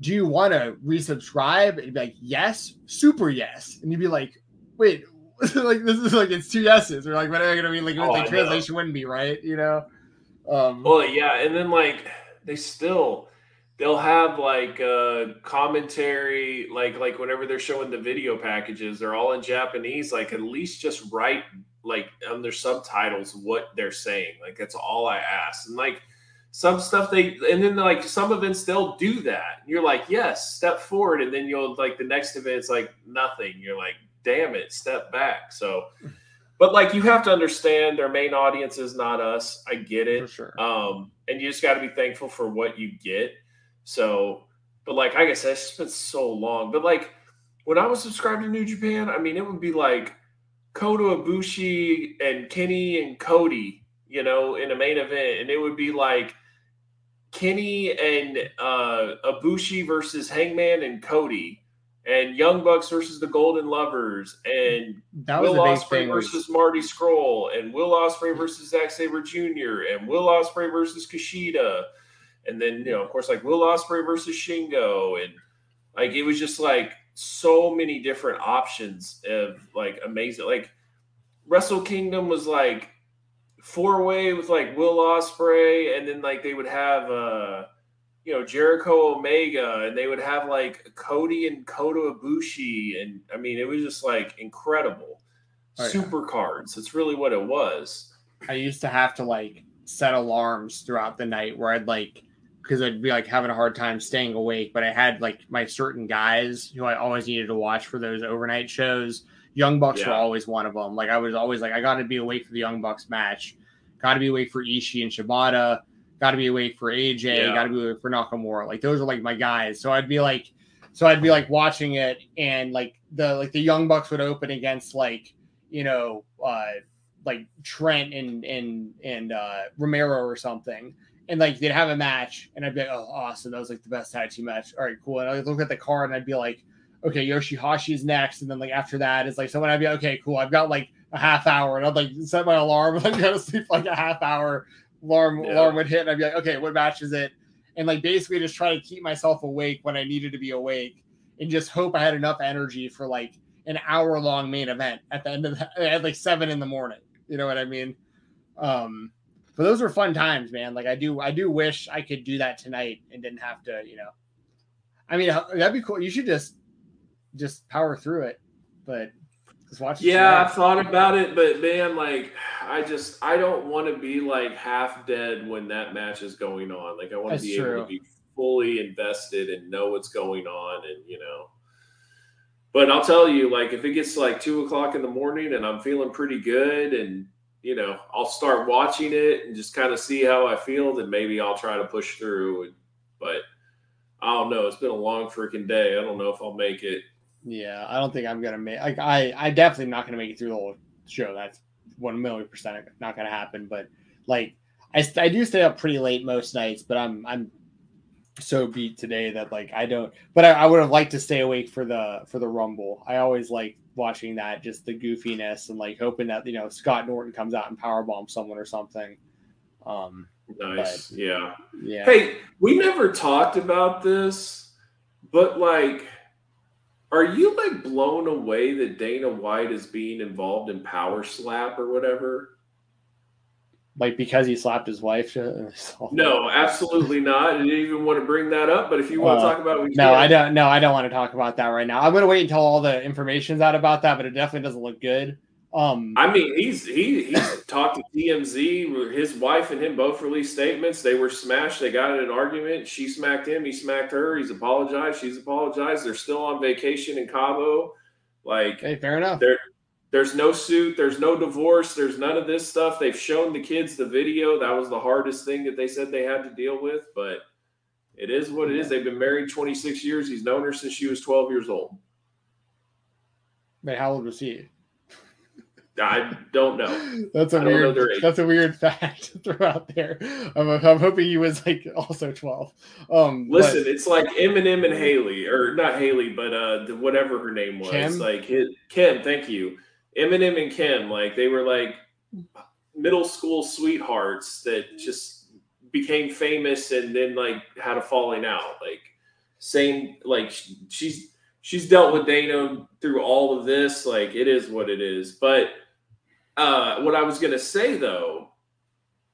Speaker 3: do you want to resubscribe? And you'd be like, yes, super yes. And you'd be like, wait, like this is like it's two yeses, or like what am I gonna be like oh, the translation wouldn't be right, you know?
Speaker 2: Um well yeah, and then like they still they'll have like uh commentary like like whenever they're showing the video packages, they're all in Japanese, like at least just write like on their subtitles what they're saying. Like that's all I ask. And like some stuff they and then like some events they'll do that. You're like, yes, step forward, and then you'll like the next event. event's like nothing. You're like, damn it, step back. So, but like you have to understand their main audience is not us. I get it.
Speaker 3: Sure.
Speaker 2: Um, and you just got to be thankful for what you get. So, but like I guess it's been so long. But like when I was subscribed to New Japan, I mean it would be like Kota Ibushi and Kenny and Cody you know, in a main event, and it would be like Kenny and uh, Ibushi versus Hangman and Cody, and Young Bucks versus the Golden Lovers, and
Speaker 3: that was
Speaker 2: Will Ospreay versus Marty Scurll, and Will Ospreay versus Zack Sabre Jr., and Will Ospreay versus Kushida, and then you know, of course, like Will Ospreay versus Shingo, and like it was just like so many different options of like amazing, like Wrestle Kingdom was like four way with like Will Ospreay, and then like they would have uh you know Jericho Omega, and they would have like Cody and Kota Ibushi, and I mean it was just like incredible. Right. Super cards. That's really what it was.
Speaker 3: I used to have to like set alarms throughout the night where I'd like because I'd be like having a hard time staying awake, but I had like my certain guys who I always needed to watch for those overnight shows. Young Bucks yeah. were always one of them. Like I was always like, I got to be awake for the Young Bucks match. Got to be awake for Ishii and Shibata. Got to be awake for AJ. Yeah. Got to be awake for Nakamura. Like those are like my guys. So I'd be like, so I'd be like watching it, and like the like the Young Bucks would open against like you know uh like Trent and and and uh Romero or something. And like they'd have a match, and I'd be like, "Oh, awesome! That was like the best tag team match." All right, cool. And I'd look at the card, and I'd be like, "Okay, Yoshihashi is next," and then like after that is like someone I'd be like, "Okay, cool. I've got like a half hour, and I'd like set my alarm and I'd go to sleep like a half hour. Alarm yeah. alarm would hit, and I'd be like, okay, what match is it? And like basically just try to keep myself awake when I needed to be awake, and just hope I had enough energy for like an hour long main event at the end of the, at like seven in the morning. You know what I mean? Um, but those were fun times, man. Like I do, I do wish I could do that tonight and didn't have to, you know. I mean, that'd be cool. You should just just power through it, but
Speaker 2: just watch. Yeah, I've thought about it, but man, like I just I don't want to be like half dead when that match is going on. Like I want to be true. able to be fully invested and know what's going on, and you know. But I'll tell you, like if it gets like two o'clock in the morning and I'm feeling pretty good, and you know I'll start watching it and just kind of see how I feel, then maybe I'll try to push through. But I don't know. It's been a long freaking day. I don't know if I'll make it.
Speaker 3: Yeah, I don't think I'm gonna make. Like, I, I definitely not gonna make it through the whole show. That's one million percent not gonna happen. But like, I, I do stay up pretty late most nights, but I'm, I'm so beat today that like I don't. But I, I would have liked to stay awake for the for the Rumble. I always like watching that, just the goofiness and like hoping that you know Scott Norton comes out and powerbomb someone or something. Um,
Speaker 2: nice, but, yeah,
Speaker 3: yeah.
Speaker 2: Hey, we never talked about this, but like are you like blown away that Dana White is being involved in Power Slap or whatever?
Speaker 3: like because he slapped his wife.
Speaker 2: No, absolutely not. I didn't even want to bring that up. But if you want uh, to talk about, it,
Speaker 3: no, can. I don't. No, I don't want to talk about that right now. I'm going to wait until all the information's out about that. But it definitely doesn't look good. Um,
Speaker 2: I mean, he's he he's talked to TMZ. His wife and him both released statements. They were smashed. They got in an argument. She smacked him. He smacked her. He's apologized. She's apologized. They're still on vacation in Cabo. Like,
Speaker 3: hey, fair enough.
Speaker 2: There, there's no suit. There's no divorce. There's none of this stuff. They've shown the kids the video. That was the hardest thing that they said they had to deal with. But it is what it is. They've been married 26 years. He's known her since she was 12 years old.
Speaker 3: But how old was he?
Speaker 2: I don't know.
Speaker 3: That's a weird. That's a weird fact to throw out there. I'm, I'm hoping he was like also 12. Um,
Speaker 2: Listen, but, it's like Eminem and Haley, or not Haley, but uh, whatever her name was. Kim? Like his, Kim. Thank you. Eminem and Kim. Like they were like middle school sweethearts that just became famous and then like had a falling out. Like same. Like she's she's dealt with Dana through all of this. Like it is what it is, but uh, what I was going to say though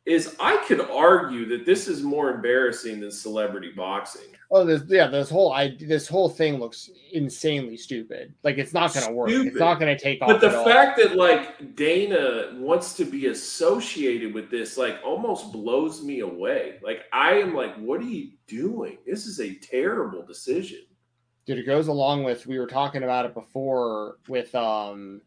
Speaker 2: is I could argue that this is more embarrassing than celebrity boxing.
Speaker 3: Oh, this yeah, this whole I this whole thing looks insanely stupid. Like it's not going to work. It's not going to take off.
Speaker 2: But the fact all. that like Dana wants to be associated with this like almost blows me away. Like I am like, what are you doing? This is a terrible decision.
Speaker 3: Dude, it goes along with we were talking about it before with um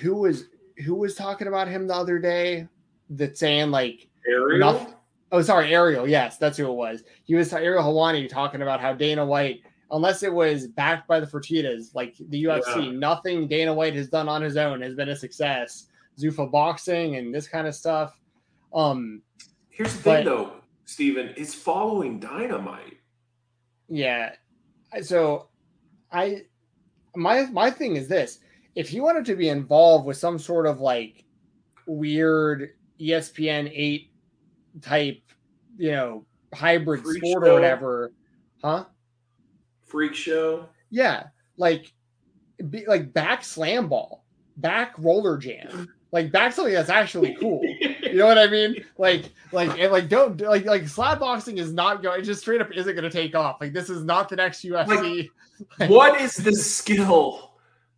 Speaker 3: who was who was talking about him the other day that saying like
Speaker 2: Ariel? Nothing,
Speaker 3: oh, sorry, Ariel. Yes, that's who it was. He was Ariel Helwani talking about how Dana White, unless it was backed by the Fertitas, like the UFC, yeah. nothing Dana White has done on his own has been a success. Zuffa boxing and this kind of stuff. Um,
Speaker 2: here's the but, thing, though, Stephen, is following Dynamite.
Speaker 3: Yeah, so I my my thing is this if he wanted to be involved with some sort of like weird ESPN eight type, you know, hybrid Freak sport show. or whatever, huh?
Speaker 2: Freak show.
Speaker 3: Yeah, like, be like back slam ball, back roller jam, like back something that's actually cool. you know what I mean? Like, like, and like, don't like, like slap boxing is not going. It just straight up isn't going to take off. Like, this is not the next UFC.
Speaker 2: Like, what is the skill?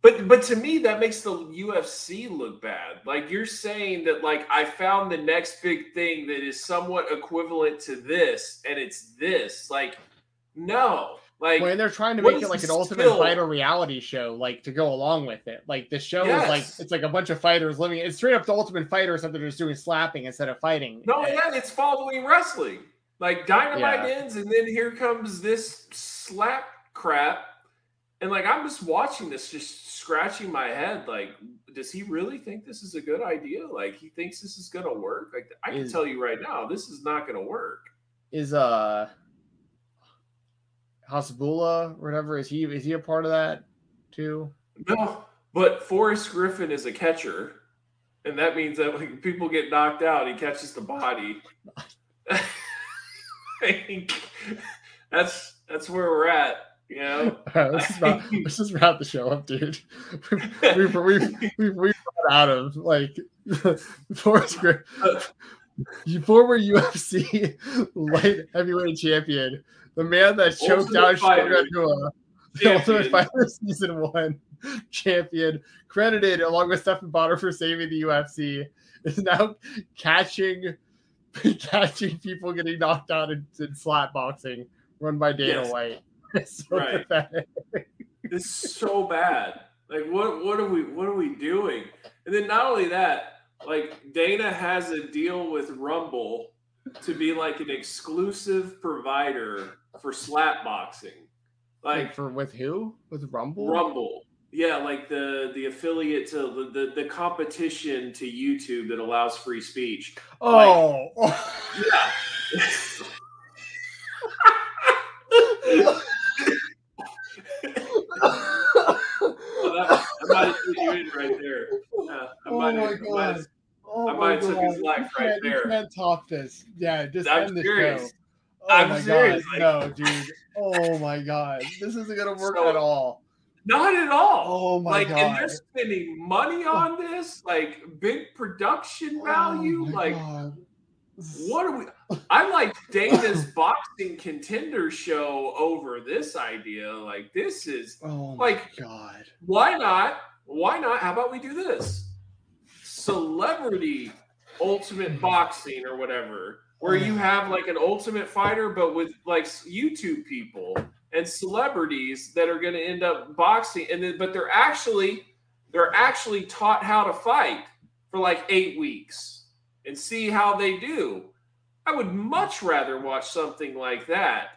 Speaker 2: But but to me that makes the UFC look bad. Like you're saying that like I found the next big thing that is somewhat equivalent to this and it's this. Like no. Like
Speaker 3: when they're trying to make it like an ultimate fighter reality show, like to go along with it. Like the show yes. is like it's like a bunch of fighters living. It's straight up the ultimate fighter, except they're just doing slapping instead of fighting.
Speaker 2: No, yeah, it's following wrestling. Like dynamite yeah. ends, and then here comes this slap crap, and like I'm just watching this, just scratching my head like does he really think this is a good idea? Like he thinks this is gonna work? Like i can is, tell you right now this is not gonna work.
Speaker 3: Is uh Hasbulla whatever is he is he a part of that too?
Speaker 2: No but Forrest Griffin is a catcher and that means that when people get knocked out he catches the body. That's that's where we're at yeah.
Speaker 3: Right, let's, just wrap, let's just wrap the show up, dude. We've, we've, we've, we've, out of like Forrest Griffin, former UFC light heavyweight champion, the man that choked out Shogun Rua, the Ultimate Fighter Season 1 champion, credited along with Stephen Bonnar for saving the UFC, is now catching catching people getting knocked out in, in slap boxing run by Dana yes. White.
Speaker 2: So right. It's so bad. Like what what are we what are we doing? And then not only that, like Dana has a deal with Rumble to be like an exclusive provider for slap boxing.
Speaker 3: Like, like for with who? With Rumble?
Speaker 2: Rumble. Yeah, like the the affiliate to the, the, the competition to YouTube that allows free speech.
Speaker 3: Oh,
Speaker 2: like, yeah. might have put you in right there. Yeah, I oh might my have, god. Oh I might have oh took his life right there.
Speaker 3: You can't top this. Yeah, just
Speaker 2: I'm
Speaker 3: end the
Speaker 2: serious.
Speaker 3: show.
Speaker 2: Oh I'm my serious.
Speaker 3: god. Like... No, dude. Oh my god. This isn't gonna work so, at all.
Speaker 2: Not at all.
Speaker 3: Oh my
Speaker 2: like,
Speaker 3: god!
Speaker 2: and they're spending money on this, like big production oh value.
Speaker 3: Oh
Speaker 2: like,
Speaker 3: God.
Speaker 2: What are we? I like Dana's boxing contender show over this idea. Like, this is
Speaker 3: Oh my
Speaker 2: like,
Speaker 3: god!
Speaker 2: why not? Why not? How about we do this? Celebrity ultimate hmm. boxing or whatever, where hmm. you have like an ultimate fighter, but with like YouTube people and celebrities that are going to end up boxing, and then but they're actually they're actually taught how to fight for like eight weeks and see how they do. I would much rather watch something like that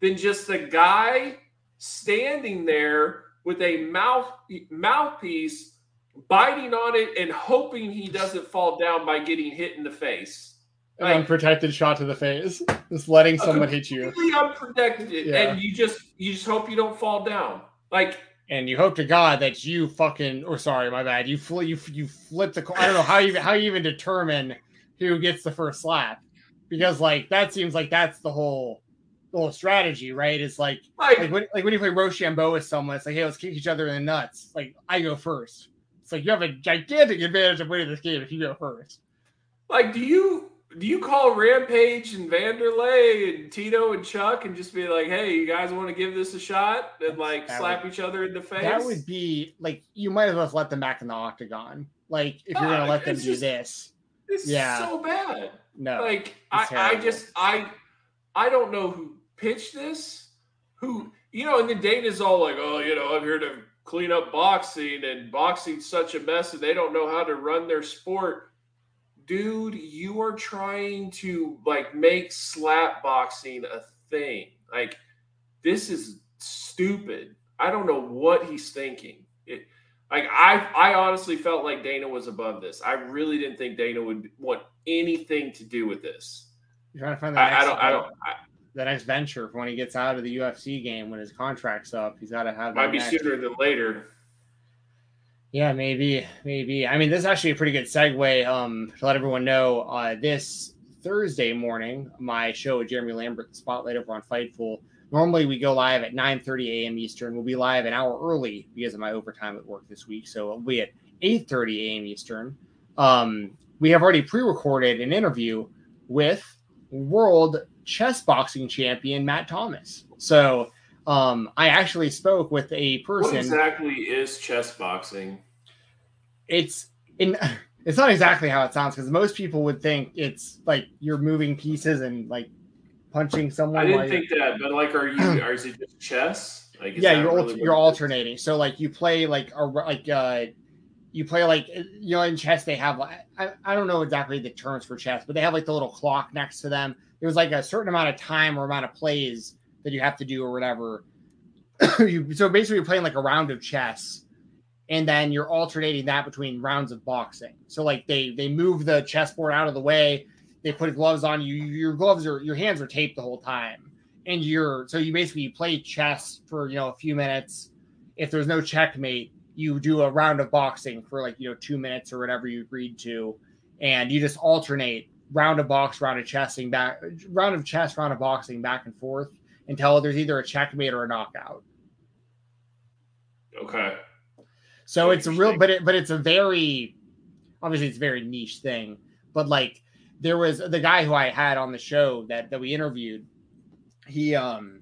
Speaker 2: than just a guy standing there with a mouth mouthpiece biting on it and hoping he doesn't fall down by getting hit in the face.
Speaker 3: An
Speaker 2: Like,
Speaker 3: unprotected shot to the face, just letting someone hit you,
Speaker 2: unprotected,
Speaker 3: Yeah.
Speaker 2: and you just you just hope you don't fall down. Like
Speaker 3: and you hope to God that you fucking, or sorry, my bad, you fl- you you flip the. I don't know how you how you even determine who gets the first slap, because like that seems like that's the whole the whole strategy, right? It's like
Speaker 2: like
Speaker 3: like when like when you play Rochambeau with someone, it's like, hey, let's kick each other in the nuts. Like I go first. It's like you have a gigantic advantage of winning this game if you go first.
Speaker 2: like do you do you call Rampage and Vanderlei and Tito and Chuck and just be like, hey, you guys want to give this a shot and like
Speaker 3: That
Speaker 2: slap
Speaker 3: would-
Speaker 2: each other in the face?
Speaker 3: That would be like you might as well let them back in the octagon. Like if you're gonna
Speaker 2: Ah,
Speaker 3: let them do
Speaker 2: just-
Speaker 3: this,
Speaker 2: This
Speaker 3: yeah.
Speaker 2: is so bad.
Speaker 3: no.
Speaker 2: like I, I just I I don't know who pitched this, who you know, and then Dana's all like, oh, you know, I'm here to clean up boxing, and boxing's such a mess, and they don't know how to run their sport. Dude, you are trying to like make slap boxing a thing. Like this is stupid. I don't know what he's thinking. Like I, I honestly felt like Dana was above this. I really didn't think Dana would want anything to do with this.
Speaker 3: You're trying to find the
Speaker 2: I,
Speaker 3: next,
Speaker 2: I don't. I don't. I,
Speaker 3: the next venture for when he gets out of the UFC game when his contract's up. He's got to have.
Speaker 2: might be
Speaker 3: next-
Speaker 2: sooner than later.
Speaker 3: Yeah, maybe, maybe. I mean, this is actually a pretty good segue. Um, to let everyone know, uh, this Thursday morning, my show with Jeremy Lambert, the Spotlight over on Fightful. Normally, we go live at 9:30 a.m. Eastern. We'll be live an hour early because of my overtime at work this week, so it'll be at 8:30 a.m. Eastern. Um, we have already pre-recorded an interview with world chess boxing champion Matt Thomas. So um, I actually spoke with a person
Speaker 2: What exactly is chess boxing?
Speaker 3: it's in it's not exactly how it sounds because most people would think it's like you're moving pieces and like punching someone.
Speaker 2: I didn't think that, but like, are you? Are is it just chess? Like,
Speaker 3: yeah, you're
Speaker 2: really
Speaker 3: you're alternating. So like you play like a like uh you play like you know in chess they have like I, I don't know exactly the terms for chess, but they have like the little clock next to them. There's like a certain amount of time or amount of plays that you have to do or whatever. you, so basically you're playing like a round of chess and then you're alternating that between rounds of boxing. So like they they move the chessboard out of the way, they put gloves on you. Your gloves are your hands are taped the whole time, and you're so you basically play chess for you know a few minutes. If there's no checkmate, you do a round of boxing for like you know two minutes or whatever you agreed to, and you just alternate round of box, round of chessing back, round of chess, round of boxing back and forth until there's either a checkmate or a knockout.
Speaker 2: Okay.
Speaker 3: So it's a real, but it, but it's a very, obviously it's a very niche thing. But like there was the guy who I had on the show that that we interviewed. He um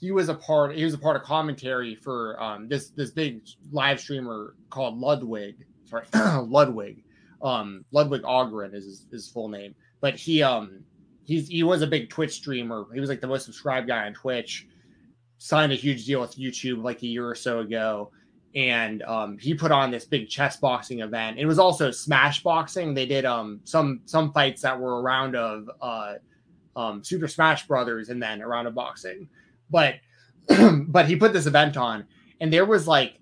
Speaker 3: he was a part. He was a part of commentary for um this this big live streamer called Ludwig. Sorry, Ludwig. Um, Ludwig Ahgren is his, his full name. But he um he's he was a big Twitch streamer. He was like the most subscribed guy on Twitch. Signed a huge deal with YouTube like a year or so ago and um, he put on this big chess boxing event. It was also smash boxing. They did um, some some fights that were a round of uh, um, Super Smash Brothers and then a round of boxing. But but he put this event on, and there was like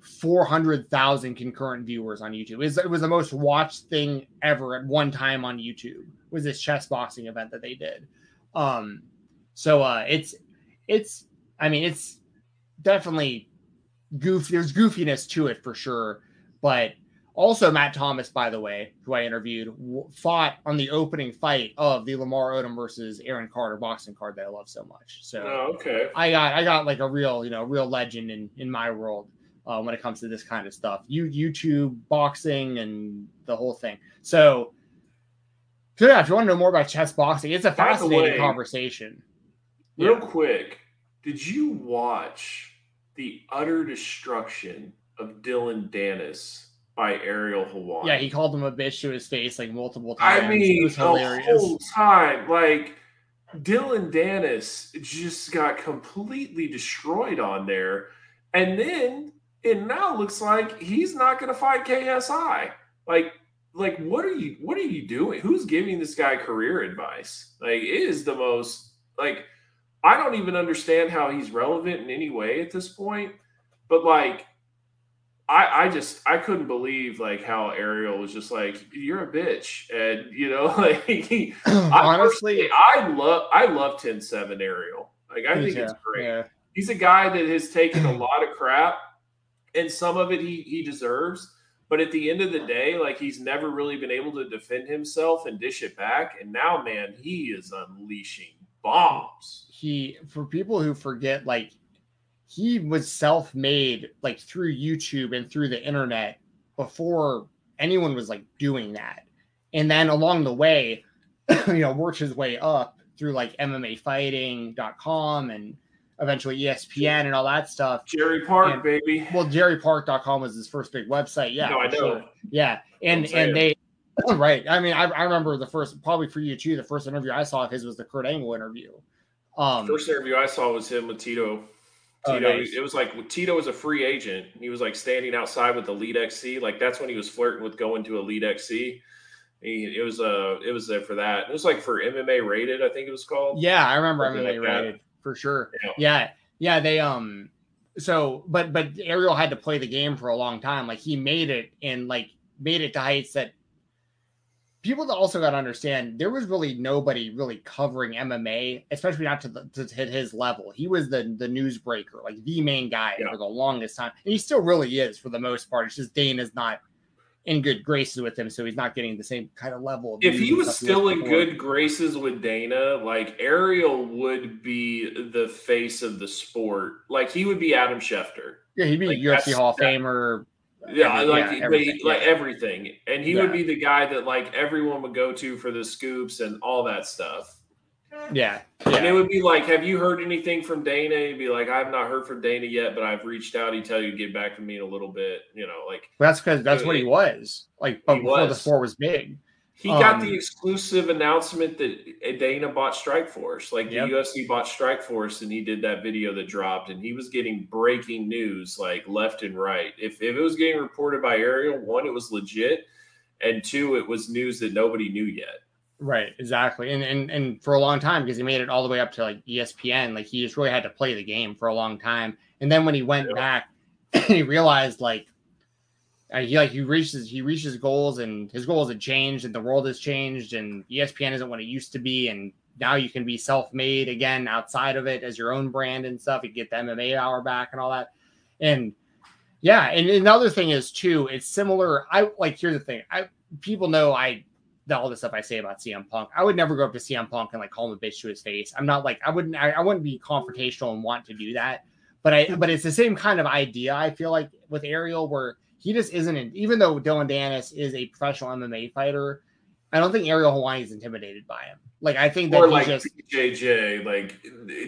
Speaker 3: four hundred thousand concurrent viewers on YouTube. It was, it was the most watched thing ever at one time on YouTube. Was this chess boxing event that they did? Um, so uh, it's it's I mean it's definitely goof there's goofiness to it for sure but Also, Matt Thomas, by the way, who I interviewed, w- fought on the opening fight of the Lamar Odom versus Aaron Carter boxing card that I love so much. So
Speaker 2: Oh, okay.
Speaker 3: I got I got like a real you know real legend in in my world uh, when it comes to this kind of stuff. You YouTube boxing and the whole thing. So, so yeah, if you want to know more about chess boxing, it's a fascinating
Speaker 2: way,
Speaker 3: conversation.
Speaker 2: Real
Speaker 3: Yeah.
Speaker 2: quick, did you watch the utter destruction of Dillon Danis by Ariel Helwani?
Speaker 3: Yeah, he called him a bitch to his face like multiple times.
Speaker 2: I
Speaker 3: it
Speaker 2: mean,
Speaker 3: was
Speaker 2: the
Speaker 3: hilarious.
Speaker 2: whole time, like Dillon Danis just got completely destroyed on there, and then it now looks like he's not going to fight KSI. Like, like what are you? What are you doing? Who's giving this guy career advice? Like, it is the most like I don't even understand how he's relevant in any way at this point. But like, I I just I couldn't believe like how Ariel was just like you're a bitch, and you know like he,
Speaker 3: Honestly,
Speaker 2: personally, I love I love 10-7 Ariel. Like I think it's great.
Speaker 3: Yeah.
Speaker 2: He's a guy that has taken a lot of crap, and some of it he he deserves. But at the end of the day, like he's never really been able to defend himself and dish it back. And now, man, he is unleashing bombs.
Speaker 3: He for people who forget like he was self-made like through youtube and through the internet before anyone was like doing that. And then along the way you know worked his way up through like mmafighting.com and eventually espn and all that stuff.
Speaker 2: Jerry Park,
Speaker 3: And-
Speaker 2: baby.
Speaker 3: well jerrypark.com was his first big website. Yeah
Speaker 2: no, I know.
Speaker 3: sure. yeah. And and they right. I mean I, I remember the first probably for you too the first interview i saw of his was the kurt angle interview um
Speaker 2: First interview I saw was him with Tito.
Speaker 3: Oh, nice.
Speaker 2: it was like Tito was a free agent. He was like standing outside with the EliteXC. Like that's when he was flirting with going to EliteXC. He, it was uh it was there for that. It was like for MMA rated, I think it was called.
Speaker 3: Yeah, I remember
Speaker 2: Something
Speaker 3: MMA
Speaker 2: like that.
Speaker 3: rated for sure.
Speaker 2: Yeah.
Speaker 3: Yeah, yeah, they um so but but Ariel had to play the game for a long time. Like he made it and like made it to heights that people also got to understand there was really nobody really covering MMA, especially not to, the, to hit his level. He was the the newsbreaker, like the main guy
Speaker 2: Yeah.
Speaker 3: for the longest time, and he still really is for the most part. It's just Dana's not in good graces with him, so he's not getting the same kind of level. Of
Speaker 2: If he was still in good graces with Dana, like Ariel would be the face of the sport. Like he would be Adam Schefter.
Speaker 3: yeah, he'd be
Speaker 2: like,
Speaker 3: UFC Hall of Famer.
Speaker 2: Yeah,
Speaker 3: Every-
Speaker 2: like
Speaker 3: yeah, everything,
Speaker 2: like
Speaker 3: yeah.
Speaker 2: everything. And he would be the guy that like everyone would go to for the scoops and all that stuff.
Speaker 3: Yeah,
Speaker 2: And it would be like, have you heard anything from Dana? He'd be like, I've not heard from Dana yet, but I've reached out. He'd tell you to get back to me in a little bit. You know, like
Speaker 3: But that's because that's what he was like. But before the
Speaker 2: was.
Speaker 3: sport was big.
Speaker 2: He got
Speaker 3: Um,
Speaker 2: the exclusive announcement that Dana bought Strikeforce. Like
Speaker 3: Yep.
Speaker 2: the UFC bought Strikeforce, and he did that video that dropped, and he was getting breaking news like left and right. If if it was getting reported by Ariel, one, it was legit, and two, it was news that nobody knew yet.
Speaker 3: Right, exactly. And and and for a long time because he made it all the way up to like ESPN, like he just really had to play the game for a long time. And then when he went
Speaker 2: Yeah.
Speaker 3: back, he realized like uh, he like he reaches he reaches goals and his goals have changed and the world has changed and ESPN isn't what it used to be and now you can be self-made again outside of it as your own brand and stuff. You get the MMA hour back and all that. And yeah, and another thing is too, it's similar. I like here's the thing. I people know I all the stuff I say about CM Punk. I would never go up to CM Punk and like call him a bitch to his face. I'm not like I wouldn't I, I wouldn't be confrontational and want to do that. But I but it's the same kind of idea I feel like with Ariel where he just isn't in, even though Dillon Danis is a professional MMA fighter, I don't think Ariel Helwani is intimidated by him. Like I think that
Speaker 2: Or like
Speaker 3: just
Speaker 2: JJ, like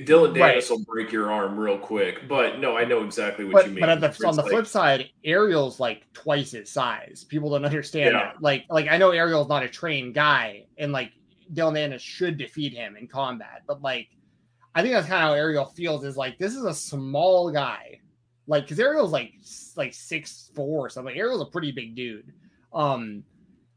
Speaker 2: Dillon
Speaker 3: Right.
Speaker 2: Will break your arm real quick. But no, I know exactly what
Speaker 3: but,
Speaker 2: you mean.
Speaker 3: but the, on the
Speaker 2: like-
Speaker 3: flip side, Ariel's like twice his size. People don't understand
Speaker 2: Yeah.
Speaker 3: that. Like, like I know Ariel's not a trained guy, and like Dillon Danis should defeat him in combat. But like, I think that's kind of how Ariel feels. Is like this is a small guy, like because Ariel's like like six four or something. Ariel's a pretty big dude. Um,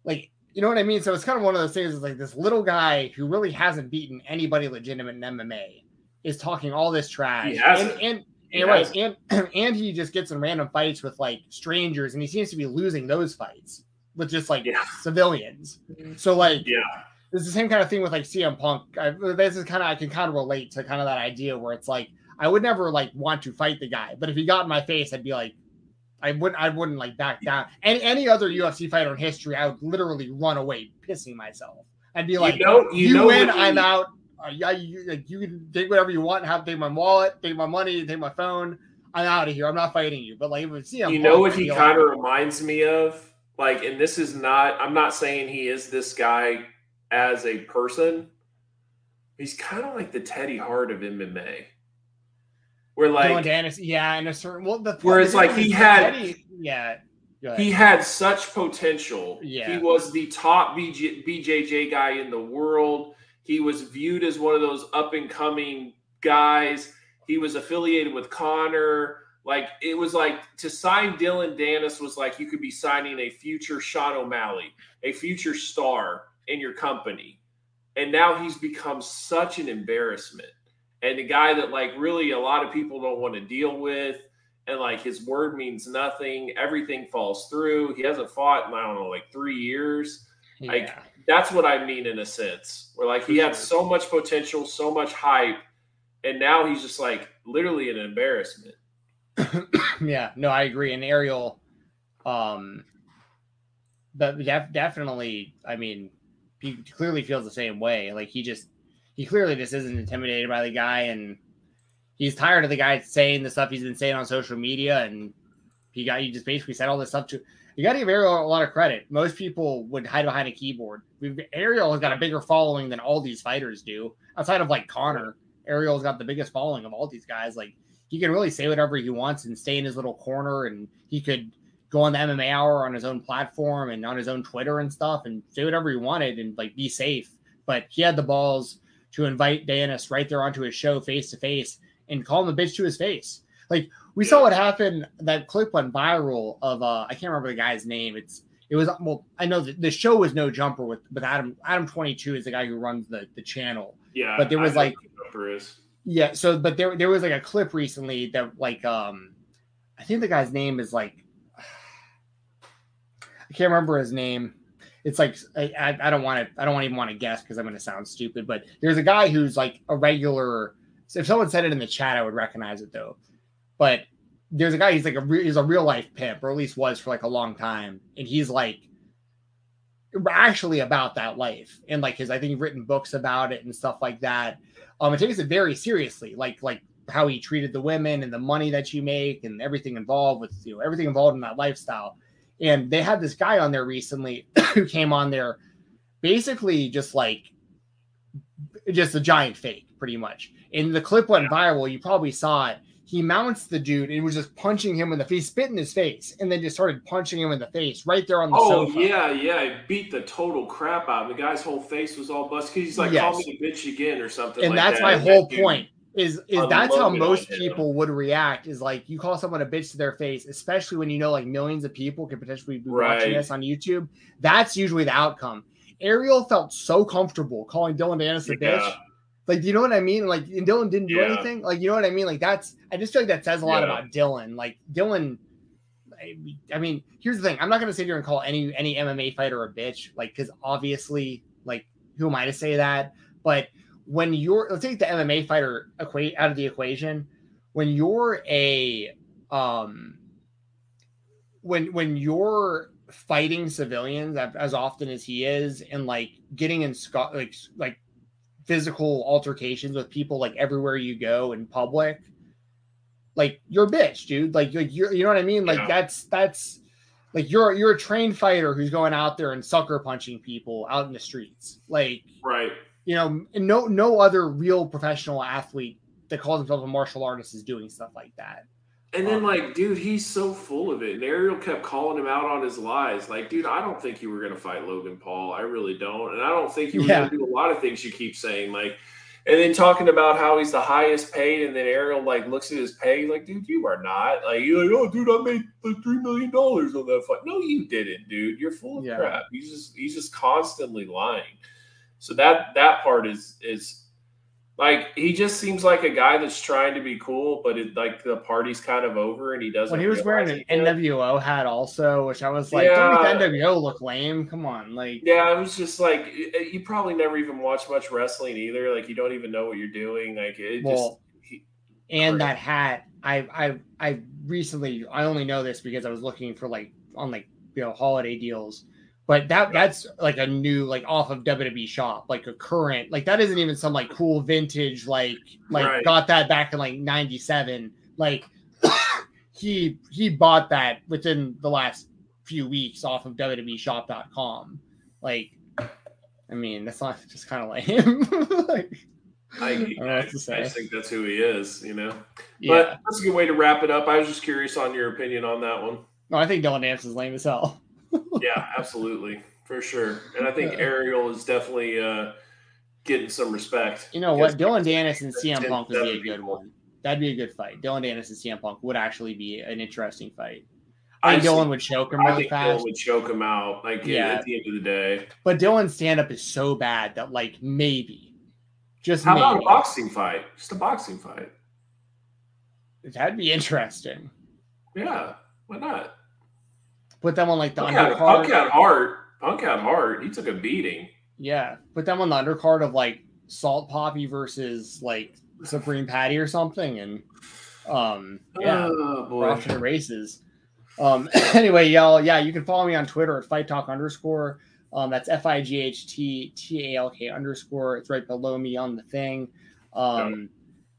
Speaker 3: like you know what I mean. So it's kind of one of those things. Is like this little guy who really hasn't beaten anybody legitimate in MMA is talking all this trash. And, and
Speaker 2: He
Speaker 3: and right, and and he just gets in random fights with like strangers, and he seems to be losing those fights with just like
Speaker 2: Yeah.
Speaker 3: civilians. So like,
Speaker 2: Yeah.
Speaker 3: it's the same kind of thing with like CM Punk. I, this is kind of I can kind of relate to kind of that idea where it's like I would never like want to fight the guy, but if he got in my face, I'd be like, I wouldn't. I wouldn't like back down. Any any other UFC fighter in history, I would literally run away, pissing myself. I'd be like,
Speaker 2: you know, you,
Speaker 3: you
Speaker 2: know
Speaker 3: win, I'm out. Uh, yeah, you, like, you can take whatever you want. Have take my wallet, take my money, take my phone. I'm out of here. I'm not fighting you. But like, if it's CM
Speaker 2: You know what he kind of reminds me of? Like, and this is not, I'm not saying he is this guy as a person. He's kind of like the Teddy Hart of MMA. Where,
Speaker 3: Dillon
Speaker 2: like,
Speaker 3: Danis, yeah, in a certain well, the
Speaker 2: Where it's like he had-
Speaker 3: Teddy- yeah,
Speaker 2: he had such potential.
Speaker 3: Yeah.
Speaker 2: He was the top BJ, BJJ guy in the world. He was viewed as one of those up and coming guys. He was affiliated with Conor. Like it was like to sign Dillon Danis was like you could be signing a future Sean O'Malley, a future star in your company. And now he's become such an embarrassment. And the guy that like really a lot of people don't want to deal with and like his word means nothing. Everything falls through. He hasn't fought in I don't know like three years. like. That's what I mean in a sense. Where like he had so much potential, so much hype, and now he's just like literally an embarrassment.
Speaker 3: yeah, no, I agree. And Ariel, um, but def- definitely, I mean, he clearly feels the same way. Like he just, he clearly just isn't intimidated by the guy, and he's tired of the guy saying the stuff he's been saying on social media, and he got he just basically said all this stuff to. You got to give Ariel a lot of credit. Most people would hide behind a keyboard. We've, Ariel has got a bigger following than all these fighters do, outside of like Conor. Ariel's got the biggest following of all these guys. Like he can really say whatever he wants and stay in his little corner and he could go on the MMA hour on his own platform and on his own Twitter and stuff and say whatever he wanted and like be safe. But he had the balls to invite Danis right there onto his show face to face and call him a bitch to his face. Like we saw what happened. That clip went viral of uh I can't remember the guy's name. It's it was well I know that the show was no jumper with with Adam Adam 22 is the guy who runs the the channel.
Speaker 2: Yeah,
Speaker 3: But there was, like-
Speaker 2: jumper is.
Speaker 3: Yeah, so but there there was like a clip recently that like um I think the guy's name is like I can't remember his name. It's like I, I don't want to I don't even want to guess because I'm going to sound stupid. But there's a guy who's like a regular. If someone said it in the chat, I would recognize it though. But there's a guy. He's like a re, he's a real life pimp, or at least was for like a long time, and he's like actually about that life and like his I think he's written books about it and stuff like that. Um, it takes it very seriously, like like how he treated the women and the money that you make and everything involved with you know everything involved in that lifestyle. And they had this guy on there recently who came on there, basically just like just a giant fake, pretty much. And the clip went viral. You probably saw it. He mounts the dude and was just punching him in the face, spit in his face, and then just started punching him in the face right there on the
Speaker 2: Oh
Speaker 3: sofa.
Speaker 2: yeah, yeah. It beat the total crap out. of him. The guy's whole face was all busted. He's like,
Speaker 3: Yes.
Speaker 2: "Call me a bitch again" or something.
Speaker 3: and
Speaker 2: like
Speaker 3: that's
Speaker 2: that.
Speaker 3: my
Speaker 2: And
Speaker 3: whole
Speaker 2: that
Speaker 3: point is is that's how most people would react is like you call someone a bitch to their face especially when you know like millions of people could potentially be watching
Speaker 2: Right.
Speaker 3: this on youtube that's usually the outcome ariel felt so comfortable calling dillon danis a bitch like you know what i mean like and dillon didn't do
Speaker 2: Yeah.
Speaker 3: anything like you know what i mean like that's i just feel like that says a lot
Speaker 2: Yeah.
Speaker 3: about dillon like dillon I- mean, here's the thing. I'm not going to sit here and call any any MMA fighter a bitch, like because obviously, like, who am I to say that? But when you're let's take the MMA fighter equate out of the equation, when you're a um when when you're fighting civilians as, often as he is and like getting in sco- like like physical altercations with people like everywhere you go in public like you're a bitch dude like, like you're you know what i mean like
Speaker 2: Yeah.
Speaker 3: that's that's like you're you're a trained fighter who's going out there and sucker punching people out in the streets like
Speaker 2: Right.
Speaker 3: You know, no no other real professional athlete that calls himself a martial artist is doing stuff like that.
Speaker 2: And then,
Speaker 3: Um,
Speaker 2: like, dude, he's so full of it. And Ariel kept calling him out on his lies. Like, dude, I don't think you were going to fight Logan Paul. I really don't. And I don't think you were
Speaker 3: Yeah.
Speaker 2: going to do a lot of things you keep saying. Like, and then talking about how he's the highest paid. And then Ariel, like, looks at his pay. Like, dude, you are not. Like, you're like, oh, dude, I made like $3 million on that fight. No, you didn't, dude. You're full of
Speaker 3: Yeah.
Speaker 2: crap. He's just, he's just constantly lying. So that, that part is, is, like he just seems like a guy that's trying to be cool, but it like the party's kind of over and he doesn't.
Speaker 3: When he was wearing an. NWO hat also, which I was like, don't make the NWO look lame. Come on, like
Speaker 2: Yeah, it was just like you probably never even watch much wrestling either. Like you don't even know what you're doing. Like it
Speaker 3: Well,
Speaker 2: just he,
Speaker 3: and that hat. I I I recently I only know this because I was looking for like on like you know holiday deals. But that that's like a new like off of WWE shop, like a current like that isn't even some like cool vintage like like
Speaker 2: Right.
Speaker 3: got that back in like '97. Like he he bought that within the last few weeks off of WWEshop.com. Like, I mean, that's not just kind of lame. like,
Speaker 2: I,
Speaker 3: don't
Speaker 2: I,
Speaker 3: to say.
Speaker 2: I think that's who he is, you know.
Speaker 3: yeah.
Speaker 2: But that's a good way to wrap it up. I was just curious on your opinion on that one.
Speaker 3: no, I think Dillon Danis's lame as hell.
Speaker 2: Yeah, absolutely, for sure. And I think. Ariel is definitely uh, getting some respect.
Speaker 3: You know what? Dillon Danis and CM Punk would be a good one. That'd be a good fight. Dillon Danis and CM Punk would actually be an interesting fight.
Speaker 2: I
Speaker 3: think Dillon would choke him
Speaker 2: I
Speaker 3: really
Speaker 2: think
Speaker 3: fast.
Speaker 2: Dillon would choke him out. Like
Speaker 3: Yeah.
Speaker 2: at the end of the day.
Speaker 3: But Dillon's stand up is so bad that, like, maybe, just
Speaker 2: How about a boxing fight? Just a boxing fight.
Speaker 3: that'd be interesting.
Speaker 2: Yeah, why not?
Speaker 3: Put them on like the
Speaker 2: Punk
Speaker 3: undercard.
Speaker 2: Punk had heart. Punk heart. He took a beating.
Speaker 3: Yeah, put them on the undercard of like Salt Papi versus like Supreme Patty or something, and um, yeah,
Speaker 2: Oh
Speaker 3: we're
Speaker 2: boy.
Speaker 3: off to the races. Um, anyway, y'all, yeah, you can follow me on Twitter at Fight Talk underscore. Um, that's F I G H T T A L K underscore. It's right below me on the thing. Um,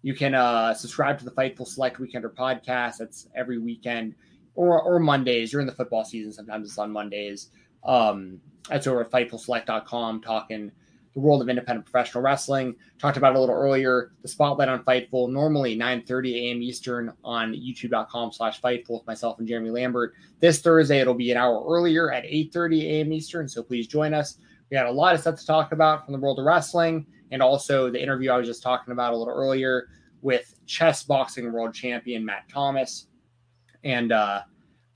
Speaker 3: you can uh, subscribe to the Fightful Select Weekender podcast. That's every weekend or or Mondays. You're in the football season. Sometimes it's on Mondays. Um, that's over at FightfulSelect.com talking the world of independent professional wrestling. Talked about a little earlier. The spotlight on Fightful, normally 9:30 a.m. Eastern on YouTube.com slash Fightful with myself and Jeremy Lambert. This Thursday, it'll be an hour earlier at 8:30 a.m. Eastern. So please join us. We got a lot of stuff to talk about from the world of wrestling, and also the interview I was just talking about a little earlier with chess boxing world champion Matt Thomas. And uh,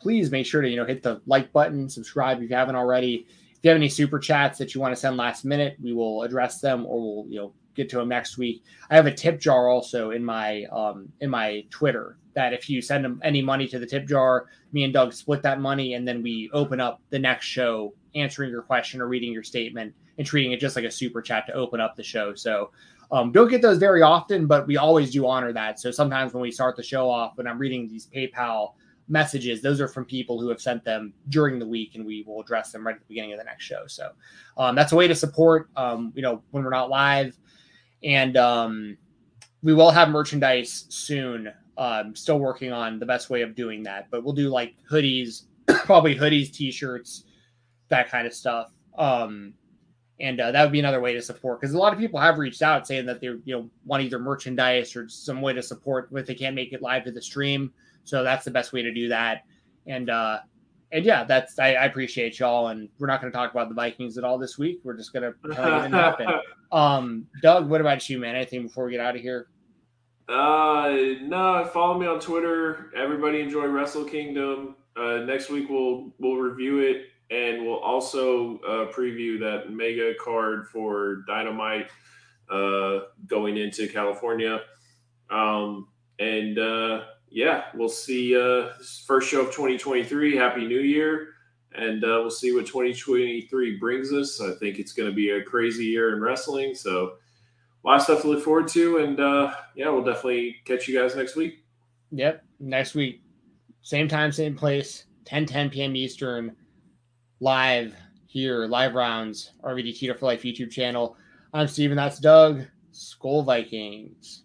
Speaker 3: please make sure to you know hit the like button, subscribe if you haven't already. If you have any super chats that you want to send last minute, we will address them or we'll you know get to them next week. I have a tip jar also in my um, in my Twitter that if you send them any money to the tip jar, me and Doug split that money and then we open up the next show answering your question or reading your statement and treating it just like a super chat to open up the show. So um, don't get those very often, but we always do honor that. So sometimes when we start the show off, when I'm reading these PayPal messages, those are from people who have sent them during the week, and we will address them right at the beginning of the next show. So um, that's a way to support, um, you know, when we're not live. And um, we will have merchandise soon. Um, still working on the best way of doing that, but we'll do like hoodies, probably hoodies, t-shirts, that kind of stuff. Um, and uh, that would be another way to support because a lot of people have reached out saying that they you know want either merchandise or some way to support if they can't make it live to the stream. So that's the best way to do that. And uh, and yeah, that's I, I appreciate y'all. And we're not going to talk about the Vikings at all this week. We're just going to tell you it didn't happen. Um, Doug, what about you, man? Anything before we get out of here?
Speaker 2: Uh, no, follow me on Twitter. Everybody enjoy Wrestle Kingdom. Uh, next week we'll we'll review it and we'll also uh, preview that mega card for Dynamite uh, going into California. Um, and uh, yeah, we'll see. Uh, first show of 2023. Happy New Year. And uh, we'll see what 2023 brings us. I think it's going to be a crazy year in wrestling. So, a lot of stuff to look forward to. And uh, yeah, we'll definitely catch you guys next week.
Speaker 3: Yep. Next week, same time, same place, 10 10 p.m. Eastern, live here, live rounds, RVD Tito for Life YouTube channel. I'm Steven. That's Doug. Skol Vikings.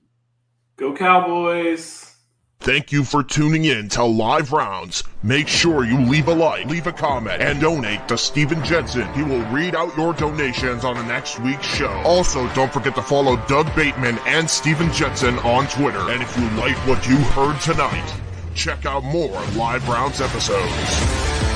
Speaker 2: Go Cowboys!
Speaker 1: Thank you for tuning in to Live Rounds. Make sure you leave a like, leave a comment, and donate to Steven Jensen. He will read out your donations on the next week's show. Also, don't forget to follow Doug Bateman and Steven Jensen on Twitter. And if you like what you heard tonight, check out more Live Rounds episodes.